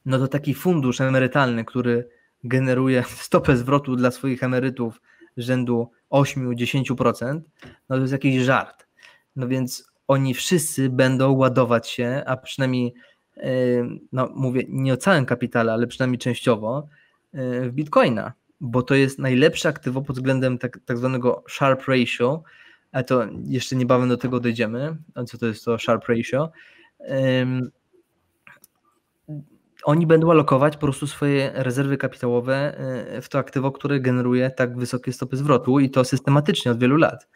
no to taki fundusz emerytalny, który generuje stopę zwrotu dla swoich emerytów rzędu 8-10%, no to jest jakiś żart. No więc oni wszyscy będą ładować się, a przynajmniej, no mówię nie o całym kapitale, ale przynajmniej częściowo, w bitcoina, bo to jest najlepsze aktywo pod względem tak, tak zwanego sharp ratio, a to jeszcze niebawem do tego dojdziemy, co to jest to sharp ratio. oni będą alokować po prostu swoje rezerwy kapitałowe e, w to aktywo, które generuje tak wysokie stopy zwrotu i to systematycznie od wielu lat.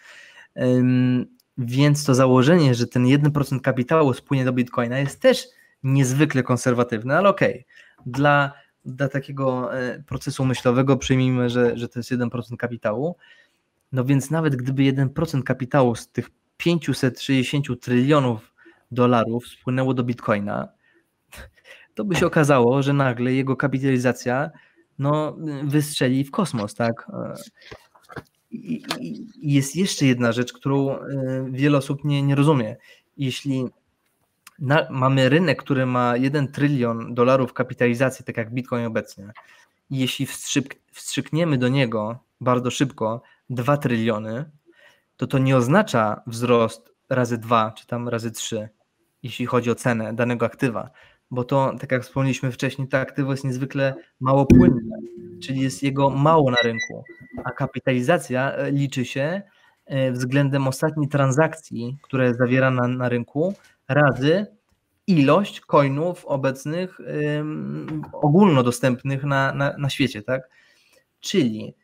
Więc to założenie, że ten 1% kapitału spłynie do Bitcoina jest też niezwykle konserwatywne, ale okej. Okay. Dla, dla takiego e, procesu myślowego przyjmijmy, że, że to jest 1% kapitału. No więc nawet gdyby 1% kapitału z tych 560 trylionów dolarów spłynęło do Bitcoina, to by się okazało, że nagle jego kapitalizacja no, wystrzeli w kosmos, tak? I, jest jeszcze jedna rzecz, którą e, wiele osób nie, nie rozumie. Jeśli na, mamy rynek, który ma 1 trylion dolarów kapitalizacji, tak jak Bitcoin obecnie, i jeśli wstrzyk, wstrzykniemy do niego bardzo szybko 2 tryliony, to to nie oznacza wzrost razy 2 czy tam razy 3, jeśli chodzi o cenę danego aktywa, bo to, tak jak wspomnieliśmy wcześniej, to aktywo jest niezwykle mało płynne, czyli jest jego mało na rynku, a kapitalizacja e, liczy się e, względem ostatniej transakcji, które jest zawierana na rynku, razy ilość coinów obecnych ym, ogólnodostępnych na, na, na świecie, tak? Czyli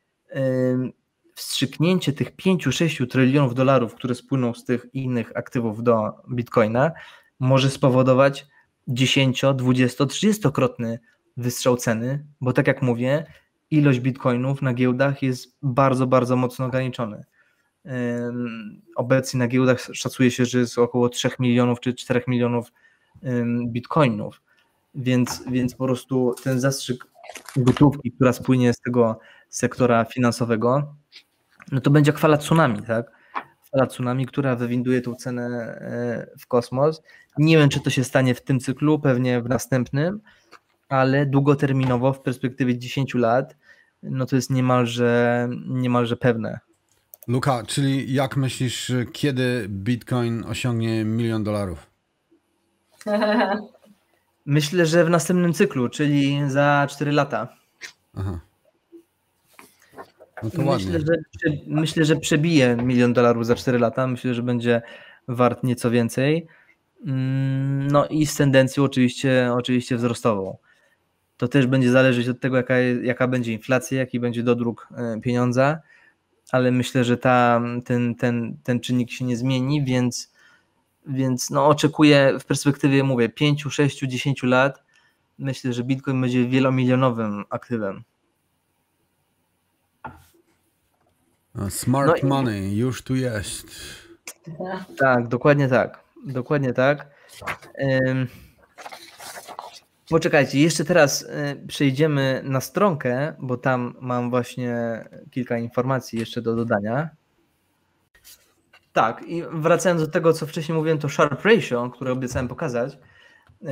wstrzyknięcie tych 5-6 trylionów dolarów, które spłyną z tych innych aktywów do Bitcoina, może spowodować 10, 20, 30-krotny wystrzał ceny, bo tak jak mówię, ilość bitcoinów na giełdach jest bardzo, bardzo mocno ograniczony. Obecnie na giełdach szacuje się, że jest około 3 milionów czy 4 milionów bitcoinów, więc, więc po prostu ten zastrzyk gotówki, która spłynie z tego sektora finansowego, no to będzie fala tsunami, tak? Fala tsunami, która wywinduje tą cenę e, w kosmos. Nie wiem, czy to się stanie w tym cyklu, pewnie w następnym, ale długoterminowo, w perspektywie 10 lat, no to jest niemalże, niemalże pewne. Luka, czyli jak myślisz, kiedy Bitcoin osiągnie milion dolarów? Myślę, że w następnym cyklu, czyli za 4 lata. Aha. No myślę, że, myślę, że przebije milion dolarów za 4 lata. Myślę, że będzie wart nieco więcej. Mm, no i z tendencją oczywiście, oczywiście wzrostową. To też będzie zależeć od tego, jaka, jaka będzie inflacja, jaki będzie dodruk e, pieniądza, ale myślę, że ta, ten, ten, ten czynnik się nie zmieni, więc, więc no oczekuję w perspektywie, mówię, 5, 6, 10 lat, myślę, że Bitcoin będzie wielomilionowym aktywem. Smart no money już tu jest. Tak, dokładnie tak. Dokładnie tak. Poczekajcie, jeszcze teraz y, przejdziemy na stronkę, bo tam mam właśnie kilka informacji jeszcze do dodania. Tak, i wracając do tego, co wcześniej mówiłem, to Sharp Ratio, które obiecałem pokazać, y,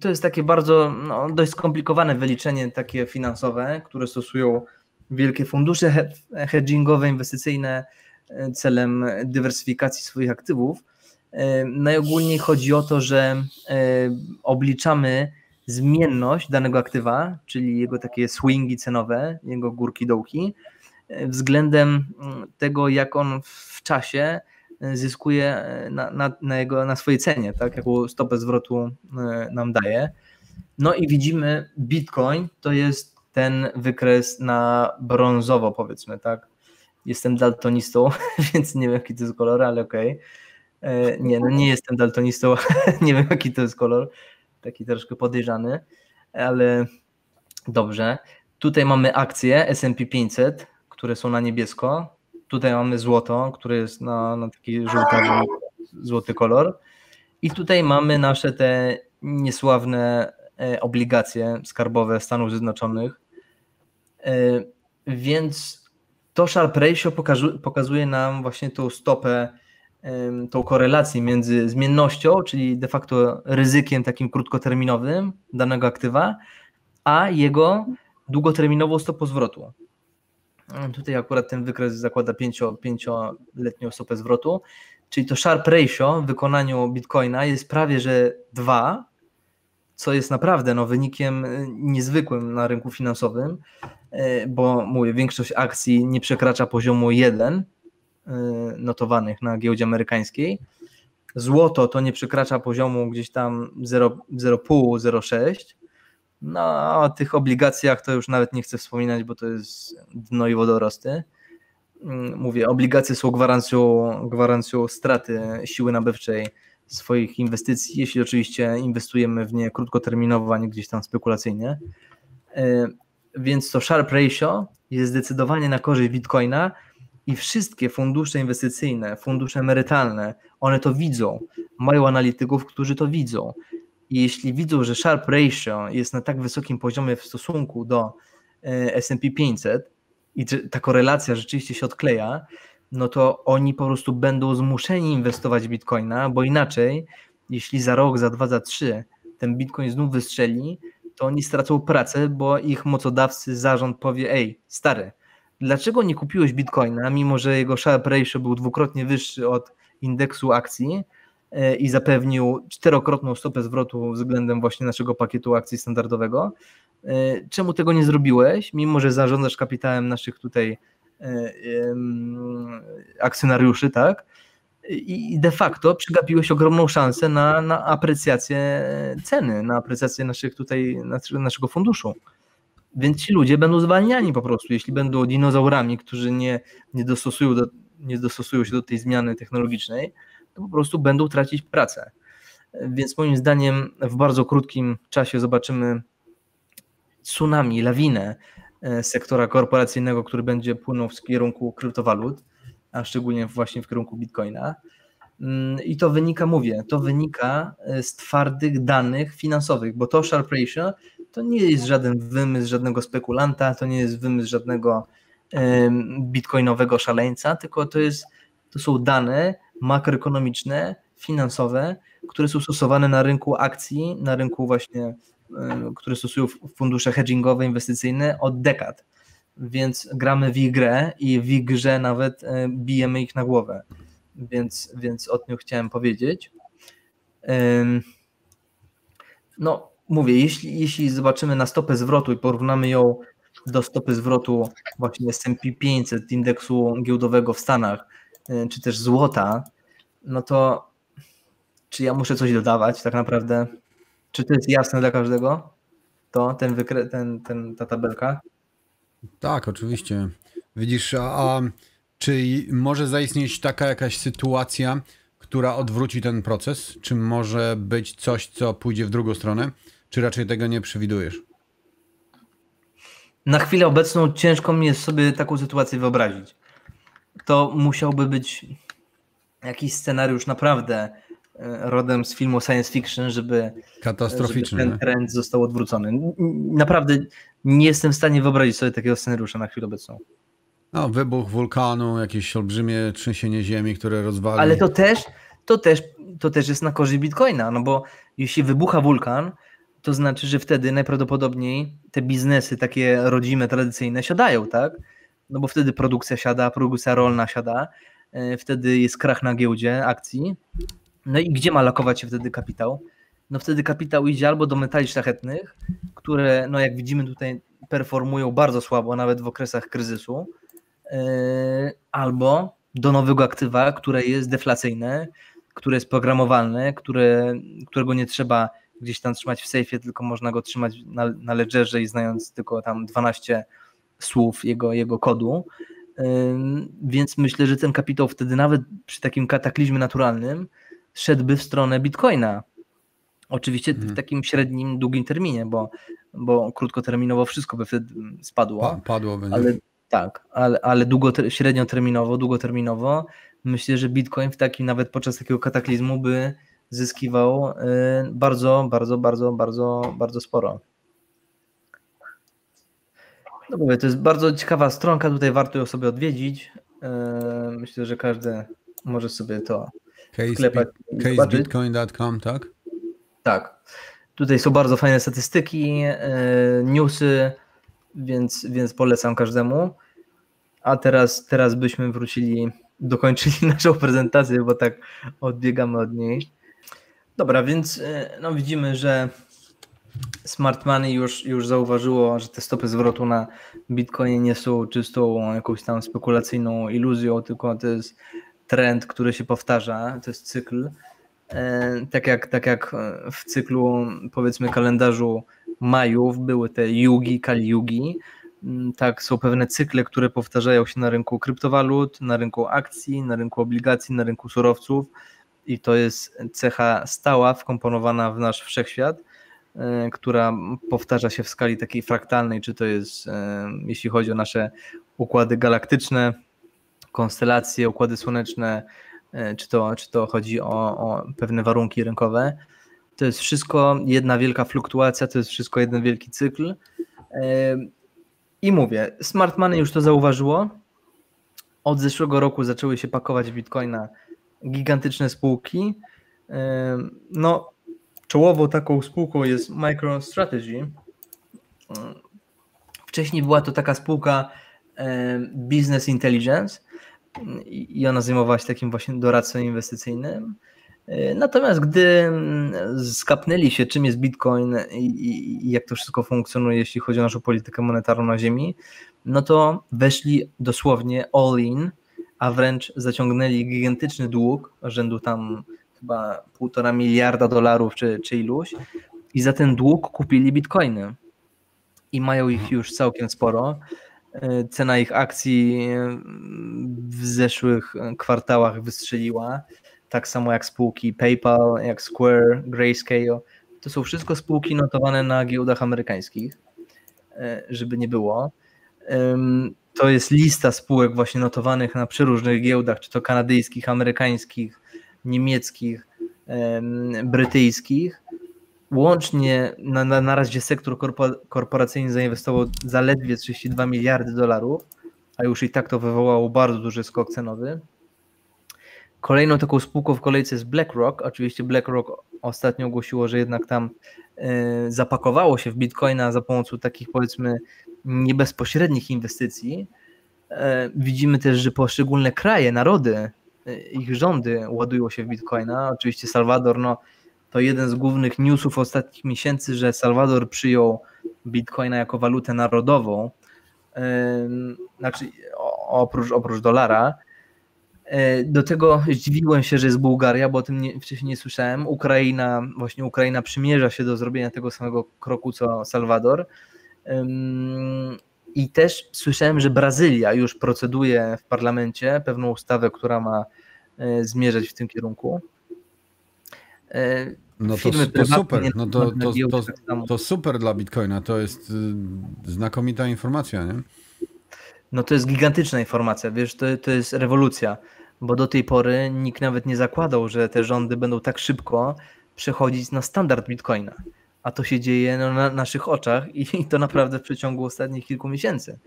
to jest takie bardzo no, dość skomplikowane wyliczenie takie finansowe, które stosują wielkie fundusze hedgingowe, inwestycyjne y, celem dywersyfikacji swoich aktywów. Najogólniej chodzi o to, że obliczamy zmienność danego aktywa, czyli jego takie swingi cenowe, jego górki dołki, względem mm, tego, jak on w czasie e, zyskuje e, na, na, na, jego, na swojej cenie, tak? jaką stopę zwrotu e, nam daje. No i widzimy Bitcoin to jest ten wykres na brązowo powiedzmy, tak? Jestem daltonistą, więc nie wiem jaki to jest kolor, ale okej. Okay. Nie, no nie jestem daltonistą, nie wiem jaki to jest kolor, taki troszkę podejrzany, ale dobrze. Tutaj mamy akcje S&P 500, które są na niebiesko. Tutaj mamy złoto, które jest na, na taki żółtawy, złoty kolor. I tutaj mamy nasze te niesławne e, obligacje skarbowe Stanów Zjednoczonych. E, więc to Sharp Ratio pokazuje nam właśnie tą stopę tą korelację między zmiennością, czyli de facto ryzykiem takim krótkoterminowym danego aktywa, a jego długoterminową stopą zwrotu. Tutaj akurat ten wykres zakłada 5-letnią stopę zwrotu, czyli to Sharp Ratio w wykonaniu Bitcoina jest prawie że 2, co jest naprawdę no, wynikiem niezwykłym na rynku finansowym, bo mówię, większość akcji nie przekracza poziomu 1 notowanych na giełdzie amerykańskiej. Złoto to nie przekracza poziomu gdzieś tam 0,5-0,6 no, o tych obligacjach to już nawet nie chcę wspominać, bo to jest dno i wodorosty. Mm, mówię, obligacje są gwarancją, gwarancją straty siły nabywczej swoich inwestycji, jeśli oczywiście inwestujemy w nie krótkoterminowo, a nie gdzieś tam spekulacyjnie. E, więc to Sharp Ratio jest zdecydowanie na korzyść Bitcoina i wszystkie fundusze inwestycyjne, fundusze emerytalne, one to widzą. Mają analityków, którzy to widzą. I jeśli widzą, że Sharp Ratio jest na tak wysokim poziomie w stosunku do e, S&P 500 i ta korelacja rzeczywiście się odkleja, no to oni po prostu będą zmuszeni inwestować w Bitcoina, bo inaczej, jeśli za rok, za dwa, za trzy ten Bitcoin znów wystrzeli, to oni stracą pracę, bo ich mocodawcy, zarząd powie, ej, stary, dlaczego nie kupiłeś Bitcoina, mimo że jego Sharp Ratio był dwukrotnie wyższy od indeksu akcji, E, i zapewnił czterokrotną stopę zwrotu względem właśnie naszego pakietu akcji standardowego. E, czemu tego nie zrobiłeś, mimo że zarządzasz kapitałem naszych tutaj akcjonariuszy, tak? I de facto przegapiłeś ogromną szansę na, na aprecjację ceny, na aprecjację naszych tutaj, naszego funduszu. Więc ci ludzie będą zwalniani po prostu, jeśli będą dinozaurami, którzy nie, nie, dostosują, do, nie dostosują się do tej zmiany technologicznej, to po prostu będą tracić pracę. Więc moim zdaniem w bardzo krótkim czasie zobaczymy tsunami, lawinę sektora korporacyjnego, który będzie płynął w kierunku kryptowalut, a szczególnie właśnie w kierunku bitcoina. Mm, I to wynika, mówię, to wynika e, z twardych danych finansowych, bo to Sharp Ratio to nie jest żaden wymysł żadnego spekulanta, to nie jest wymysł żadnego bitcoinowego szaleńca, tylko to, jest, to są dane makroekonomiczne, finansowe, które są stosowane na rynku akcji, na rynku właśnie, e, które stosują fundusze hedgingowe, inwestycyjne od dekad. Więc gramy w ich grę i w ich grze nawet e, bijemy ich na głowę. Więc, więc o tym chciałem powiedzieć. No, mówię, jeśli, jeśli zobaczymy na stopę zwrotu i porównamy ją do stopy zwrotu właśnie S&P 500 indeksu giełdowego w Stanach, Y, czy też złota, no to czy ja muszę coś dodawać tak naprawdę? Czy to jest jasne dla każdego? To, ten, wykre, ten, ten ta tabelka? Tak, oczywiście. Widzisz, a, a czy może zaistnieć taka jakaś sytuacja, która odwróci ten proces? Czy może być coś, co pójdzie w drugą stronę? Czy raczej tego nie przewidujesz? Na chwilę obecną ciężko mi jest sobie taką sytuację wyobrazić to musiałby być jakiś scenariusz naprawdę rodem z filmu science fiction, żeby, Katastroficzny, żeby ten trend został odwrócony. Naprawdę nie jestem w stanie wyobrazić sobie takiego scenariusza na chwilę obecną. No, wybuch wulkanu, jakieś olbrzymie trzęsienie ziemi, które rozwali. Ale to też, to też, to też jest na korzyść Bitcoina, no bo jeśli wybucha wulkan, to znaczy, że wtedy najprawdopodobniej te biznesy takie rodzime, tradycyjne siadają, tak? no bo wtedy produkcja siada, produkcja rolna siada, e, wtedy jest krach na giełdzie akcji. No i gdzie ma lokować się wtedy kapitał? No wtedy kapitał idzie albo do metali szlachetnych, które, no jak widzimy tutaj, performują bardzo słabo, nawet w okresach kryzysu, e, albo do nowego aktywa, które jest deflacyjne, które jest programowalne, które, którego nie trzeba gdzieś tam trzymać w sejfie, tylko można go trzymać na, na ledgerze i znając tylko tam 12 słów jego, jego kodu. Więc myślę, że ten kapitał wtedy nawet przy takim kataklizmie naturalnym szedłby w stronę bitcoina. Oczywiście w mhm. takim średnim, długim terminie, bo, bo krótkoterminowo wszystko by wtedy spadło. padłoby. Nie? Ale tak, ale, ale długo, średnioterminowo, długoterminowo myślę, że bitcoin w takim nawet podczas takiego kataklizmu by zyskiwał bardzo, bardzo, bardzo, bardzo, bardzo sporo. No mówię, to jest bardzo ciekawa stronka, tutaj warto ją sobie odwiedzić. E, myślę, że każdy może sobie to Casebitcoin.com, tak? Tak. Tutaj są bardzo fajne statystyki, e, newsy, więc, więc polecam każdemu. a teraz, teraz byśmy wrócili, dokończyli naszą prezentację, bo tak odbiegamy od niej. Dobra, więc e, no widzimy, że Smart Money już, już zauważyło, że te stopy zwrotu na Bitcoinie nie są czystą jakąś tam spekulacyjną iluzją, tylko to jest trend, który się powtarza, to jest cykl. E, tak jak, tak jak w cyklu, powiedzmy, kalendarzu Majów były te yugi, kali yugi, mm, tak, są pewne cykle, które powtarzają się na rynku kryptowalut, na rynku akcji, na rynku obligacji, na rynku surowców i to jest cecha stała, wkomponowana w nasz wszechświat, e, która powtarza się w skali takiej fraktalnej, czy to jest, e, jeśli chodzi o nasze układy galaktyczne, konstelacje, układy słoneczne, e, czy to, czy to chodzi o, o pewne warunki rynkowe. To jest wszystko jedna wielka fluktuacja, to jest wszystko jeden wielki cykl. I mówię, Smart Money już to zauważyło. Od zeszłego roku zaczęły się pakować w bitcoina gigantyczne spółki. No, czołową taką spółką jest MicroStrategy. Wcześniej była to taka spółka Business Intelligence i ona zajmowała się takim właśnie doradcą inwestycyjnym. Natomiast gdy skapnęli się, czym jest Bitcoin i, i, jak to wszystko funkcjonuje, jeśli chodzi o naszą politykę monetarną na Ziemi, no to weszli dosłownie all in a wręcz zaciągnęli gigantyczny dług, rzędu tam chyba półtora miliarda dolarów czy, czy iluś i za ten dług kupili bitcoiny i mają ich już całkiem sporo. E, cena ich akcji w zeszłych kwartałach wystrzeliła, tak samo jak spółki PayPal, jak Square, Grayscale. To są wszystko spółki notowane na giełdach amerykańskich, e, żeby nie było to jest lista spółek właśnie notowanych na przeróżnych giełdach, czy to kanadyjskich, amerykańskich, niemieckich, brytyjskich. Łącznie na, na, na razie sektor korporacyjny zainwestował zaledwie 32 miliardy dolarów, a już i tak to wywołało bardzo duży skok cenowy. Kolejną taką spółką w kolejce jest BlackRock. Oczywiście BlackRock ostatnio ogłosiło, że jednak tam e, zapakowało się w Bitcoina za pomocą takich powiedzmy niebezpośrednich inwestycji. E, widzimy też, że poszczególne kraje, narody, e, ich rządy ładują się w Bitcoina. Oczywiście Salwador, no, to jeden z głównych newsów ostatnich miesięcy, że Salwador przyjął Bitcoina jako walutę narodową, znaczy oprócz, oprócz dolara. E, do tego zdziwiłem się, że jest Bułgaria, bo o tym nie, wcześniej nie słyszałem. Ukraina, właśnie Ukraina przymierza się do zrobienia tego samego kroku co Salwador. I też słyszałem, że Brazylia już proceduje w parlamencie pewną ustawę, która ma e, zmierzać w tym kierunku. E, no to, to super, no to, to, to, to, super dla Bitcoina, to jest y, znakomita informacja, nie? No to jest gigantyczna informacja, wiesz, to, to jest rewolucja, bo do tej pory nikt nawet nie zakładał, że te rządy będą tak szybko przechodzić na standard Bitcoina a to się dzieje no, na naszych oczach i to naprawdę w przeciągu ostatnich kilku miesięcy.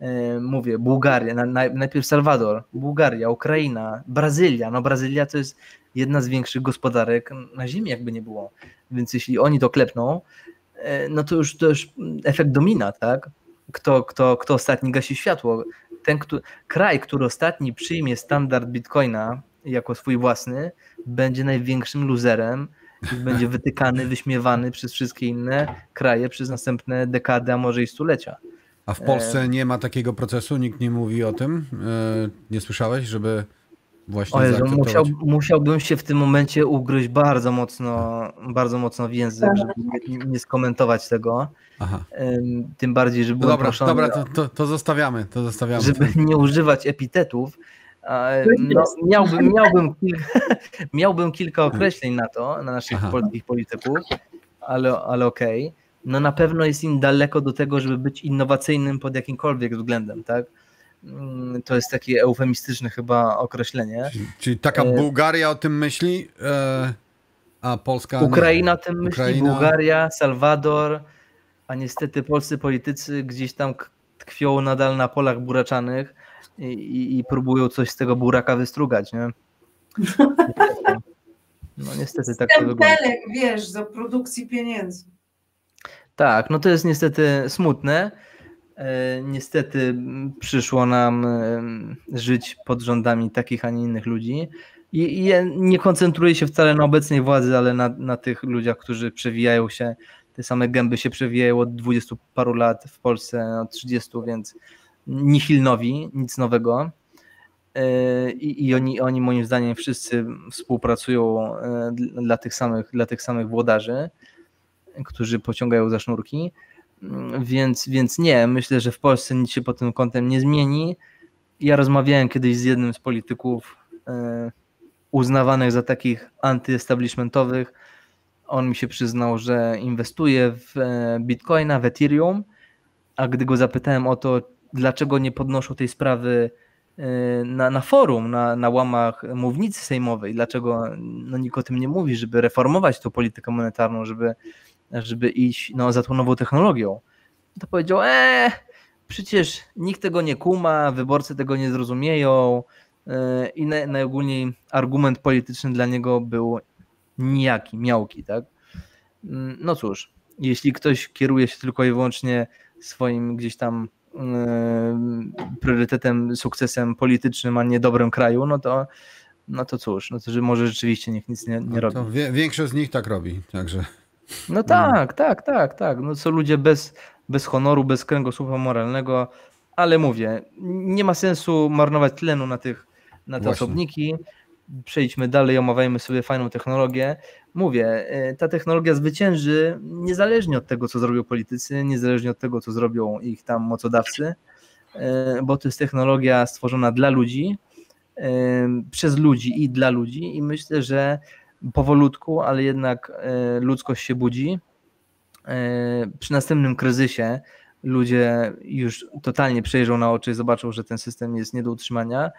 E, mówię, Bułgaria, najpierw Salwador, Bułgaria, Ukraina, Brazylia. No Brazylia to jest jedna z większych gospodarek na ziemi, jakby nie było. Więc jeśli oni to klepną, e, no to już, to już efekt domina, tak? Kto, kto, kto ostatni gasi światło? Ten kto, kraj, który ostatni przyjmie standard bitcoina jako swój własny, będzie największym luzerem i będzie wytykany, wyśmiewany przez wszystkie inne kraje przez następne dekady, a może i stulecia. A w Polsce nie ma takiego procesu? Nikt nie mówi o tym? E... Nie słyszałeś, żeby właśnie Jezu, musiał, musiałbym się w tym momencie ugryźć bardzo mocno, bardzo mocno w język, żeby nie, nie skomentować tego. Aha. Tym bardziej, że byłem dobra, proszony, dobra, to, to, to zostawiamy, to zostawiamy. Żeby nie używać epitetów, no, miałbym, miałbym, kilka, miałbym kilka określeń na to, na naszych Aha. polskich polityków, ale, ale okej. Okay. No na pewno jest im daleko do tego, żeby być innowacyjnym pod jakimkolwiek względem, tak? Mm, to jest takie eufemistyczne chyba określenie. Czyli, czyli taka e, Bułgaria o tym myśli, e, a Polska. Ukraina o tym myśli, Ukraina... Bułgaria, Salwador, a niestety polscy politycy gdzieś tam tkwią nadal na polach buraczanych i, i próbują coś z tego buraka wystrugać, nie? No niestety tak to wygląda. wiesz, za produkcji pieniędzy. Tak, no to jest niestety smutne. E, niestety przyszło nam e, żyć pod rządami takich, a nie innych ludzi. I, nie koncentruję się wcale na obecnej władzy, ale na, na tych ludziach, którzy przewijają się, te same gęby się przewijają od 20 paru lat w Polsce, od 30, więc nihil nowi, nic nowego. E, I, i oni, oni moim zdaniem wszyscy współpracują dla tych samych, dla tych samych włodarzy, którzy pociągają za sznurki. Więc, więc nie, myślę, że w Polsce nic się pod tym kątem nie zmieni. Ja rozmawiałem kiedyś z jednym z polityków e, uznawanych za takich antyestablishmentowych. On mi się przyznał, że inwestuje w e, bitcoina, w Ethereum, a gdy go zapytałem o to, dlaczego nie podnoszą tej sprawy e, na, na forum, na, na łamach mównicy sejmowej, dlaczego no, nikt o tym nie mówi, żeby reformować tą politykę monetarną, żeby żeby iść no, za tą nową technologią, to powiedział, eee, przecież nikt tego nie kuma, wyborcy tego nie zrozumieją e, i najogólniej argument polityczny dla niego był nijaki, miałki, tak? Mm, no cóż, jeśli ktoś kieruje się tylko i wyłącznie swoim gdzieś tam e, priorytetem, sukcesem politycznym, a nie dobrym kraju, no to no to cóż, no to że może rzeczywiście niech nic nie, nie no robi. Wie, większość z nich tak robi, także. No tak, tak, tak, tak. No są ludzie bez, bez honoru, bez kręgosłupa moralnego, ale mówię, nie ma sensu marnować tlenu na tych na te Właśnie. osobniki. Przejdźmy dalej, omawiajmy sobie fajną technologię. Mówię, e, ta technologia zwycięży niezależnie od tego, co zrobią politycy, niezależnie od tego, co zrobią ich tam mocodawcy, e, bo to jest technologia stworzona dla ludzi, e, przez ludzi i dla ludzi i myślę, że powolutku, ale jednak e, ludzkość się budzi. E, przy następnym kryzysie ludzie już totalnie przejrzą na oczy i zobaczą, że ten system jest nie do utrzymania.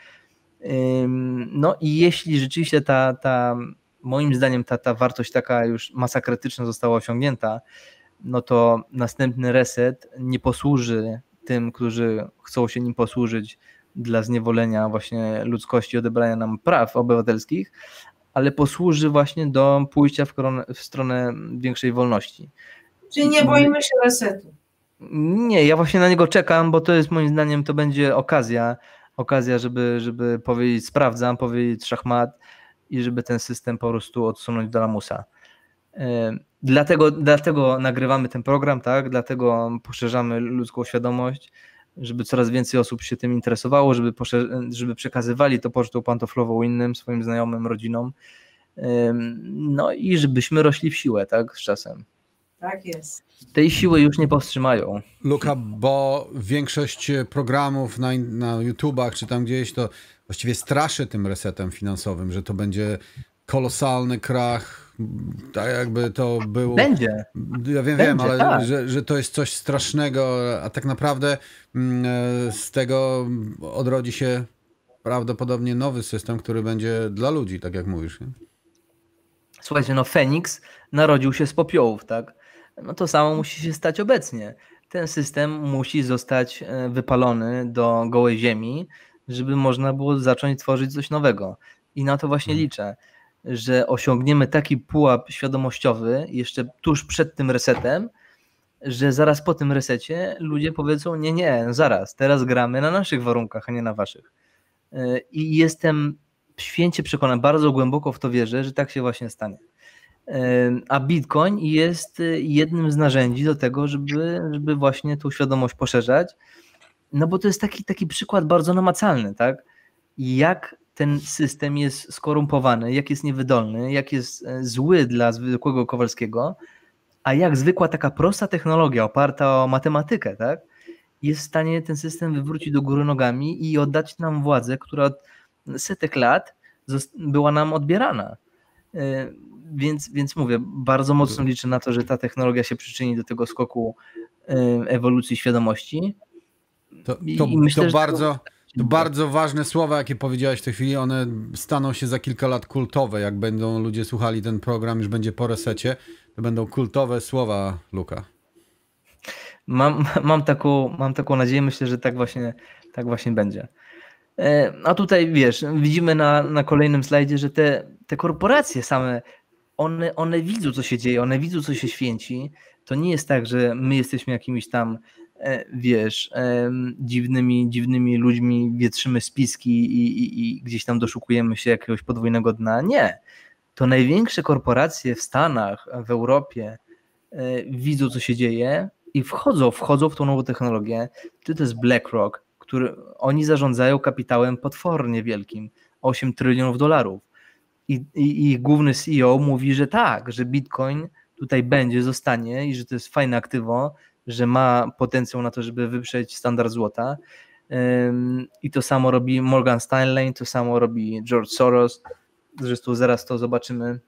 No i jeśli rzeczywiście ta, ta moim zdaniem ta, ta wartość taka już masa krytyczna została osiągnięta, no to następny reset nie posłuży tym, którzy chcą się nim posłużyć dla zniewolenia właśnie ludzkości, odebrania nam praw obywatelskich, ale posłuży właśnie do pójścia w, w stronę większej wolności. Czyli nie boimy się resetu. Nie, ja właśnie na niego czekam, bo to jest moim zdaniem to będzie okazja, okazja, żeby, żeby powiedzieć sprawdzam, powiedzieć szachmat i żeby ten system po prostu odsunąć do lamusa. E, dlatego, dlatego nagrywamy ten program, tak? Dlatego poszerzamy ludzką świadomość, żeby coraz więcej osób się tym interesowało, żeby, żeby przekazywali to pocztą pantoflową innym swoim znajomym, rodzinom. No i żebyśmy rośli w siłę, tak, z czasem. Tak jest. Tej siły już nie powstrzymają. Luka, bo większość programów na, na YouTubach czy tam gdzieś to właściwie straszy tym resetem finansowym, że to będzie kolosalny krach, tak jakby to było. Będzie. Ja wiem, Będzie, wiem, ale tak. że, że to jest coś strasznego, a tak naprawdę mm, e, z tego odrodzi się prawdopodobnie nowy system, który będzie dla ludzi, tak jak mówisz. Nie? Słuchajcie, no Feniks narodził się z popiołów, tak? No to samo musi się stać obecnie. Ten system musi zostać e, wypalony do gołej ziemi, żeby można było zacząć tworzyć coś nowego. I na to właśnie hmm. liczę że osiągniemy taki pułap świadomościowy jeszcze tuż przed tym resetem, że zaraz po tym resecie ludzie powiedzą: Nie, nie, zaraz, teraz gramy na naszych warunkach, a nie na waszych. E, I jestem święcie przekonany, bardzo głęboko w to wierzę, że tak się właśnie stanie. E, a Bitcoin jest jednym z narzędzi do tego, żeby, żeby właśnie tą świadomość poszerzać. No bo to jest taki, taki przykład bardzo namacalny, tak? Jak ten system jest skorumpowany, jak jest niewydolny, jak jest e, zły dla zwykłego Kowalskiego, a jak zwykła taka prosta technologia oparta o matematykę, tak, jest w stanie ten system wywrócić do góry nogami i oddać nam władzę, która od setek lat była nam odbierana. E, więc, więc mówię, bardzo mocno liczę na to, że ta technologia się przyczyni do tego skoku e, ewolucji świadomości. To, to, myślę, to bardzo. To bardzo ważne słowa, jakie powiedziałeś w tej chwili, one staną się za kilka lat kultowe. Jak będą ludzie słuchali ten program, już będzie po resecie, to będą kultowe słowa Luka. Mam, mam, taką, mam taką nadzieję, myślę, że tak właśnie, tak właśnie będzie. E, a tutaj wiesz, widzimy na, na kolejnym slajdzie, że te, te korporacje same, one, one widzą, co się dzieje, one widzą, co się święci. To nie jest tak, że my jesteśmy jakimiś tam wiesz, dziwnymi, dziwnymi ludźmi wietrzymy spiski i, i, i gdzieś tam doszukujemy się jakiegoś podwójnego dna. Nie. To największe korporacje w Stanach, w Europie e, widzą, co się dzieje i wchodzą, wchodzą w tą nową technologię. Czy to jest BlackRock, który oni zarządzają kapitałem potwornie wielkim 8 trylionów dolarów. I, i, I główny CEO mówi, że tak, że Bitcoin tutaj będzie, zostanie i że to jest fajne aktywo, że ma potencjał na to, żeby wyprzeć standard złota. I to samo robi Morgan Stanley, to samo robi George Soros. Zresztą zaraz to zobaczymy.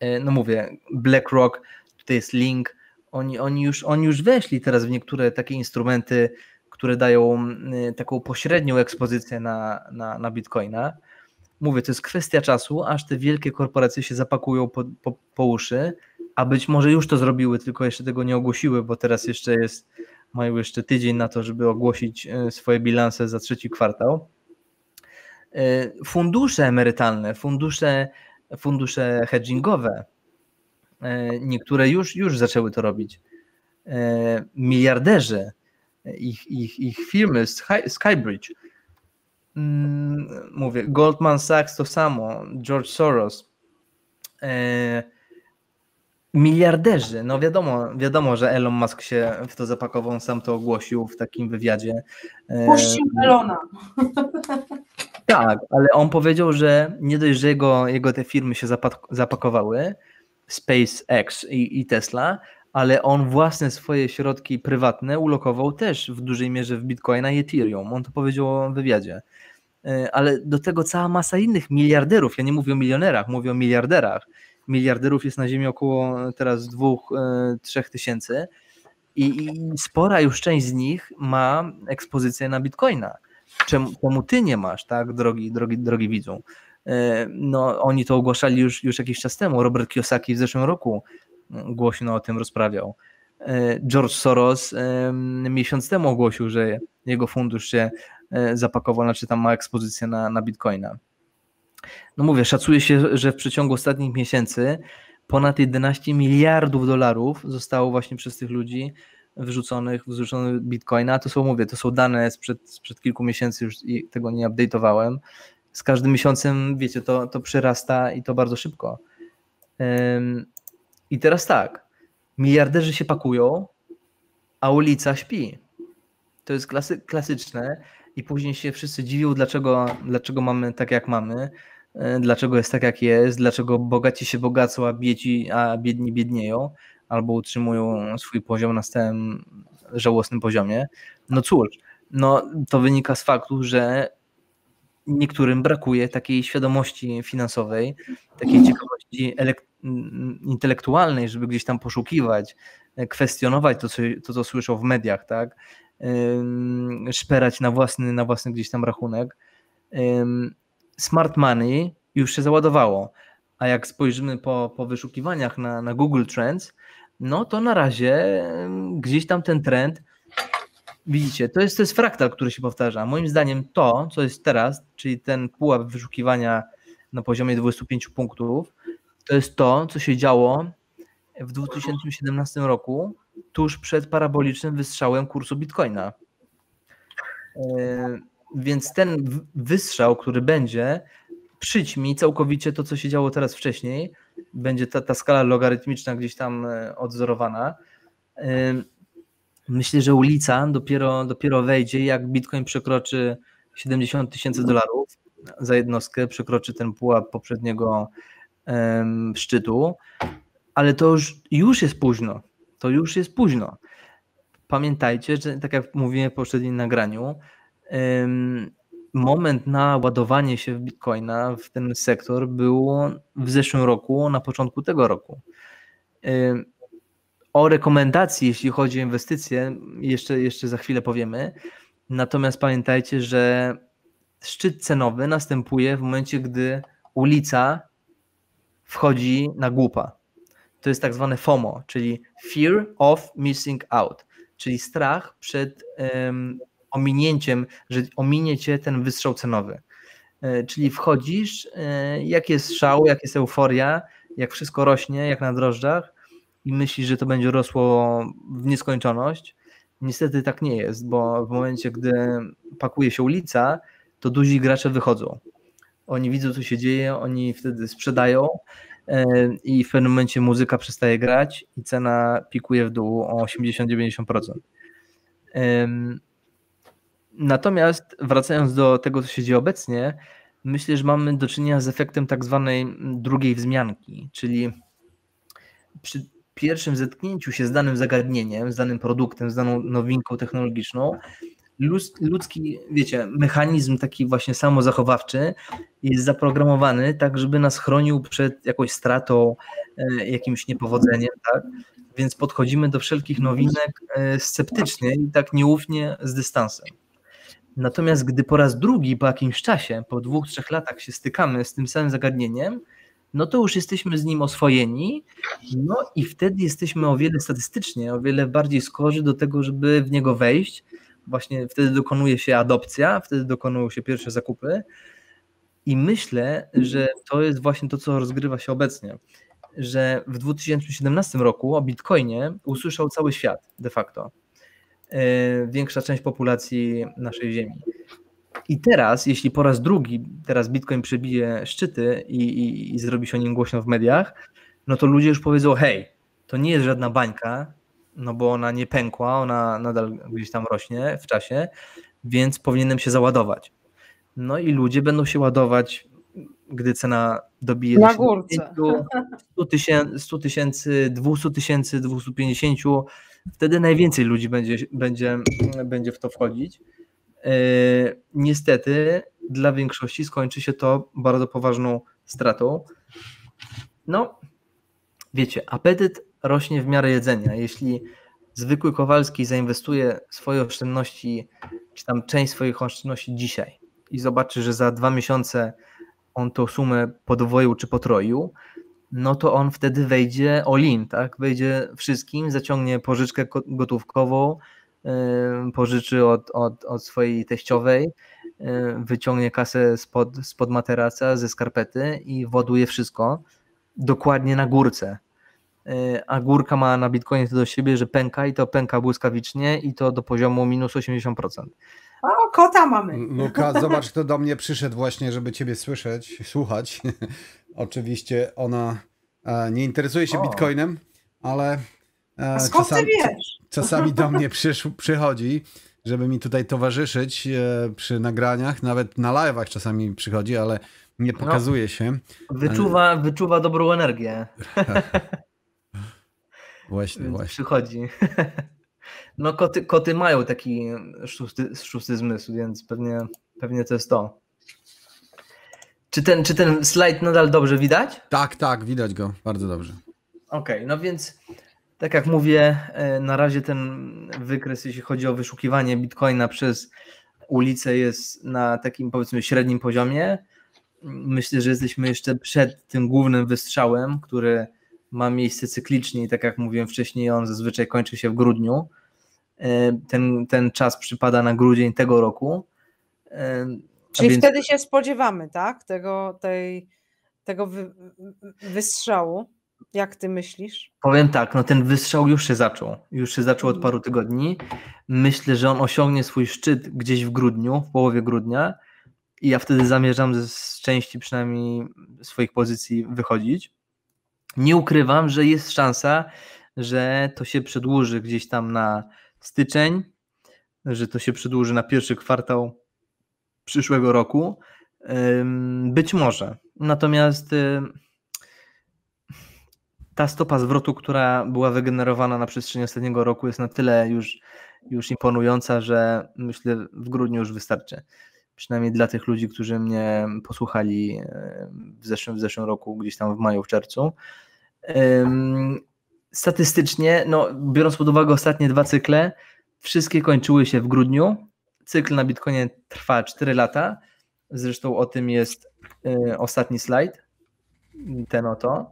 E, no mówię, BlackRock, tutaj jest link. Oni, oni, już, oni już weszli teraz w niektóre takie instrumenty, które dają taką pośrednią ekspozycję na, na, na Bitcoina. Mówię, to jest kwestia czasu, aż te wielkie korporacje się zapakują po, po, po uszy a być może już to zrobiły, tylko jeszcze tego nie ogłosiły, bo teraz jeszcze jest, mają jeszcze tydzień na to, żeby ogłosić e, swoje bilanse za trzeci kwartał. E, fundusze emerytalne, fundusze, fundusze hedgingowe, e, niektóre już, już zaczęły to robić. Miliarderzy, ich, ich, ich firmy, Skybridge, mm, mówię, Goldman Sachs to samo, George Soros, Miliarderzy, no wiadomo, wiadomo, że Elon Musk się w to zapakował, sam to ogłosił w takim wywiadzie. Puścił Elona. Tak, ale on powiedział, że nie dość, że jego, jego te firmy się zapakowały, SpaceX i, i Tesla, ale on własne swoje środki prywatne ulokował też w dużej mierze w Bitcoina i Ethereum. On to powiedział w wywiadzie. E, ale do tego cała masa innych miliarderów, ja nie mówię o milionerach, mówię o miliarderach, miliarderów jest na Ziemi około teraz dwóch, e, trzech tysięcy i, spora już część z nich ma ekspozycję na bitcoina. Czemu, czemu ty nie masz, tak, drogi, drogi, drogi widzu? E, no, oni to ogłaszali już, już jakiś czas temu. Robert Kiyosaki w zeszłym roku głośno o tym rozprawiał. E, George Soros miesiąc temu ogłosił, że jego fundusz się zapakował, znaczy tam ma ekspozycję na, na bitcoina. No mówię, szacuje się, że w przeciągu ostatnich miesięcy ponad 11 miliardów dolarów zostało właśnie przez tych ludzi wyrzuconych, wyrzuconych bitcoina. To są, mówię, to są dane sprzed, sprzed kilku miesięcy, już tego nie update'owałem. Z każdym miesiącem, wiecie, to, to przyrasta i to bardzo szybko. I teraz tak, miliarderzy się pakują, a ulica śpi. To jest klasy, klasyczne i później się wszyscy dziwią, dlaczego, dlaczego mamy tak, jak mamy, dlaczego jest tak, jak jest, dlaczego bogaci się bogacą, a, biedzi, a biedni biednieją, albo utrzymują swój poziom na stałym, żałosnym poziomie. No cóż, no, to wynika z faktu, że niektórym brakuje takiej świadomości finansowej, takiej ciekawości intelektualnej, żeby gdzieś tam poszukiwać, kwestionować to, co, to, co słyszą w mediach, tak? szperać na własny, na własny gdzieś tam rachunek. Smart Money już się załadowało, a jak spojrzymy po, po wyszukiwaniach na, na Google Trends, no to na razie gdzieś tam ten trend, widzicie, to jest, to jest fraktal, który się powtarza. Moim zdaniem to, co jest teraz, czyli ten pułap wyszukiwania na poziomie 25 punktów, to jest to, co się działo w 2017 roku, tuż przed parabolicznym wystrzałem kursu Bitcoina. Więc ten wystrzał, który będzie, przyćmi całkowicie to, co się działo teraz wcześniej. Będzie ta, ta skala logarytmiczna gdzieś tam e, odzorowana. E, myślę, że ulica dopiero, dopiero wejdzie, jak Bitcoin przekroczy 70 tysięcy dolarów za jednostkę, przekroczy ten pułap poprzedniego um, szczytu, ale to już, już jest późno to już jest późno. Pamiętajcie, że tak jak mówiłem w poprzednim nagraniu, moment na ładowanie się w Bitcoina w ten sektor był w zeszłym roku, na początku tego roku. O rekomendacji, jeśli chodzi o inwestycje, jeszcze, jeszcze za chwilę powiemy. Natomiast pamiętajcie, że szczyt cenowy następuje w momencie, gdy ulica wchodzi na głupa to jest tak zwane FOMO, czyli Fear of Missing Out, czyli strach przed ominięciem, że ominie cię ten wystrzał cenowy. E, czyli wchodzisz, e, jak jest szał, jak jest euforia, jak wszystko rośnie, jak na drożdżach i myślisz, że to będzie rosło w nieskończoność, Niestety tak nie jest, bo w momencie, gdy pakuje się ulica, to duzi gracze wychodzą. Oni widzą, co się dzieje, oni wtedy sprzedają e, i w pewnym momencie muzyka przestaje grać i cena pikuje w dół o 80-90%. Natomiast wracając do tego, co się dzieje obecnie, myślę, że mamy do czynienia z efektem tak zwanej drugiej wzmianki, czyli przy pierwszym zetknięciu się z danym zagadnieniem, z danym produktem, z daną nowinką technologiczną, ludzki, wiecie, mechanizm taki właśnie samozachowawczy jest zaprogramowany tak, żeby nas chronił przed jakąś stratą, e, jakimś niepowodzeniem, tak? Więc podchodzimy do wszelkich nowinek e, sceptycznie i tak nieufnie z dystansem. Natomiast gdy po raz drugi, po jakimś czasie, po dwóch, trzech latach się stykamy z tym samym zagadnieniem, no to już jesteśmy z nim oswojeni, no i wtedy jesteśmy o wiele statystycznie, o wiele bardziej skorzy do tego, żeby w niego wejść. Właśnie wtedy dokonuje się adopcja, wtedy dokonują się pierwsze zakupy. I myślę, że to jest właśnie to, co rozgrywa się obecnie. Że w 2017 roku o Bitcoinie usłyszał cały świat de facto. E, większa część populacji naszej Ziemi. I teraz, jeśli po raz drugi teraz Bitcoin przebije szczyty i, i, i zrobi się o nim głośno w mediach, no to ludzie już powiedzą, hej, to nie jest żadna bańka, no bo ona nie pękła, ona nadal gdzieś tam rośnie w czasie, więc powinienem się załadować. No i ludzie będą się ładować, gdy cena dobije na górce. 100 tysięcy, 200 tysięcy, 250, wtedy najwięcej ludzi będzie, będzie, będzie w to wchodzić. E, niestety dla większości skończy się to bardzo poważną stratą. No, wiecie, apetyt rośnie w miarę jedzenia. Jeśli zwykły Kowalski zainwestuje swoje oszczędności, czy tam część swoich oszczędności dzisiaj i zobaczy, że za dwa miesiące on tą sumę podwoił czy potroił, no to on wtedy wejdzie all-in, tak? Wejdzie wszystkim, zaciągnie pożyczkę gotówkową, pożyczy od, od, od swojej teściowej, wyciągnie kasę spod, spod materaca, ze skarpety i właduje wszystko dokładnie na górce. E, a górka ma na Bitcoinie to do siebie, że pęka i to pęka błyskawicznie i to do poziomu minus 80%. O, kota mamy. Luka, zobacz, kto do mnie przyszedł właśnie, żeby ciebie słyszeć, słuchać. Oczywiście ona e, nie interesuje się o. Bitcoinem, ale e, skąd czasami, ty wiesz? czasami do mnie przysz, przychodzi, żeby mi tutaj towarzyszyć przy nagraniach, nawet na live'ach czasami przychodzi, ale nie no. pokazuje no, się. Wyczuwa, wyczuwa dobrą energię. Właśnie, właśnie. Przychodzi. No koty, koty mają taki szósty, szósty zmysł, więc pewnie, pewnie to jest to. Czy ten, czy ten slajd nadal dobrze widać? Tak, tak, widać go bardzo dobrze. Okej, okay, no więc tak jak mówię, e, na razie ten wykres, jeśli chodzi o wyszukiwanie bitcoina przez ulicę, jest na takim powiedzmy średnim poziomie. Myślę, że jesteśmy jeszcze przed tym głównym wystrzałem, który ma miejsce cyklicznie i tak jak mówiłem wcześniej, on zazwyczaj kończy się w grudniu. E, ten, ten czas przypada na grudzień tego roku. Czyli więc... wtedy się spodziewamy, tak? Tego, tej, tego wy, wystrzału. Jak ty myślisz? Powiem tak, no ten wystrzał już się zaczął. Już się zaczął od mhm. paru tygodni. Myślę, że on osiągnie swój szczyt gdzieś w grudniu, w połowie grudnia. I ja wtedy zamierzam z części przynajmniej swoich pozycji wychodzić nie ukrywam, że jest szansa, że to się przedłuży gdzieś tam na styczeń, że to się przedłuży na pierwszy kwartał przyszłego roku. Być może. Natomiast ta stopa zwrotu, która była wygenerowana na przestrzeni ostatniego roku, jest na tyle już, już imponująca, że myślę, w grudniu już wystarczy. Przynajmniej dla tych ludzi, którzy mnie posłuchali w zeszłym, w zeszłym roku, gdzieś tam w maju, w czerwcu. Statystycznie, no, biorąc pod uwagę ostatnie dwa cykle, wszystkie kończyły się w grudniu. Cykl na Bitcoinie trwa 4 lata. Zresztą o tym jest y, ostatni slajd. Ten oto.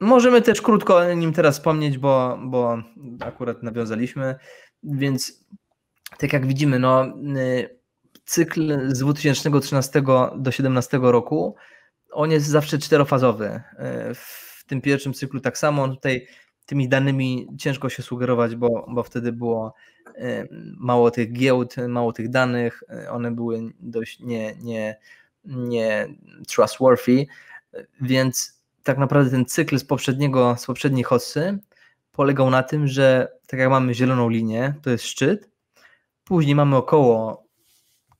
Możemy też krótko o nim teraz wspomnieć, bo, bo akurat nawiązaliśmy. Więc tak jak widzimy, no, y, cykl z 2013 do 2017 roku on jest zawsze czterofazowy. W tym pierwszym cyklu tak samo, on tutaj tymi danymi ciężko się sugerować, bo, bo wtedy było mało tych giełd, mało tych danych, one były dość nie, nie, nie trustworthy, więc tak naprawdę ten cykl z poprzedniego, z poprzedniej hossy polegał na tym, że tak jak mamy zieloną linię, to jest szczyt, później mamy około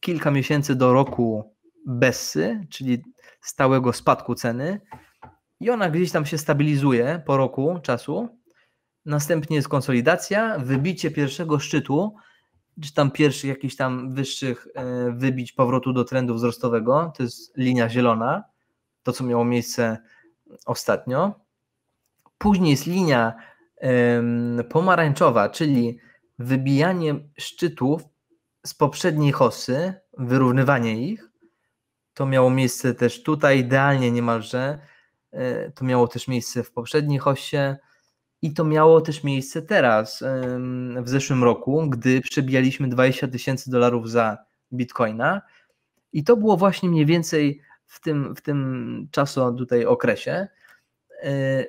kilka miesięcy do roku Bessy, czyli stałego spadku ceny i ona gdzieś tam się stabilizuje po roku czasu. Następnie jest konsolidacja, wybicie pierwszego szczytu, czy tam pierwszych jakichś tam wyższych e, wybić powrotu do trendu wzrostowego, to jest linia zielona, to co miało miejsce ostatnio. Później jest linia pomarańczowa, czyli wybijanie szczytów z poprzedniej hosy, wyrównywanie ich. To miało miejsce też tutaj, idealnie niemalże. E, to miało też miejsce w poprzedniej hosie i to miało też miejsce teraz, w zeszłym roku, gdy przebijaliśmy 20 tysięcy dolarów za bitcoina. I to było właśnie mniej więcej w tym, w tym czaso tutaj okresie. E,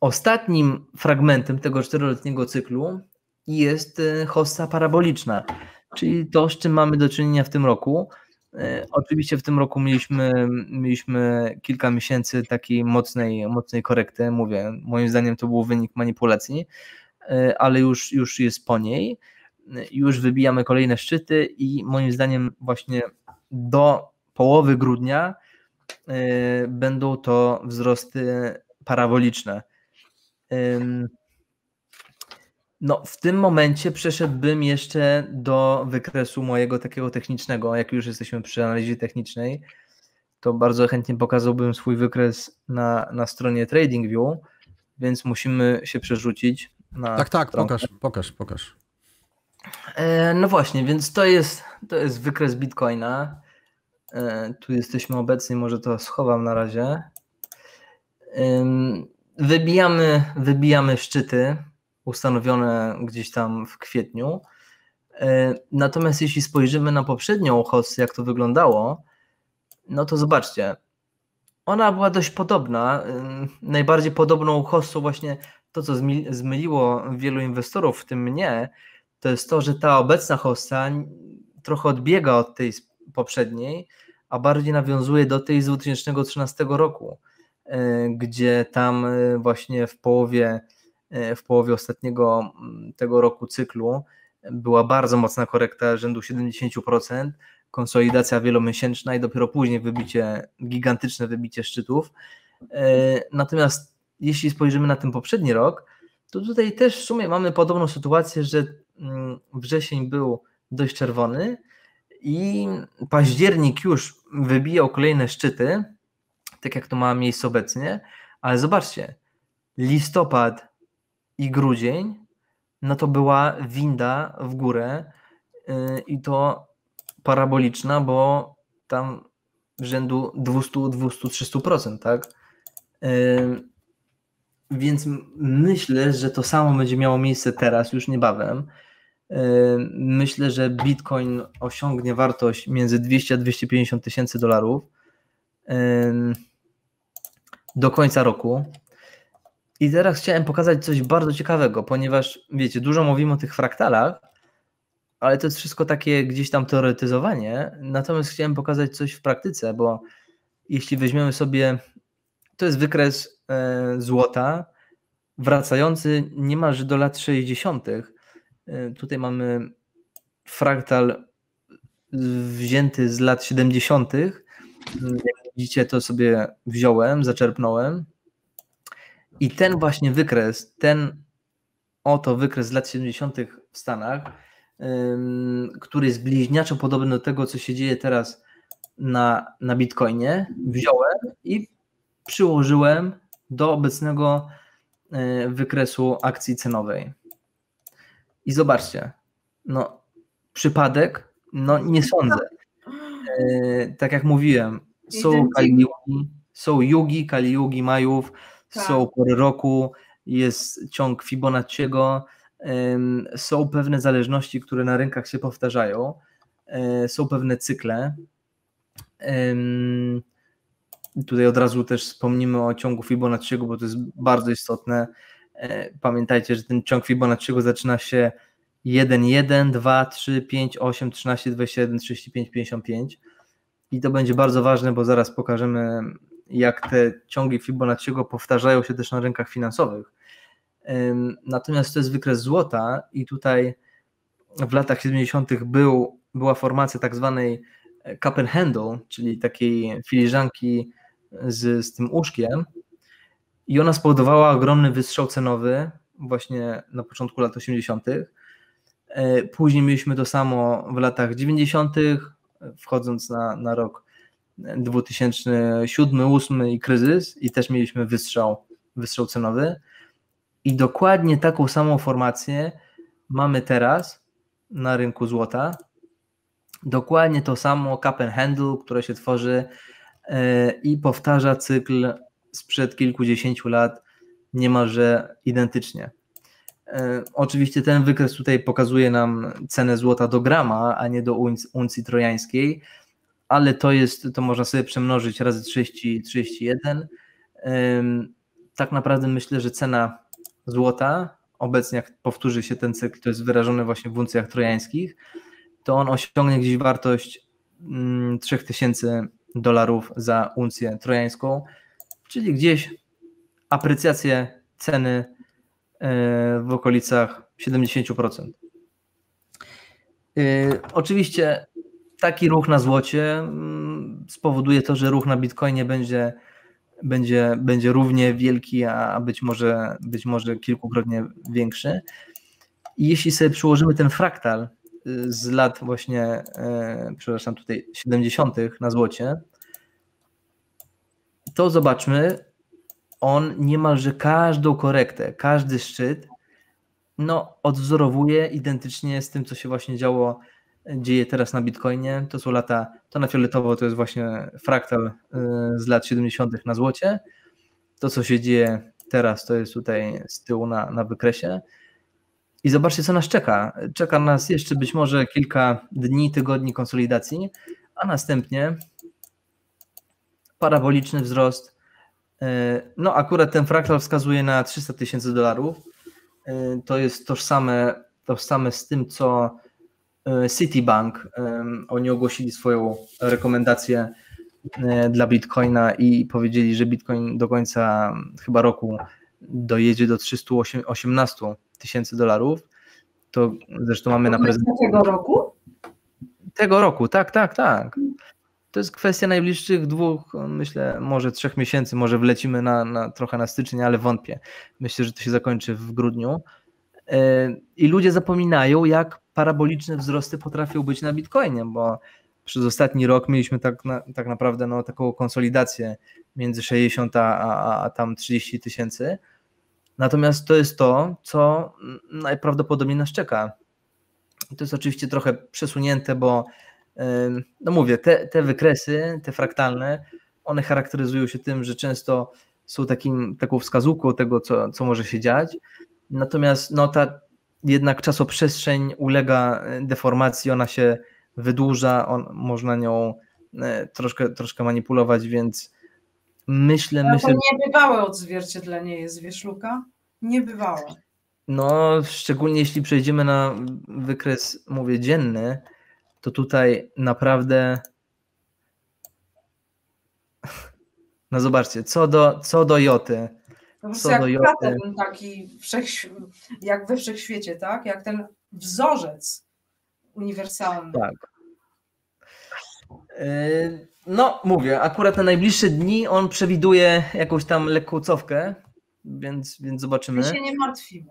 ostatnim fragmentem tego czteroletniego cyklu jest e, hossa paraboliczna, czyli to, z czym mamy do czynienia w tym roku. E, oczywiście w tym roku mieliśmy, mieliśmy kilka miesięcy takiej mocnej, mocnej korekty. Mówię, moim zdaniem to był wynik manipulacji, ale już, już jest po niej. Już wybijamy kolejne szczyty i moim zdaniem właśnie do połowy grudnia Y, będą to wzrosty paraboliczne. No, w tym momencie przeszedłbym jeszcze do wykresu mojego takiego technicznego. Jak już jesteśmy przy analizie technicznej, to bardzo chętnie pokazałbym swój wykres na, na stronie TradingView, więc musimy się przerzucić na. Tak, tak, pokaż, pokaż, pokaż. E, no właśnie, więc to jest, to jest wykres Bitcoina. E, tu jesteśmy obecni, może to schowam na razie. Wybijamy, wybijamy szczyty ustanowione gdzieś tam w kwietniu. E, natomiast jeśli spojrzymy na poprzednią hossę, jak to wyglądało, no to zobaczcie, ona była dość podobna. Najbardziej podobną hossą właśnie to, co zmyliło wielu inwestorów, w tym mnie, to jest to, że ta obecna hossa trochę odbiega od tej poprzedniej, a bardziej nawiązuje do tej z 2013 roku, e, gdzie tam e, właśnie w połowie, e, w połowie ostatniego mm, tego roku cyklu była bardzo mocna korekta rzędu 70%, konsolidacja wielomiesięczna i dopiero później wybicie, gigantyczne wybicie szczytów. Natomiast jeśli spojrzymy na ten poprzedni rok, to tutaj też w sumie mamy podobną sytuację, że mm, wrzesień był dość czerwony, i październik już wybijał kolejne szczyty, tak jak to ma miejsce obecnie, ale zobaczcie, listopad i grudzień, no to była winda w górę yy, i to paraboliczna, bo tam rzędu 200-300%, tak? Yy, więc myślę, że to samo będzie miało miejsce teraz, już niebawem. Myślę, że Bitcoin osiągnie wartość między 200 a 250 tysięcy dolarów do końca roku. I teraz chciałem pokazać coś bardzo ciekawego, ponieważ wiecie, dużo mówimy o tych fraktalach, ale to jest wszystko takie gdzieś tam teoretyzowanie. Natomiast chciałem pokazać coś w praktyce, bo jeśli weźmiemy sobie, to jest wykres e, złota, wracający niemalże do lat 60. E, tutaj mamy fraktal wzięty z lat 70. Jak widzicie, to sobie wziąłem, zaczerpnąłem. I ten właśnie wykres, ten oto wykres z lat 70. w Stanach, który jest bliźniaczo podobny do tego, co się dzieje teraz na, na Bitcoinie, wziąłem i przyłożyłem do obecnego e, wykresu akcji cenowej. I zobaczcie, no przypadek, no nie sądzę. E, tak jak mówiłem, są Kali są Yugi, Kali Yugi Majów, tak. są pory roku, jest ciąg Fibonacciego, są pewne zależności, które na rynkach się powtarzają, e, są pewne cykle. Tutaj od razu też wspomnimy o ciągu Fibonacciego, bo to jest bardzo istotne. Pamiętajcie, że ten ciąg Fibonacciego zaczyna się 1, 1, 2, 3, 5, 8, 13, 21, 35, 55 i to będzie bardzo ważne, bo zaraz pokażemy jak te ciągi Fibonacciego powtarzają się też na rynkach finansowych. Natomiast to jest wykres złota i tutaj w latach 70. Był, była formacja tak zwanej cup and handle, czyli takiej filiżanki z, z tym łóżkiem i ona spowodowała ogromny wystrzał cenowy właśnie na początku lat 80. E, później mieliśmy to samo w latach 90., wchodząc na, na rok 2007-2008 i kryzys i też mieliśmy wystrzał, wystrzał cenowy. I dokładnie taką samą formację mamy teraz na rynku złota. Dokładnie to samo cup and handle, które się tworzy e, i powtarza cykl sprzed kilkudziesięciu lat niemalże identycznie. E, oczywiście ten wykres tutaj pokazuje nam cenę złota do grama, a nie do uncji trojańskiej, ale to jest, to można sobie przemnożyć razy 30, 31. Tak naprawdę myślę, że cena złota, obecnie jak powtórzy się ten cykl, to jest wyrażone właśnie w uncjach trojańskich, to on osiągnie gdzieś wartość 3000 mm, dolarów za uncję trojańską, czyli gdzieś aprecjację ceny e, w okolicach 70%. E, oczywiście taki ruch na złocie mm, spowoduje to, że ruch na Bitcoinie będzie, będzie, będzie równie wielki, a być może, być może kilkukrotnie większy. I jeśli sobie przyłożymy ten fraktal y, z lat właśnie, e, przepraszam, tutaj 70. na złocie, to zobaczmy, on niemalże każdą korektę, każdy szczyt, no, odwzorowuje identycznie z tym, co się właśnie działo dzieje teraz na Bitcoinie. To są lata, to na fioletowo to jest właśnie fraktal y, z lat 70. na złocie. To, co się dzieje teraz, to jest tutaj z tyłu na, na wykresie. I zobaczcie, co nas czeka. Czeka nas jeszcze być może kilka dni, tygodni konsolidacji, a następnie paraboliczny wzrost. Y, no, akurat ten fraktal wskazuje na 300 tysięcy dolarów. Y, to jest tożsame, tożsame z tym, co Citibank, oni ogłosili swoją rekomendację e, dla Bitcoina i powiedzieli, że Bitcoin do końca chyba roku dojedzie do 318 tysięcy dolarów. To zresztą mamy na prezentacji. Tego roku? Tego roku, tak, tak, tak. To jest kwestia najbliższych dwóch, myślę, może trzech miesięcy, może wlecimy na, na trochę na styczeń, ale wątpię. Myślę, że to się zakończy w grudniu. E, I ludzie zapominają, jak paraboliczne wzrosty potrafią być na Bitcoinie, bo przez ostatni rok mieliśmy tak, na, tak naprawdę no, taką konsolidację między 60 a, a, a tam 30 tysięcy. Natomiast to jest to, co najprawdopodobniej nas czeka. To jest oczywiście trochę przesunięte, bo no mówię, te, te wykresy, te fraktalne, one charakteryzują się tym, że często są takim, taką wskazówką tego, co, co może się dziać. Natomiast no, ta jednak czasoprzestrzeń ulega e, deformacji, ona się wydłuża, on, można nią e, troszkę, troszkę manipulować, więc myślę... No myślę to niebywałe odzwierciedlenie jest, wiesz Luka? Niebywałe. No, szczególnie jeśli przejdziemy na wykres, mówię, dzienny, to tutaj naprawdę no zobaczcie, co do, co do joty, po prostu jak pattern taki wszech, jak we wszechświecie, tak? Jak ten wzorzec uniwersalny. Tak. E, no, mówię, akurat na najbliższe dni on przewiduje jakąś tam lekką cofkę, więc, więc zobaczymy. My się nie martwimy.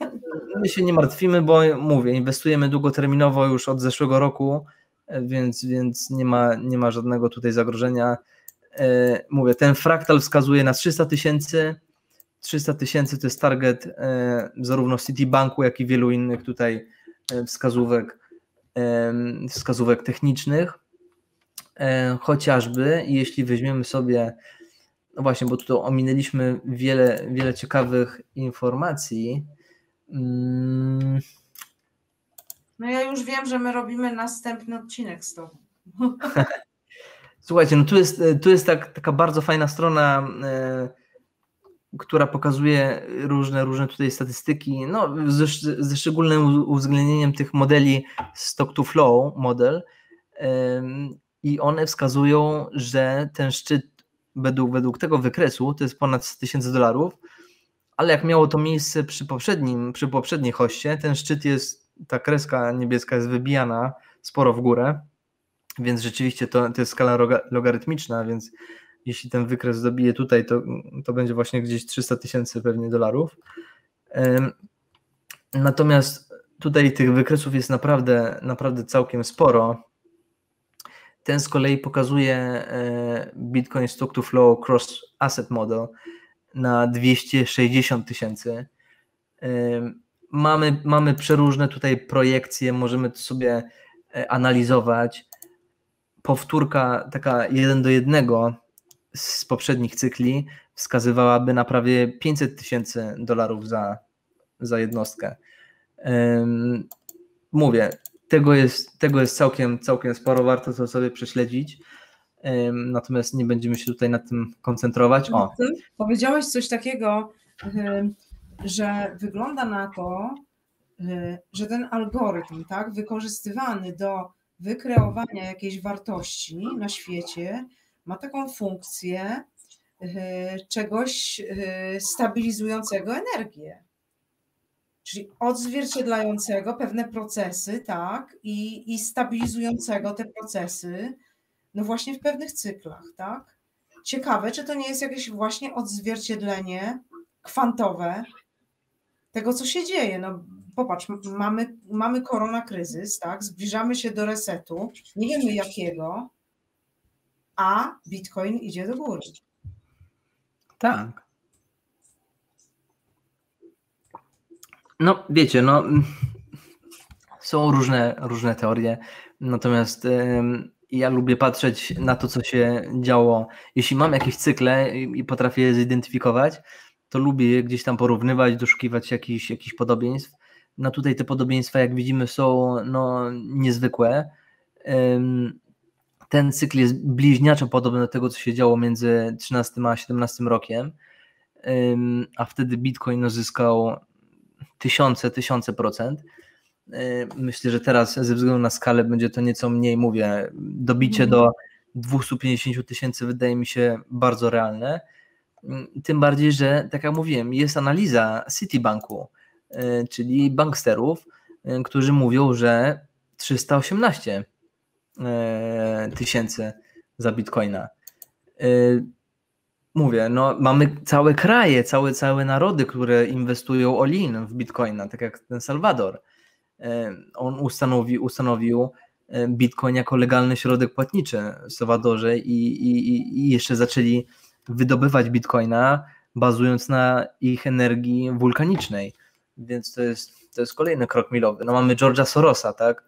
My się nie martwimy, bo mówię, inwestujemy długoterminowo już od zeszłego roku, więc, więc nie, ma, nie ma żadnego tutaj zagrożenia. E, mówię, ten fraktal wskazuje na 300 tysięcy, 300 tysięcy to jest target e, zarówno Citibanku, jak i wielu innych tutaj e, wskazówek, e, wskazówek technicznych. Chociażby jeśli weźmiemy sobie, no właśnie, bo tutaj ominęliśmy wiele, wiele ciekawych informacji. Mm. No ja już wiem, że my robimy następny odcinek z tobą. Słuchajcie, no tu jest, tu jest tak, taka bardzo fajna strona która pokazuje różne, różne tutaj statystyki, no, ze, ze szczególnym uwzględnieniem tych modeli stock to flow model i one wskazują, że ten szczyt według, według tego wykresu to jest ponad 100 tysięcy dolarów, ale jak miało to miejsce przy poprzednim, przy poprzedniej hoście, ten szczyt jest, ta kreska niebieska jest wybijana sporo w górę, więc rzeczywiście to, to jest skala logarytmiczna, więc jeśli ten wykres dobije tutaj, to, to będzie właśnie gdzieś 300 tysięcy pewnie dolarów. Natomiast tutaj tych wykresów jest naprawdę, naprawdę całkiem sporo. Ten z kolei pokazuje e, Bitcoin Stock to Flow Cross Asset Model na 260 tysięcy. Mamy, mamy przeróżne tutaj projekcje, możemy to sobie e, analizować. Powtórka taka jeden do jednego z poprzednich cykli wskazywałaby na prawie 500 tysięcy dolarów za, za jednostkę. Mówię, tego jest, tego jest całkiem, całkiem sporo, warto to sobie prześledzić. Natomiast nie będziemy się tutaj nad tym koncentrować. O. Powiedziałeś coś takiego, że wygląda na to, że ten algorytm, tak, wykorzystywany do wykreowania jakiejś wartości na świecie, ma taką funkcję czegoś stabilizującego energię czyli odzwierciedlającego pewne procesy, tak, i, i stabilizującego te procesy, no właśnie w pewnych cyklach, tak. Ciekawe, czy to nie jest jakieś właśnie odzwierciedlenie kwantowe tego, co się dzieje. No popatrz, mamy, mamy koronakryzys, tak, zbliżamy się do resetu, nie wiemy jakiego, a Bitcoin idzie do góry. Tak. No, wiecie, no, są różne, różne teorie, natomiast ja lubię patrzeć na to, co się działo. Jeśli mam jakieś cykle i potrafię je zidentyfikować, to lubię je gdzieś tam porównywać, doszukiwać jakichś, jakichś podobieństw. No tutaj te podobieństwa, jak widzimy, są no, niezwykłe. Ten cykl jest bliźniaczo podobny do tego, co się działo między 13 a 17 rokiem, a wtedy Bitcoin zyskał tysiące, tysiące procent. Y, myślę, że teraz ze względu na skalę będzie to nieco mniej, mówię, dobicie mhm. do 250 tysięcy wydaje mi się bardzo realne. Y, tym bardziej, że tak jak mówiłem, jest analiza Citibanku, y, czyli banksterów, którzy mówią, że 318 tysięcy za bitcoina mówię, no mamy całe kraje, całe, całe narody, które inwestują all-in w bitcoina, tak jak ten Salwador. E, on ustanowi, ustanowił e, bitcoin jako legalny środek płatniczy w Salwadorze i, i, i jeszcze zaczęli wydobywać bitcoina bazując na ich energii wulkanicznej. Więc to jest, to jest kolejny krok milowy. No mamy George'a Sorosa, tak, e,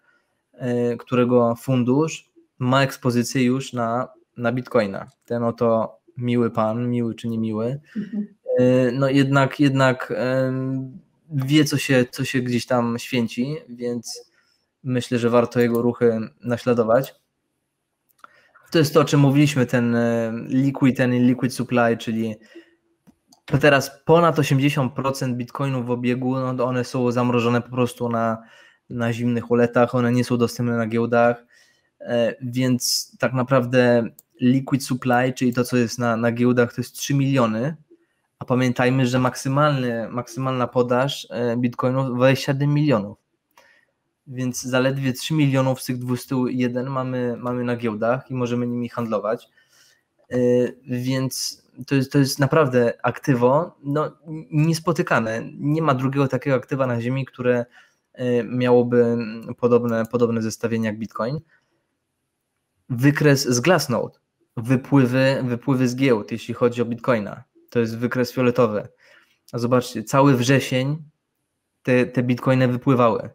którego fundusz ma ekspozycję już na, na bitcoina. Ten oto miły pan, miły czy niemiły, mhm. e, no jednak, jednak wie, co się, co się gdzieś tam święci, więc myślę, że warto jego ruchy naśladować. To jest to, o czym mówiliśmy, ten e, liquid, ten liquid supply, czyli teraz ponad 80% bitcoinów w obiegu, no one są zamrożone po prostu na, na zimnych uletach, one nie są dostępne na giełdach, e, więc tak naprawdę liquid supply, czyli to, co jest na, na giełdach, to jest 3 miliony, a pamiętajmy, że maksymalny, maksymalna podaż e, bitcoinów 27 milionów. Więc zaledwie 3 milionów z tych 201 mamy, mamy na giełdach i możemy nimi handlować. E, więc to jest, to jest naprawdę aktywo no, niespotykane. Nie ma drugiego takiego aktywa na Ziemi, które miałoby podobne, podobne zestawienie jak Bitcoin. Wykres z Glassnode wypływy, wypływy z giełd, jeśli chodzi o bitcoina. To jest wykres fioletowy. A zobaczcie, cały wrzesień te, te bitcoiny wypływały.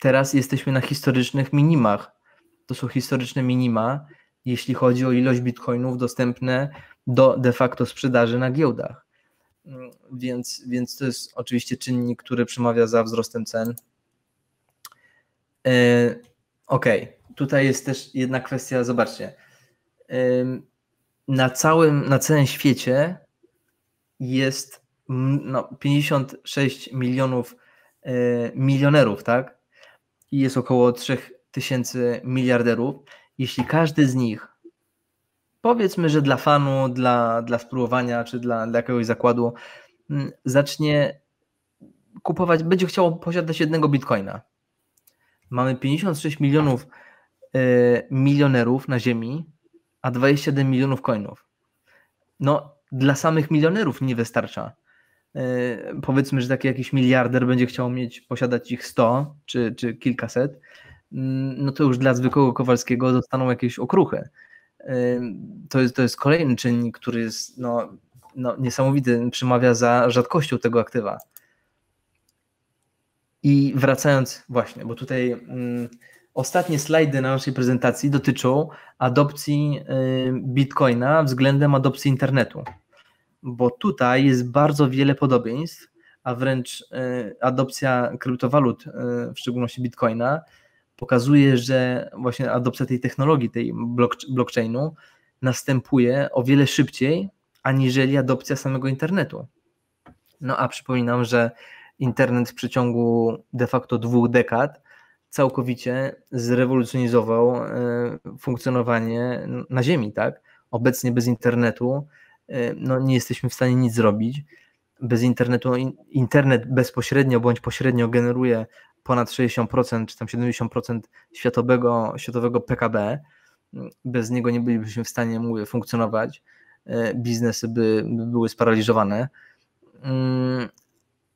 Teraz jesteśmy na historycznych minimach. To są historyczne minima, jeśli chodzi o ilość bitcoinów dostępne do de facto sprzedaży na giełdach. Więc, więc to jest oczywiście czynnik, który przemawia za wzrostem cen. Ok, tutaj jest też jedna kwestia, zobaczcie. Na całym, na całym świecie jest no, 56 milionów e, milionerów, tak? I jest około 3000 miliarderów. Jeśli każdy z nich, powiedzmy, że dla fanu, dla, dla spróbowania, czy dla, dla jakiegoś zakładu, zacznie kupować, będzie chciał posiadać jednego bitcoina. Mamy 56 milionów y, milionerów na Ziemi, a 27 milionów coinów. No, dla samych milionerów nie wystarcza. Y, powiedzmy, że taki jakiś miliarder będzie chciał mieć, posiadać ich 100 czy, czy kilkaset, y, no to już dla zwykłego Kowalskiego dostaną jakieś okruchy. To jest, to jest kolejny czynnik, który jest no, no, niesamowity, przemawia za rzadkością tego aktywa. I wracając właśnie, bo tutaj ostatnie slajdy na naszej prezentacji dotyczą adopcji y, Bitcoina względem adopcji internetu, bo tutaj jest bardzo wiele podobieństw, a wręcz y, adopcja kryptowalut, y, w szczególności Bitcoina, pokazuje, że właśnie adopcja tej technologii, tej blockchainu następuje o wiele szybciej aniżeli adopcja samego internetu. No a przypominam, że internet w przeciągu de facto dwóch dekad całkowicie zrewolucjonizował e, funkcjonowanie na Ziemi, tak? Obecnie bez internetu e, no, nie jesteśmy w stanie nic zrobić. Bez internetu, internet bezpośrednio bądź pośrednio generuje ponad 60% czy tam 70% światowego, światowego PKB. Bez niego nie bylibyśmy w stanie, mówię, funkcjonować. E, biznesy by, by były sparaliżowane. Mm,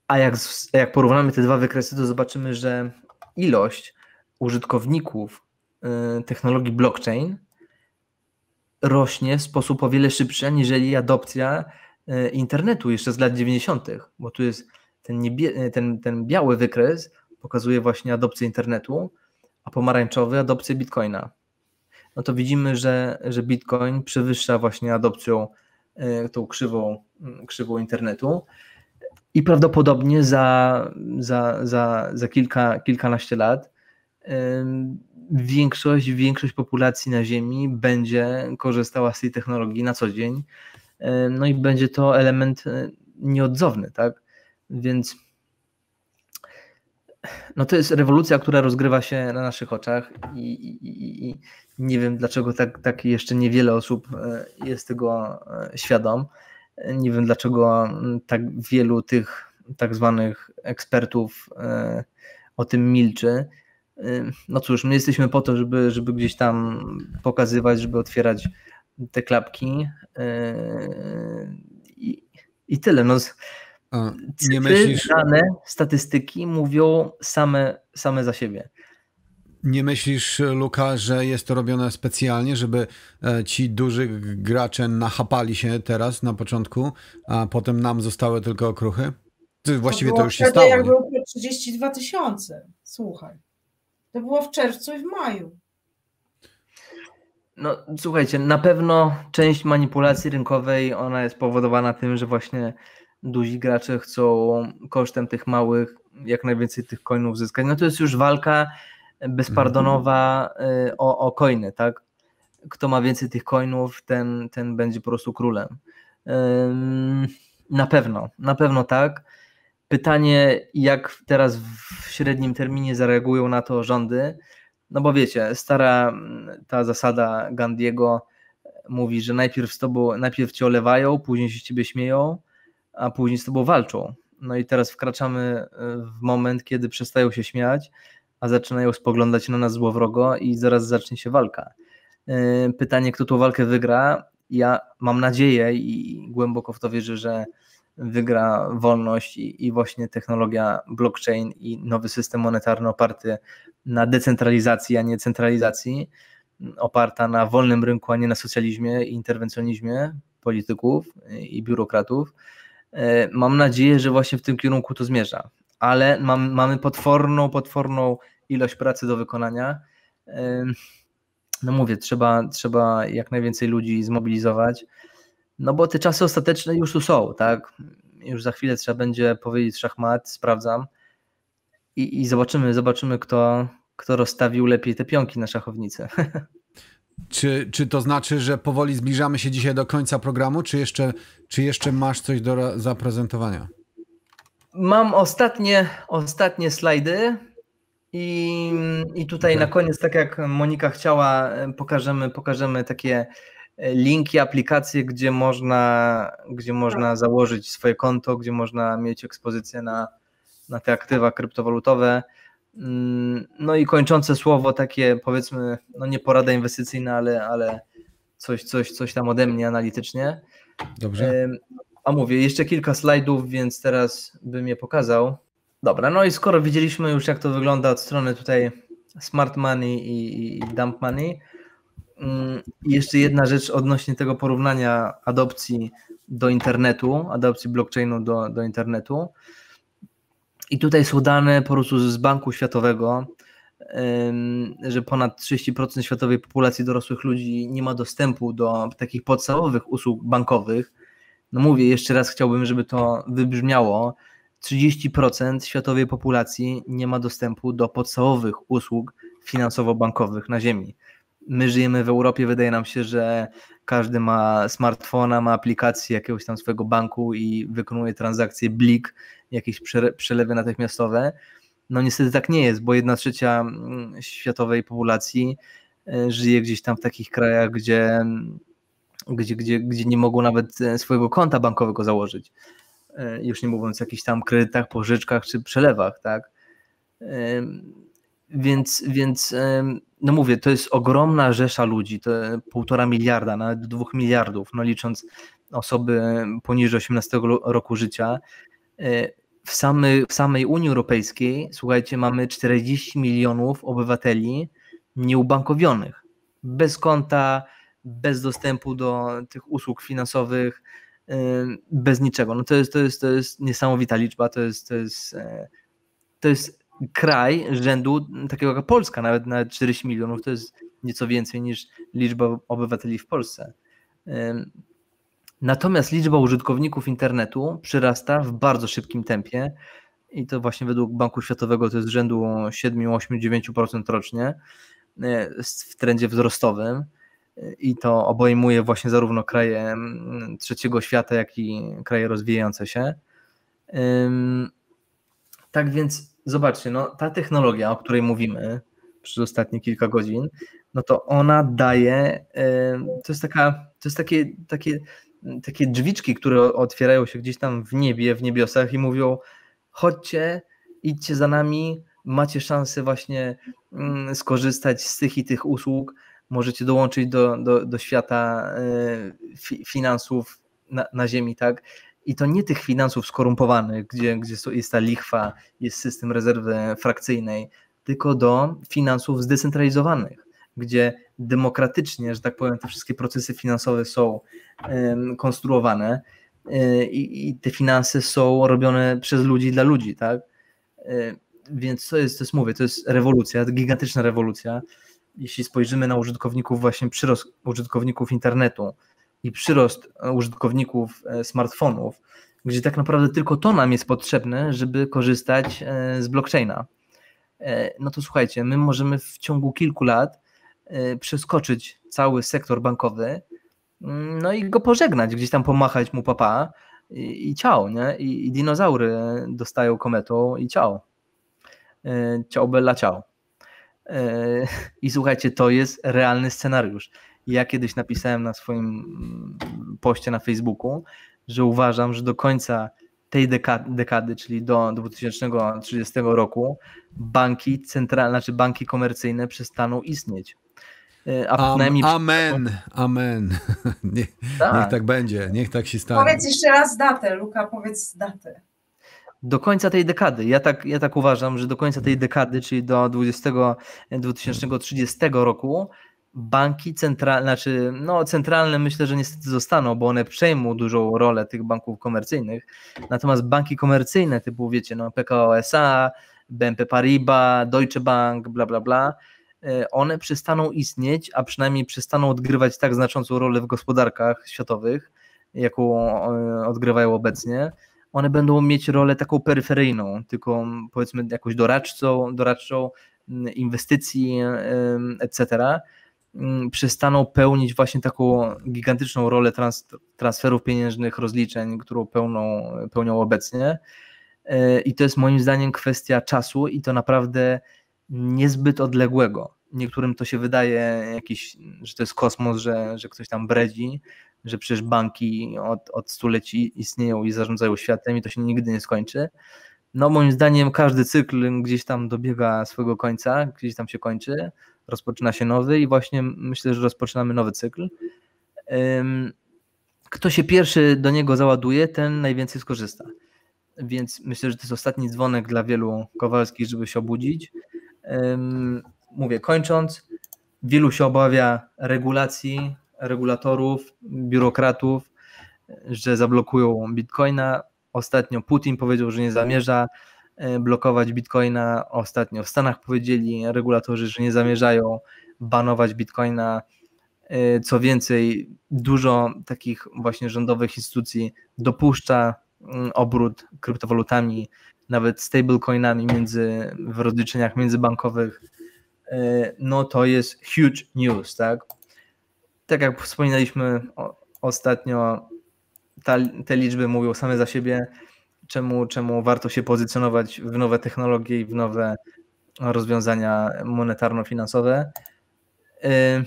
a jak, jak porównamy te dwa wykresy, to zobaczymy, że ilość użytkowników e, technologii blockchain rośnie w sposób o wiele szybszy, aniżeli adopcja e, internetu jeszcze z lat 90., bo tu jest ten, niebie, ten, ten biały wykres pokazuje właśnie adopcję internetu, a pomarańczowy adopcję bitcoina no to widzimy, że, że Bitcoin przewyższa właśnie adopcją e, tą krzywą, krzywą internetu i prawdopodobnie za, za, za, za kilka, kilkanaście lat większość, większość populacji na Ziemi będzie korzystała z tej technologii na co dzień. No i będzie to element e, nieodzowny, tak? Więc no to jest rewolucja, która rozgrywa się na naszych oczach i, i, i nie wiem dlaczego tak, tak jeszcze niewiele osób e, jest tego e, świadom. Nie wiem dlaczego tak wielu tych tak zwanych ekspertów e, o tym milczy. No cóż, my jesteśmy po to, żeby, żeby gdzieś tam pokazywać, żeby otwierać te klapki i, i tyle. No, nie myślisz... dane, statystyki mówią same, same za siebie. Nie myślisz, Luka, że jest to robione specjalnie, żeby e, ci duży gracze nachapali się teraz na początku, a potem nam zostały tylko okruchy? Właściwie to, to już się stało. Jak było 32 tysiące. Słuchaj. To było w czerwcu i w maju. No słuchajcie, na pewno część manipulacji rynkowej ona jest powodowana tym, że właśnie duzi gracze chcą kosztem tych małych jak najwięcej tych coinów zyskać. No to jest już walka bezpardonowa y, o, o coiny, tak? Kto ma więcej tych coinów, ten, ten będzie po prostu królem. Na pewno, na pewno tak. Pytanie, jak teraz w średnim terminie zareagują na to rządy, no bo wiecie, stara ta zasada Gandiego mówi, że najpierw z tobą, najpierw cię olewają, później się ciebie śmieją, a później z tobą walczą. No i teraz wkraczamy e, w moment, kiedy przestają się śmiać, a zaczynają spoglądać na nas złowrogo i zaraz zacznie się walka. E, pytanie, kto tą walkę wygra? Ja mam nadzieję i głęboko w to wierzę, że wygra wolność i, i właśnie technologia blockchain i nowy system monetarny oparty na decentralizacji, a nie centralizacji, oparta na wolnym rynku, a nie na socjalizmie i interwencjonizmie polityków i biurokratów mam nadzieję, że właśnie w tym kierunku to zmierza, ale mam, mamy potworną, potworną ilość pracy do wykonania. E, no mówię, trzeba, trzeba jak najwięcej ludzi zmobilizować, no bo te czasy ostateczne już tu są, tak? Już za chwilę trzeba będzie powiedzieć szachmat, sprawdzam i, i zobaczymy, zobaczymy kto, kto rozstawił lepiej te pionki na szachownicy. Czy, czy to znaczy, że powoli zbliżamy się dzisiaj do końca programu, czy jeszcze, czy jeszcze masz coś do zaprezentowania? Mam ostatnie, ostatnie slajdy i, i tutaj okay. na koniec, tak jak Monika chciała, pokażemy, pokażemy takie linki, aplikacje, gdzie można, gdzie można założyć swoje konto, gdzie można mieć ekspozycję na, na te aktywa kryptowalutowe. Mm, no i kończące słowo takie powiedzmy, no nie porada inwestycyjna, ale, ale coś, coś, coś tam ode mnie analitycznie. Dobrze. A mówię, jeszcze kilka slajdów, więc teraz bym je pokazał. Dobra, no i skoro widzieliśmy już jak to wygląda od strony tutaj smart money i, i dump money, mm, jeszcze jedna rzecz odnośnie tego porównania adopcji do internetu, adopcji blockchainu do, do internetu. I tutaj są dane po prostu z Banku Światowego, że ponad 30% światowej populacji dorosłych ludzi nie ma dostępu do takich podstawowych usług bankowych. No mówię, jeszcze raz chciałbym, żeby to wybrzmiało. 30% światowej populacji nie ma dostępu do podstawowych usług finansowo-bankowych na Ziemi. My żyjemy w Europie, wydaje nam się, że każdy ma smartfona, ma aplikację jakiegoś tam swojego banku i wykonuje transakcje blik, jakieś przelewy natychmiastowe. No niestety tak nie jest, bo jedna trzecia mm, światowej populacji e, żyje gdzieś tam w takich krajach, gdzie, gdzie, gdzie, gdzie nie mogą nawet e, swojego konta bankowego założyć. E, już nie mówiąc o jakichś tam kredytach, pożyczkach czy przelewach, tak? Więc, więc no mówię, to jest ogromna rzesza ludzi, to półtora miliarda, nawet dwóch miliardów, no licząc osoby poniżej 18 roku życia. W, samy, w samej Unii Europejskiej, słuchajcie, mamy 40 milionów obywateli nieubankowionych, bez konta, bez dostępu do tych usług finansowych, bez niczego. No to jest, to jest, to jest niesamowita liczba, to jest, to jest, e, to jest kraj rzędu takiego jak Polska, nawet, nawet 40 milionów, to jest nieco więcej niż liczba obywateli w Polsce. Natomiast liczba użytkowników internetu przyrasta w bardzo szybkim tempie i to właśnie według Banku Światowego to jest rzędu 7, 8, 9% rocznie e, w trendzie wzrostowym i to obejmuje właśnie zarówno kraje trzeciego świata, jak i kraje rozwijające się. Tak więc zobaczcie, no, ta technologia, o której mówimy przez ostatnie kilka godzin, no to ona daje, to jest taka, to jest takie, takie, takie drzwiczki, które otwierają się gdzieś tam w niebie, w niebiosach i mówią, chodźcie, idźcie za nami, macie szansę właśnie mm, skorzystać z tych i tych usług, możecie dołączyć do, do, do świata e, finansów na, na ziemi, tak? I to nie tych finansów skorumpowanych, gdzie, gdzie jest ta lichwa, jest system rezerwy frakcyjnej, tylko do finansów zdecentralizowanych, gdzie demokratycznie, że tak powiem, te wszystkie procesy finansowe są konstruowane e, i, i te finanse są robione przez ludzi dla ludzi, tak? E, więc to jest, to jest, mówię, to jest rewolucja, gigantyczna rewolucja jeśli spojrzymy na użytkowników, właśnie przyrost użytkowników internetu i przyrost użytkowników e, smartfonów, gdzie tak naprawdę tylko to nam jest potrzebne, żeby korzystać z blockchaina. No to słuchajcie, my możemy w ciągu kilku lat przeskoczyć cały sektor bankowy, mm, no i go pożegnać, gdzieś tam pomachać mu papa i, i ciao, nie? I, I dinozaury dostają kometą i ciao. Ciao bella ciao. I słuchajcie, to jest realny scenariusz. Ja kiedyś napisałem na swoim mm, poście na Facebooku, że uważam, że do końca tej dekady, czyli do 2030 roku, banki centralne, znaczy banki komercyjne przestaną istnieć. E, a przynajmniej... Amen, amen. niech, tak. niech tak będzie, niech tak się stanie. Powiedz jeszcze raz datę, Luka, powiedz datę do końca tej dekady. Ja tak, ja tak uważam, że do końca tej dekady, czyli do 20, 2030 roku, banki centralne, znaczy no centralne myślę, że niestety zostaną, bo one przejmą dużą rolę tych banków komercyjnych. Natomiast banki komercyjne typu, wiecie, no PKO SA, BNP Paribas, Deutsche Bank, bla bla bla, one przestaną istnieć, a przynajmniej przestaną odgrywać tak znaczącą rolę w gospodarkach światowych, jaką e, odgrywają obecnie one będą mieć rolę taką peryferyjną, tylko powiedzmy jakąś doradczą, doradczą inwestycji, etc. mm, przestaną pełnić właśnie taką gigantyczną rolę trans, transferów pieniężnych, rozliczeń, którą pełną, pełnią obecnie. E, I to jest moim zdaniem kwestia czasu i to naprawdę niezbyt odległego. Niektórym to się wydaje jakiś, że to jest kosmos, że, że ktoś tam bredzi, że przecież banki od, od stuleci istnieją i zarządzają światem i to się nigdy nie skończy. No moim zdaniem każdy cykl gdzieś tam dobiega swojego końca, gdzieś tam się kończy, rozpoczyna się nowy i właśnie myślę, że rozpoczynamy nowy cykl. Kto się pierwszy do niego załaduje, ten najwięcej skorzysta. Więc myślę, że to jest ostatni dzwonek dla wielu Kowalskich, żeby się obudzić. Mówię, kończąc, wielu się obawia regulacji, regulatorów, biurokratów, że zablokują bitcoina. Ostatnio Putin powiedział, że nie zamierza e, blokować bitcoina. Ostatnio w Stanach powiedzieli regulatorzy, że nie zamierzają banować bitcoina. E, co więcej, dużo takich właśnie rządowych instytucji dopuszcza mm, obrót kryptowalutami, nawet stablecoinami między, w rozliczeniach międzybankowych. E, no to jest huge news, tak? tak jak wspominaliśmy ostatnio, ta, te liczby mówią same za siebie, czemu, czemu warto się pozycjonować w nowe technologie i w nowe rozwiązania monetarno-finansowe. Y,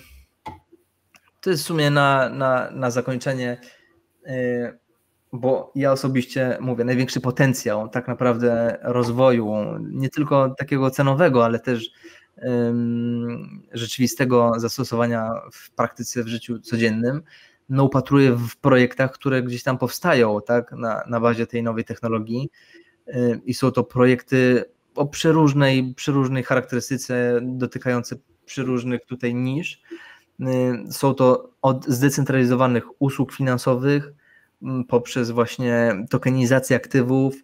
to jest w sumie na, na, na zakończenie, y, bo ja osobiście mówię, największy potencjał tak naprawdę rozwoju, nie tylko takiego cenowego, ale też rzeczywistego zastosowania w praktyce, w życiu codziennym, no upatruję w projektach, które gdzieś tam powstają tak, na, na bazie tej nowej technologii i są to projekty o przeróżnej, przeróżnej charakterystyce, dotykające przeróżnych tutaj nisz. Są to od zdecentralizowanych usług finansowych poprzez właśnie tokenizację aktywów,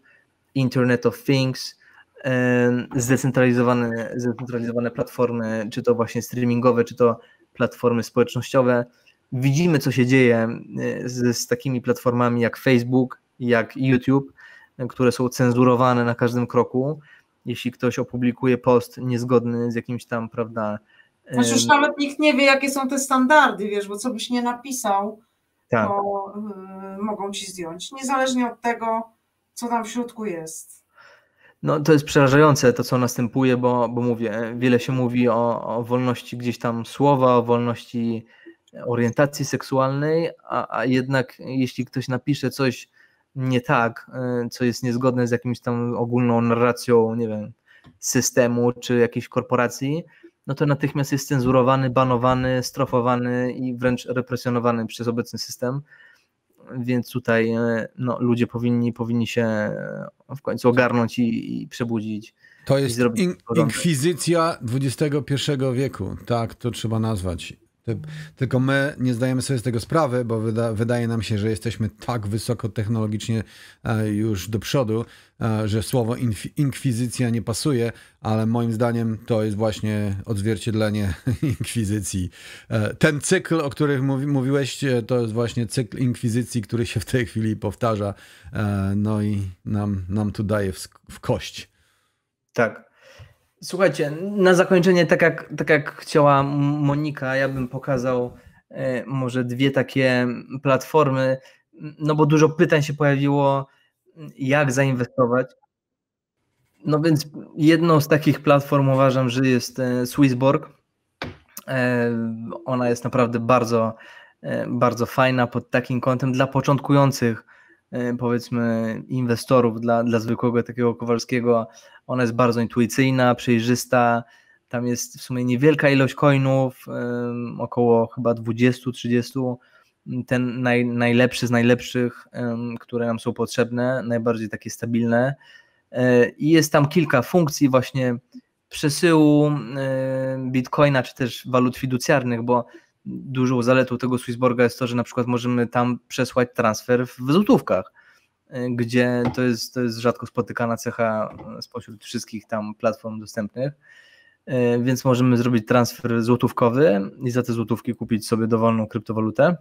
Internet of Things, zdecentralizowane, zdecentralizowane platformy, czy to właśnie streamingowe, czy to platformy społecznościowe. Widzimy, co się dzieje z, z takimi platformami jak Facebook, jak YouTube, które są cenzurowane na każdym kroku. Jeśli ktoś opublikuje post niezgodny z jakimś tam, prawda. Znaczy już nawet nikt nie wie, jakie są te standardy, wiesz, bo co byś nie napisał, tak. to y, mogą ci zdjąć. Niezależnie od tego, co tam w środku jest. No, to jest przerażające to, co następuje, bo, bo mówię, wiele się mówi o, o wolności gdzieś tam słowa, o wolności orientacji seksualnej, a, a jednak jeśli ktoś napisze coś nie tak, e, co jest niezgodne z jakimś tam ogólną narracją, nie wiem, systemu czy jakiejś korporacji, no to natychmiast jest cenzurowany, banowany, strofowany i wręcz represjonowany przez obecny system więc tutaj e, no, ludzie powinni, powinni się e, w końcu ogarnąć i, i przebudzić. To jest in, inkwizycja XXI wieku, tak to trzeba nazwać. Tylko my nie zdajemy sobie z tego sprawy, bo wyda, wydaje nam się, że jesteśmy tak wysoko technologicznie e, już do przodu, e, że słowo inkwizycja nie pasuje, ale moim zdaniem to jest właśnie odzwierciedlenie inkwizycji. E, ten cykl, o którym mówi, mówiłeś, to jest właśnie cykl inkwizycji, który się w tej chwili powtarza. No i nam, nam tu daje w, w kość. Tak. Słuchajcie, na zakończenie, tak jak, tak jak chciała Monika, ja bym pokazał e, może dwie takie platformy, no bo dużo pytań się pojawiło, jak zainwestować. No więc jedną z takich platform uważam, że jest e, Swissborg. E, ona jest naprawdę bardzo, bardzo fajna pod takim kątem dla początkujących powiedzmy inwestorów dla, dla zwykłego takiego Kowalskiego. Ona jest bardzo intuicyjna, przejrzysta. Tam jest w sumie niewielka ilość coinów, około chyba 20-30. Ten naj, najlepszy z najlepszych, które nam są potrzebne, najbardziej takie stabilne. E, I jest tam kilka funkcji właśnie przesyłu bitcoina, czy też walut fiducjarnych, bo dużą zaletą tego Swissborga jest to, że na przykład możemy tam przesłać transfer w złotówkach, y, gdzie to jest, to jest rzadko spotykana cecha spośród wszystkich tam platform dostępnych, y, więc możemy zrobić transfer złotówkowy i za te złotówki kupić sobie dowolną kryptowalutę.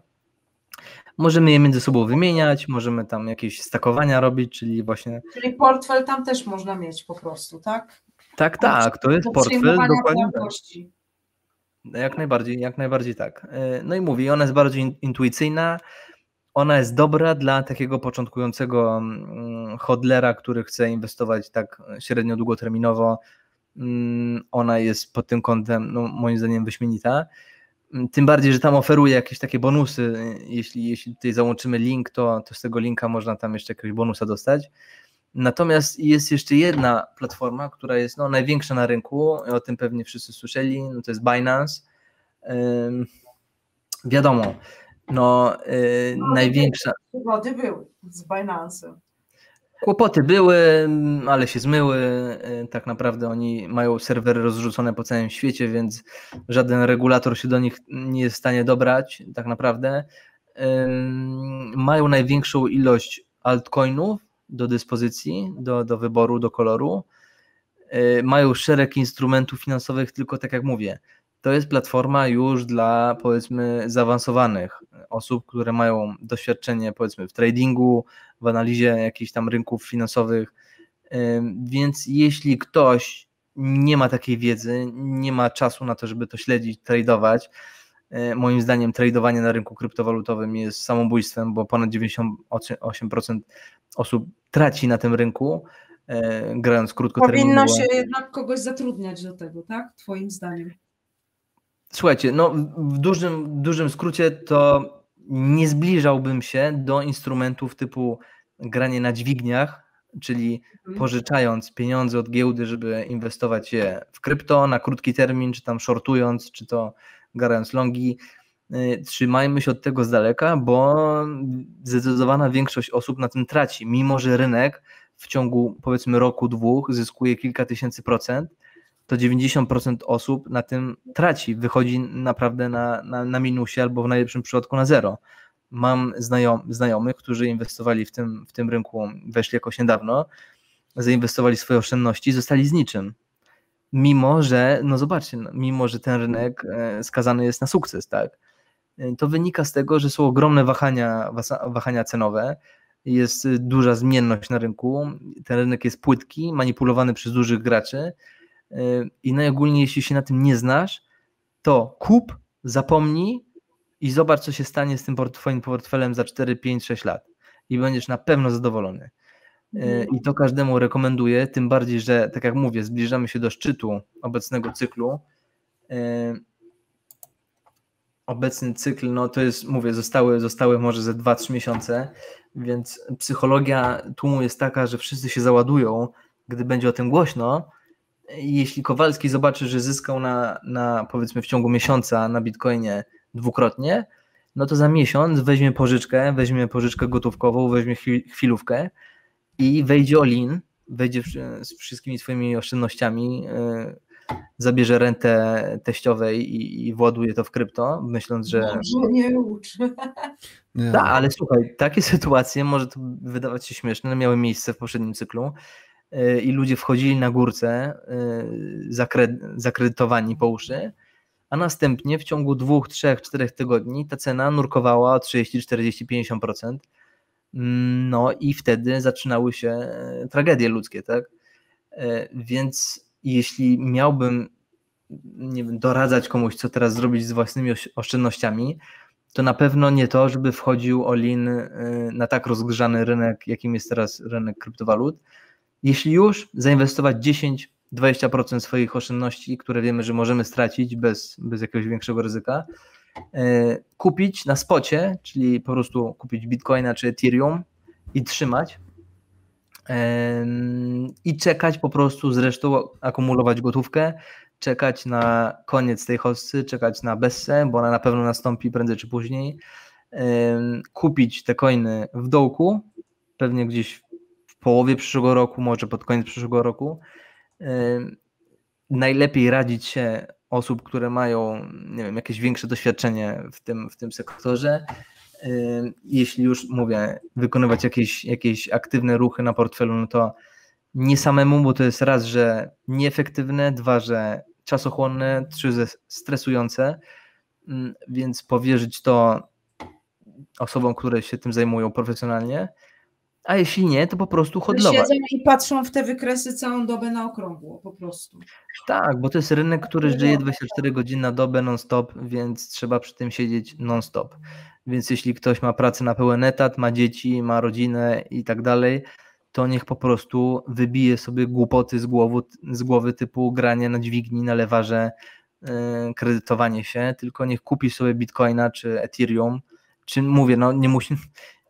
Możemy je między sobą wymieniać, możemy tam jakieś stakowania robić, czyli właśnie. Czyli portfel tam też można mieć po prostu, tak? Tak, tak, to jest portfel dokładnie. Tak. Jak najbardziej, jak najbardziej tak. E, no i mówi, ona jest bardziej intuicyjna, ona jest dobra dla takiego początkującego mm, hodlera, który chce inwestować tak średnio długoterminowo. Mm, ona jest pod tym kątem, no, moim zdaniem, wyśmienita. Mm, tym bardziej, że tam oferuje jakieś takie bonusy. Jeśli, jeśli tutaj załączymy link, to, to z tego linka można tam jeszcze jakiegoś bonusa dostać. Natomiast jest jeszcze jedna platforma, która jest no, największa na rynku, o tym pewnie wszyscy słyszeli, no to jest Binance. Ym, wiadomo, no, yy, no największa. Kłopoty były z Binance'em. Kłopoty były, ale się zmyły. Y, tak naprawdę oni mają serwery rozrzucone po całym świecie, więc żaden regulator się do nich nie jest w stanie dobrać, tak naprawdę. Mają największą ilość altcoinów do dyspozycji, do, do wyboru, do koloru. Y, mają szereg instrumentów finansowych, tylko tak jak mówię, to jest platforma już dla powiedzmy zaawansowanych osób, które mają doświadczenie powiedzmy w tradingu, w analizie jakichś tam rynków finansowych. Więc jeśli ktoś nie ma takiej wiedzy, nie ma czasu na to, żeby to śledzić, tradować, y, moim zdaniem tradowanie na rynku kryptowalutowym jest samobójstwem, bo ponad 98% osób traci na tym rynku, y, grając krótko. Powinno się jednak kogoś zatrudniać do tego, tak? Twoim zdaniem. Słuchajcie, no w dużym, dużym skrócie to nie zbliżałbym się do instrumentów typu granie na dźwigniach, czyli mhm. pożyczając pieniądze od giełdy, żeby inwestować je w krypto na krótki termin, czy tam shortując, czy to grając longi. Y, trzymajmy się od tego z daleka, bo zdecydowana większość osób na tym traci, mimo że rynek w ciągu powiedzmy roku, dwóch zyskuje kilka tysięcy procent, to 90% osób na tym traci, wychodzi naprawdę na, na, na minusie albo w najlepszym przypadku na zero. Mam znajom, znajomych, którzy inwestowali w tym, w tym rynku, weszli jakoś niedawno, zainwestowali swoje oszczędności, zostali z niczym. Mimo, że, no zobaczcie, no, mimo, że ten rynek e, skazany jest na sukces, tak? E, to wynika z tego, że są ogromne wahania, wahania cenowe, jest duża zmienność na rynku, ten rynek jest płytki, manipulowany przez dużych graczy, i najogólniej, jeśli się na tym nie znasz, to kup, zapomnij i zobacz, co się stanie z tym twoim portfelem za 4, 5, 6 lat. I będziesz na pewno zadowolony. I to każdemu rekomenduję, tym bardziej, że tak jak mówię, zbliżamy się do szczytu obecnego cyklu. Obecny cykl, no to jest, mówię, zostały, zostały może ze 2-3 miesiące, więc psychologia tłumu jest taka, że wszyscy się załadują, gdy będzie o tym głośno, jeśli Kowalski zobaczy, że zyskał na, na powiedzmy w ciągu miesiąca na Bitcoinie dwukrotnie, no to za miesiąc weźmie pożyczkę, weźmie pożyczkę gotówkową, weźmie chwilówkę i wejdzie all-in, wejdzie z wszystkimi swoimi oszczędnościami, yy, zabierze rentę teściowej i, i właduje to w krypto, myśląc, że... Może nie uczy. Tak, ale słuchaj, takie sytuacje, może to wydawać się śmieszne, miały miejsce w poprzednim cyklu, Y, i ludzie wchodzili na górce y, zakredytowani po uszy, a następnie w ciągu dwóch, trzech, czterech tygodni ta cena nurkowała o 30, 40, 50%. No i wtedy zaczynały się y, tragedie ludzkie, tak? Więc jeśli miałbym nie wiem, doradzać komuś, co teraz zrobić z własnymi oszczędnościami, to na pewno nie to, żeby wchodził Olin na tak rozgrzany rynek, jakim jest teraz rynek kryptowalut, jeśli już, zainwestować 10-20% swoich oszczędności, które wiemy, że możemy stracić bez, bez jakiegoś większego ryzyka, e, kupić na spocie, czyli po prostu kupić bitcoina czy ethereum i trzymać i czekać po prostu, zresztą akumulować gotówkę, czekać na koniec tej hossy, czekać na Bessę, bo ona na pewno nastąpi prędzej czy później, kupić te coiny w dołku, pewnie gdzieś połowie przyszłego roku, może pod koniec przyszłego roku. Najlepiej radzić się osób, które mają nie wiem, jakieś większe doświadczenie w tym, w tym sektorze. Jeśli już mówię, wykonywać jakieś, jakieś aktywne ruchy na portfelu, no to nie samemu, bo to jest raz, że nieefektywne, dwa, że czasochłonne, trzy, że stresujące, więc powierzyć to osobom, które się tym zajmują profesjonalnie a jeśli nie, to po prostu hodlować. Siedzą i patrzą w te wykresy całą dobę na okrągło, po prostu. Tak, bo to jest rynek, który żyje 24 godziny na dobę non-stop, więc trzeba przy tym siedzieć non-stop. Więc jeśli ktoś ma pracę na pełen etat, ma dzieci, ma rodzinę i tak dalej, to niech po prostu wybije sobie głupoty z głowy, z głowy typu granie na dźwigni, na lewarze, yy, kredytowanie się, tylko niech kupi sobie bitcoina czy Ethereum, czy mówię, no nie musi,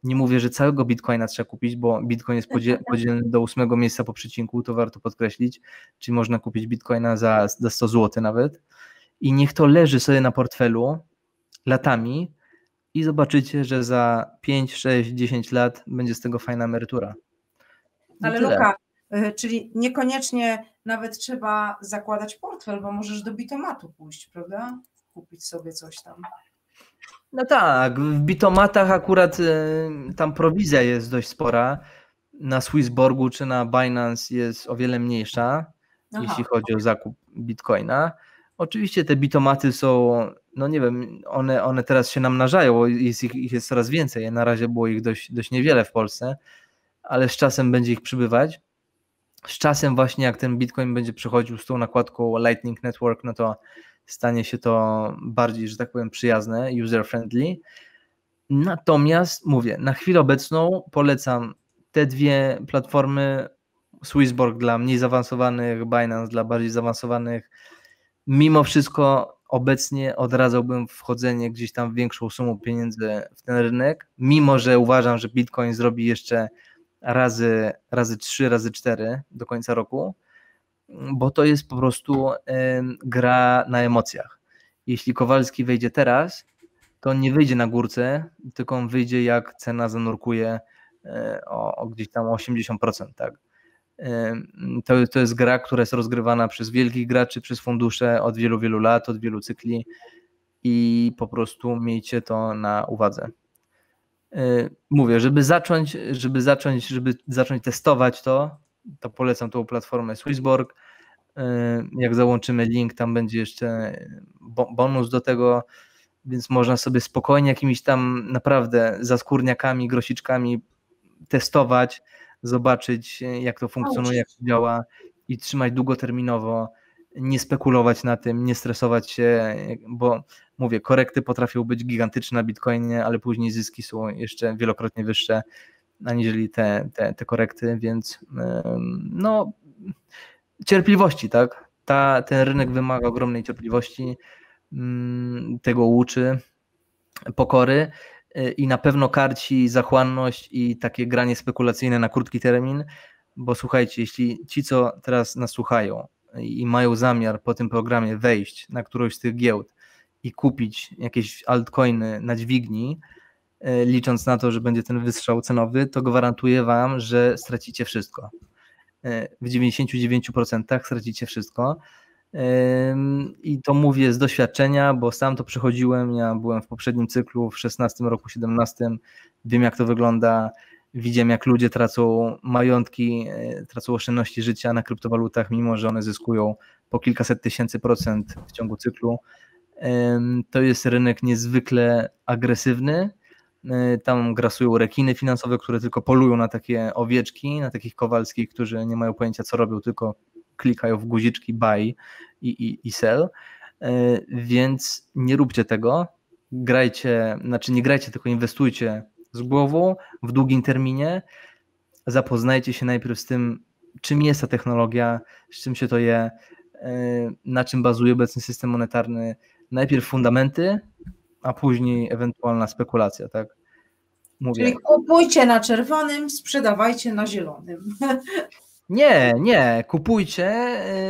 nie mówię, że całego bitcoina trzeba kupić, bo bitcoin jest podzielny do ósmego miejsca po przecinku, to warto podkreślić, czyli można kupić bitcoina za, za 100 zł nawet i niech to leży sobie na portfelu latami i zobaczycie, że za 5, 6, 10 lat będzie z tego fajna emerytura. Ale tyle. Luka, y, czyli niekoniecznie nawet trzeba zakładać portfel, bo możesz do bitomatu pójść, prawda? Kupić sobie coś tam. No tak, w bitomatach akurat y, tam prowizja jest dość spora. Na Swissborgu czy na Binance jest o wiele mniejsza, Aha. jeśli chodzi o zakup bitcoina. Oczywiście te bitomaty są, no nie wiem, one, one teraz się namnażają, jest ich, ich jest coraz więcej. Na razie było ich dość, dość niewiele w Polsce, ale z czasem będzie ich przybywać. Z czasem właśnie jak ten bitcoin będzie przychodził z tą nakładką Lightning Network, no to stanie się to bardziej, że tak powiem, przyjazne, user-friendly. Natomiast mówię, na chwilę obecną polecam te dwie platformy, Swissborg dla mniej zaawansowanych, Binance dla bardziej zaawansowanych. Mimo wszystko obecnie odradzałbym wchodzenie gdzieś tam w większą sumą pieniędzy w ten rynek, mimo że uważam, że Bitcoin zrobi jeszcze razy, razy 3, razy 4 do końca roku bo to jest po prostu gra na emocjach. Jeśli Kowalski wejdzie teraz, to on nie wyjdzie na górce, tylko on wyjdzie jak cena zanurkuje e, o, o gdzieś tam 80%. Tak? To, to jest gra, która jest rozgrywana przez wielkich graczy, przez fundusze od wielu, wielu lat, od wielu cykli i po prostu miejcie to na uwadze. E, mówię, żeby zacząć, żeby zacząć, żeby zacząć testować to, to polecam tą platformę Swissborg. Y, jak załączymy link, tam będzie jeszcze bonus do tego, więc można sobie spokojnie jakimiś tam naprawdę zaskórniakami, grosiczkami testować, zobaczyć jak to funkcjonuje, jak to działa i trzymać długoterminowo, nie spekulować na tym, nie stresować się, bo mówię, korekty potrafią być gigantyczne na Bitcoinie, ale później zyski są jeszcze wielokrotnie wyższe aniżeli te, te, te korekty, więc no cierpliwości, tak? Ta, ten rynek wymaga ogromnej cierpliwości, mm, tego uczy, pokory y, i na pewno karci zachłanność i takie granie spekulacyjne na krótki termin, bo słuchajcie, jeśli ci, co teraz nas słuchają i mają zamiar po tym programie wejść na którąś z tych giełd i kupić jakieś altcoiny na dźwigni, E, licząc na to, że będzie ten wystrzał cenowy, to gwarantuję Wam, że stracicie wszystko. E, w 99% stracicie wszystko. I to mówię z doświadczenia, bo sam to przechodziłem. Ja byłem w poprzednim cyklu, w 16 roku, 17. Wiem, jak to wygląda. Widziałem, jak ludzie tracą majątki, e, tracą oszczędności życia na kryptowalutach, mimo że one zyskują po kilkaset tysięcy procent w ciągu cyklu. To jest rynek niezwykle agresywny, tam grasują rekiny finansowe, które tylko polują na takie owieczki, na takich kowalskich, którzy nie mają pojęcia co robią, tylko klikają w guziczki buy i, i, i sell. Y, więc nie róbcie tego. Grajcie, znaczy nie grajcie, tylko inwestujcie z głową w długim terminie. Zapoznajcie się najpierw z tym, czym jest ta technologia, z czym się to je, y, na czym bazuje obecny system monetarny. Najpierw fundamenty, a później ewentualna spekulacja, tak? Mówię. Czyli kupujcie na czerwonym, sprzedawajcie na zielonym. Nie, nie, kupujcie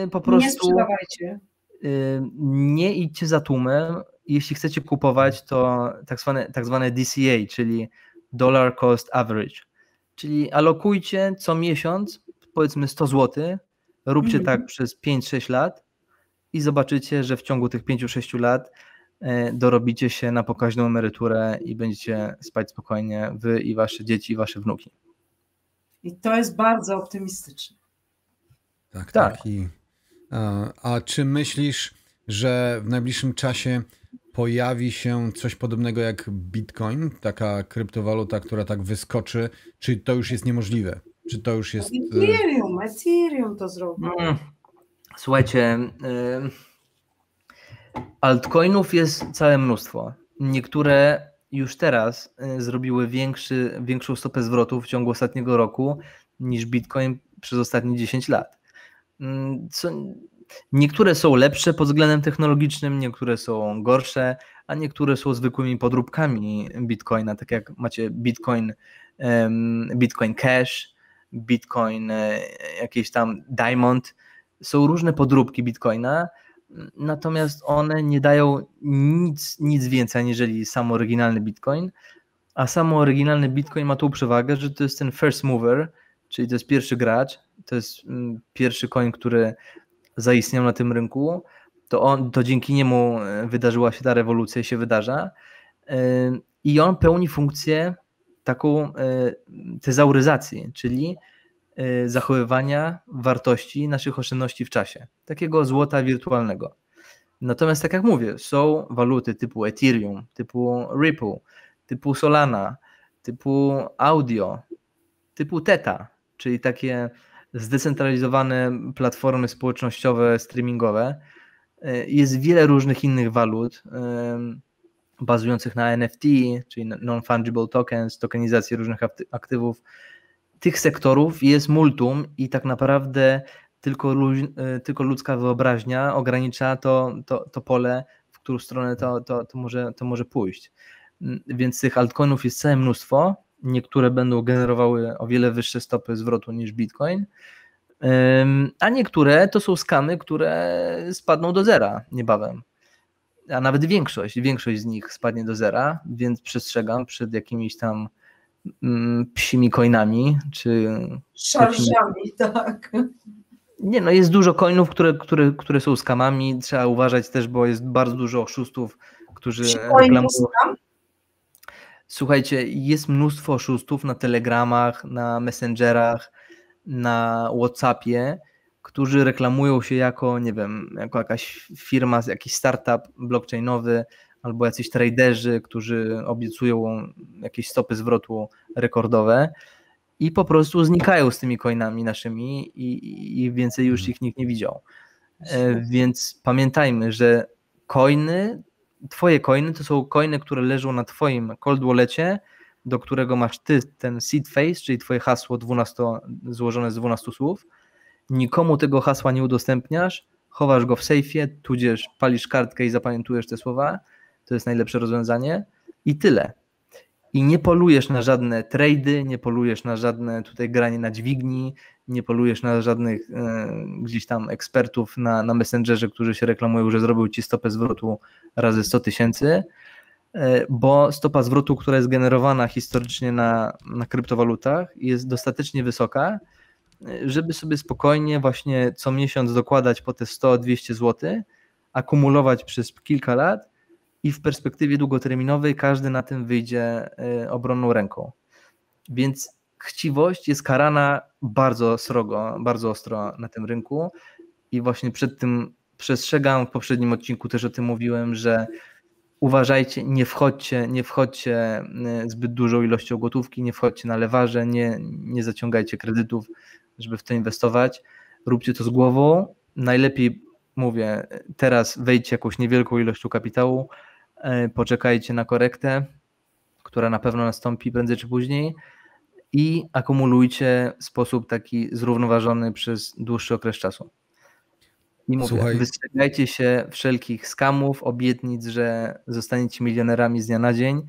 y, po prostu. Nie sprzedawajcie. Y, nie idźcie za tłumem. Jeśli chcecie kupować, to tak zwane, tak zwane DCA, czyli Dollar Cost Average. Czyli alokujcie co miesiąc, powiedzmy 100 zł, róbcie mm. tak przez 5-6 lat i zobaczycie, że w ciągu tych 5-6 lat dorobicie się na pokaźną emeryturę i będziecie spać spokojnie, wy i wasze dzieci, i wasze wnuki. I to jest bardzo optymistyczne. Tak, tak. tak. I, a, a czy myślisz, że w najbliższym czasie pojawi się coś podobnego jak Bitcoin, taka kryptowaluta, która tak wyskoczy, czy to już jest niemożliwe? Czy to już jest. e, Ethereum, Ethereum to zrobi. Mm. Słuchajcie, altcoinów jest całe mnóstwo. Niektóre już teraz zrobiły większy, większą stopę zwrotu w ciągu ostatniego roku niż Bitcoin przez ostatnie 10 lat. Mm, co, niektóre są lepsze pod względem technologicznym, niektóre są gorsze, a niektóre są zwykłymi podróbkami Bitcoina, tak jak macie Bitcoin, Bitcoin Cash, Bitcoin e, jakiś tam Diamond. Są różne podróbki Bitcoina, natomiast one nie dają nic, nic więcej aniżeli sam oryginalny Bitcoin, a sam oryginalny Bitcoin ma tą przewagę, że to jest ten first mover, czyli to jest pierwszy gracz, to jest mm, pierwszy coin, który zaistniał na tym rynku, to, on, to dzięki niemu e, wydarzyła się ta rewolucja i się wydarza. E, I on pełni funkcję taką e, tezauryzacji, czyli zachowywania wartości naszych oszczędności w czasie, takiego złota wirtualnego. Natomiast tak jak mówię, są waluty typu Ethereum, typu Ripple, typu Solana, typu Audio, typu Teta, czyli takie zdecentralizowane platformy społecznościowe, streamingowe. E, jest wiele różnych innych walut bazujących na NFT, czyli non-fungible tokens, tokenizację różnych aktywów. Tych sektorów jest multum i tak naprawdę tylko, e, tylko ludzka wyobraźnia ogranicza to, to, to pole, w którą stronę to, to, to, może, to może pójść. Mm, więc tych altcoinów jest całe mnóstwo niektóre będą generowały o wiele wyższe stopy zwrotu niż Bitcoin, a niektóre to są skamy, które spadną do zera niebawem. A nawet większość, większość z nich spadnie do zera, więc przestrzegam przed jakimiś tam psimi coinami, czy... Szarżami, tak. Nie, no jest dużo coinów, które, które, które są skamami, trzeba uważać też, bo jest bardzo dużo oszustów, którzy reklamują... Słuchajcie, jest mnóstwo oszustów na Telegramach, na Messengerach, na Whatsappie, którzy reklamują się jako, nie wiem, jako jakaś firma, jakiś startup blockchainowy, albo jacyś traderzy, którzy obiecują jakieś stopy zwrotu rekordowe i po prostu znikają z tymi coinami naszymi i, i więcej już ich nikt nie widział. E, więc pamiętajmy, że coiny twoje coiny to są coiny, które leżą na twoim cold wallecie, do którego masz ty ten seed phrase, czyli twoje hasło 12, złożone z 12 słów. Nikomu tego hasła nie udostępniasz, chowasz go w sejfie, tudzież palisz kartkę i zapamiętujesz te słowa. To jest najlepsze rozwiązanie. I tyle. I nie polujesz na żadne trady, nie polujesz na żadne tutaj granie na dźwigni, nie polujesz na żadnych e, gdzieś tam ekspertów na, na Messengerze, którzy się reklamują, że zrobił ci stopę zwrotu razy 100 tysięcy, e, bo stopa zwrotu, która jest generowana historycznie na, na kryptowalutach jest dostatecznie wysoka, e, żeby sobie spokojnie właśnie co miesiąc dokładać po te 100-200 zł, akumulować przez kilka lat i w perspektywie długoterminowej każdy na tym wyjdzie obronną ręką. Więc chciwość jest karana bardzo srogo, bardzo ostro na tym rynku i właśnie przed tym przestrzegam, w poprzednim odcinku też o tym mówiłem, że uważajcie, nie wchodźcie, nie wchodźcie e, zbyt dużą ilością gotówki, nie wchodźcie na lewarze, nie, nie zaciągajcie kredytów, żeby w to inwestować. Róbcie to z głową. Najlepiej mówię, teraz wejdźcie jakąś niewielką ilością kapitału, e, poczekajcie na korektę, która na pewno nastąpi prędzej czy później i akumulujcie w sposób taki zrównoważony przez dłuższy okres czasu. I mówię, Słuchaj. wystrzegajcie się wszelkich skamów, obietnic, że zostaniecie milionerami z dnia na dzień,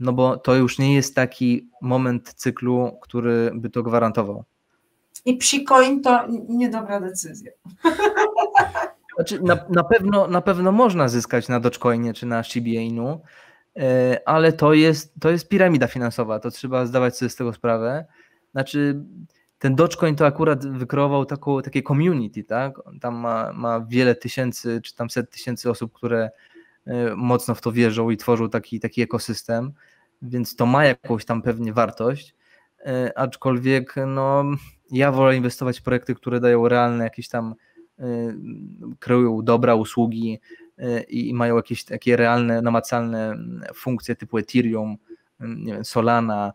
no bo to już nie jest taki moment cyklu, który by to gwarantował. I psikoin to niedobra decyzja. Znaczy, na, na, pewno, na pewno można zyskać na Dogecoinie czy na Shiba Inu, E, ale to jest, to jest piramida finansowa, to trzeba zdawać sobie z tego sprawę. Znaczy, ten Dogecoin to akurat wykreował taką, takie community, tak? Tam ma, ma wiele tysięcy, czy tam set tysięcy osób, które e, mocno w to wierzą i tworzą taki, taki ekosystem, więc to ma jakąś tam pewnie wartość, e, aczkolwiek no, ja wolę inwestować w projekty, które dają realne jakieś tam, kreują dobra, usługi, i mają jakieś takie realne, namacalne funkcje typu Ethereum, nie wiem, Solana,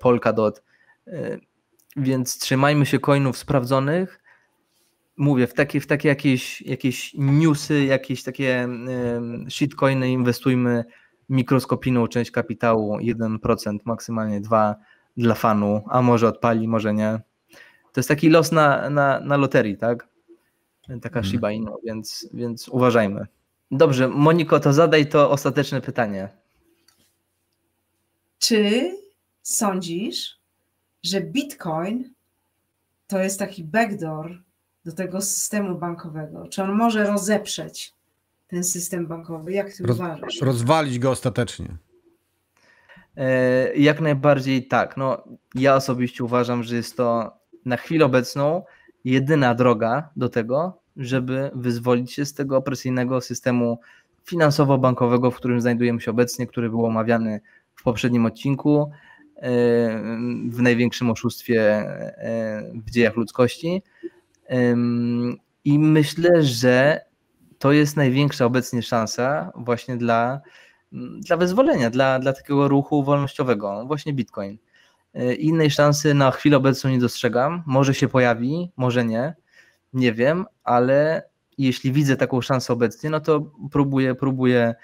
Polkadot. Więc trzymajmy się coinów sprawdzonych. Mówię, w takie, w takie jakieś, jakieś newsy, jakieś takie shitcoiny inwestujmy mikroskopijną część kapitału, 1%, maksymalnie 2% dla fanu, a może odpali, może nie. To jest taki los na, na, na loterii, tak? Taka mhm. Shiba Inu, więc, więc uważajmy. Dobrze, Moniko, to zadaj to ostateczne pytanie. Czy sądzisz, że Bitcoin to jest taki backdoor do tego systemu bankowego? Czy on może rozeprzeć ten system bankowy? Jak ty Roz, uważasz? Rozwalić go ostatecznie. E, jak najbardziej tak. No, ja osobiście uważam, że jest to na chwilę obecną jedyna droga do tego, żeby wyzwolić się z tego opresyjnego systemu finansowo-bankowego, w którym znajdujemy się obecnie, który był omawiany w poprzednim odcinku, e, w największym oszustwie e, w dziejach ludzkości. I myślę, że to jest największa obecnie szansa właśnie dla, dla wyzwolenia, dla, dla takiego ruchu wolnościowego, właśnie Bitcoin. E, innej szansy na chwilę obecną nie dostrzegam. Może się pojawi, może nie, nie wiem, ale jeśli widzę taką szansę obecnie, no to próbuję, próbuję,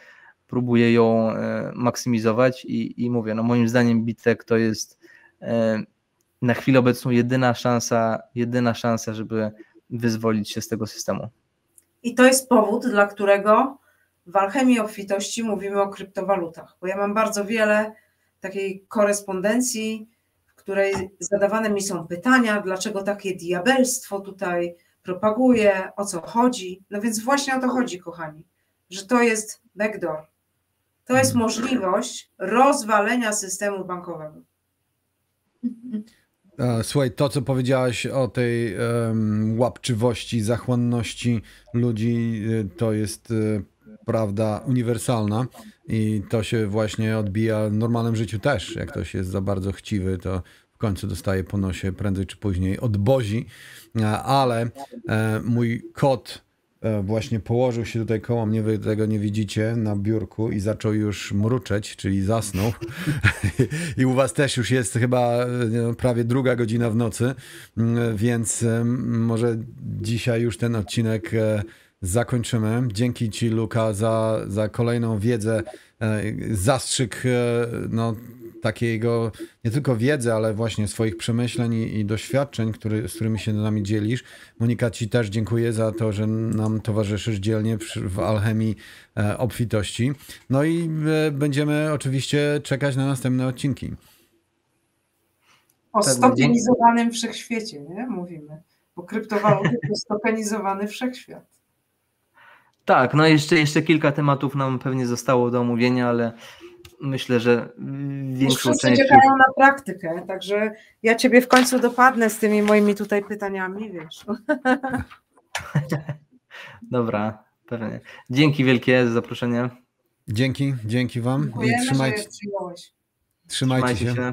próbuję ją e, maksymizować i, i mówię, no moim zdaniem Bitek to jest e, na chwilę obecną jedyna szansa, jedyna szansa, żeby wyzwolić się z tego systemu. I to jest powód, dla którego w alchemii obfitości mówimy o kryptowalutach, bo ja mam bardzo wiele takiej korespondencji, której zadawane mi są pytania, dlaczego takie diabelstwo tutaj propaguje, o co chodzi. No więc właśnie o to chodzi, kochani, że to jest backdoor. To jest możliwość rozwalenia systemu bankowego. Słuchaj, to co powiedziałaś o tej um, łapczywości, zachłanności ludzi, y, to jest y, prawda uniwersalna i to się właśnie odbija w normalnym życiu też. Jak ktoś jest za bardzo chciwy, to w końcu dostaje po nosie prędzej czy później odbozi, ale e, mój kot e, właśnie położył się tutaj koło mnie, wy tego nie widzicie, na biurku i zaczął już mruczeć, czyli zasnął. I u was też już jest chyba prawie druga godzina w nocy, mm, więc może dzisiaj już ten odcinek e, zakończymy. Dzięki Ci, Luka, za, za kolejną wiedzę, zastrzyk no, takiego nie tylko wiedzy, ale właśnie swoich przemyśleń i, i doświadczeń, który, z którymi się nami dzielisz. Monika, Ci też dziękuję za to, że nam towarzyszysz dzielnie w alchemii e, obfitości. No i e, będziemy oczywiście czekać na następne odcinki. O stokenizowanym wszechświecie, nie? Mówimy. Bo kryptowaluty to stokenizowany wszechświat. Tak, no jeszcze, jeszcze kilka tematów nam pewnie zostało do omówienia, ale myślę, że większą Wszyscy część... czekają na praktykę, także ja ciebie w końcu dopadnę z tymi moimi tutaj pytaniami, wiesz. Dobra, pewnie. Dzięki wielkie za zaproszenie. Dzięki, dzięki wam. Dziękujemy, I trzymajcie, trzymajcie się. się.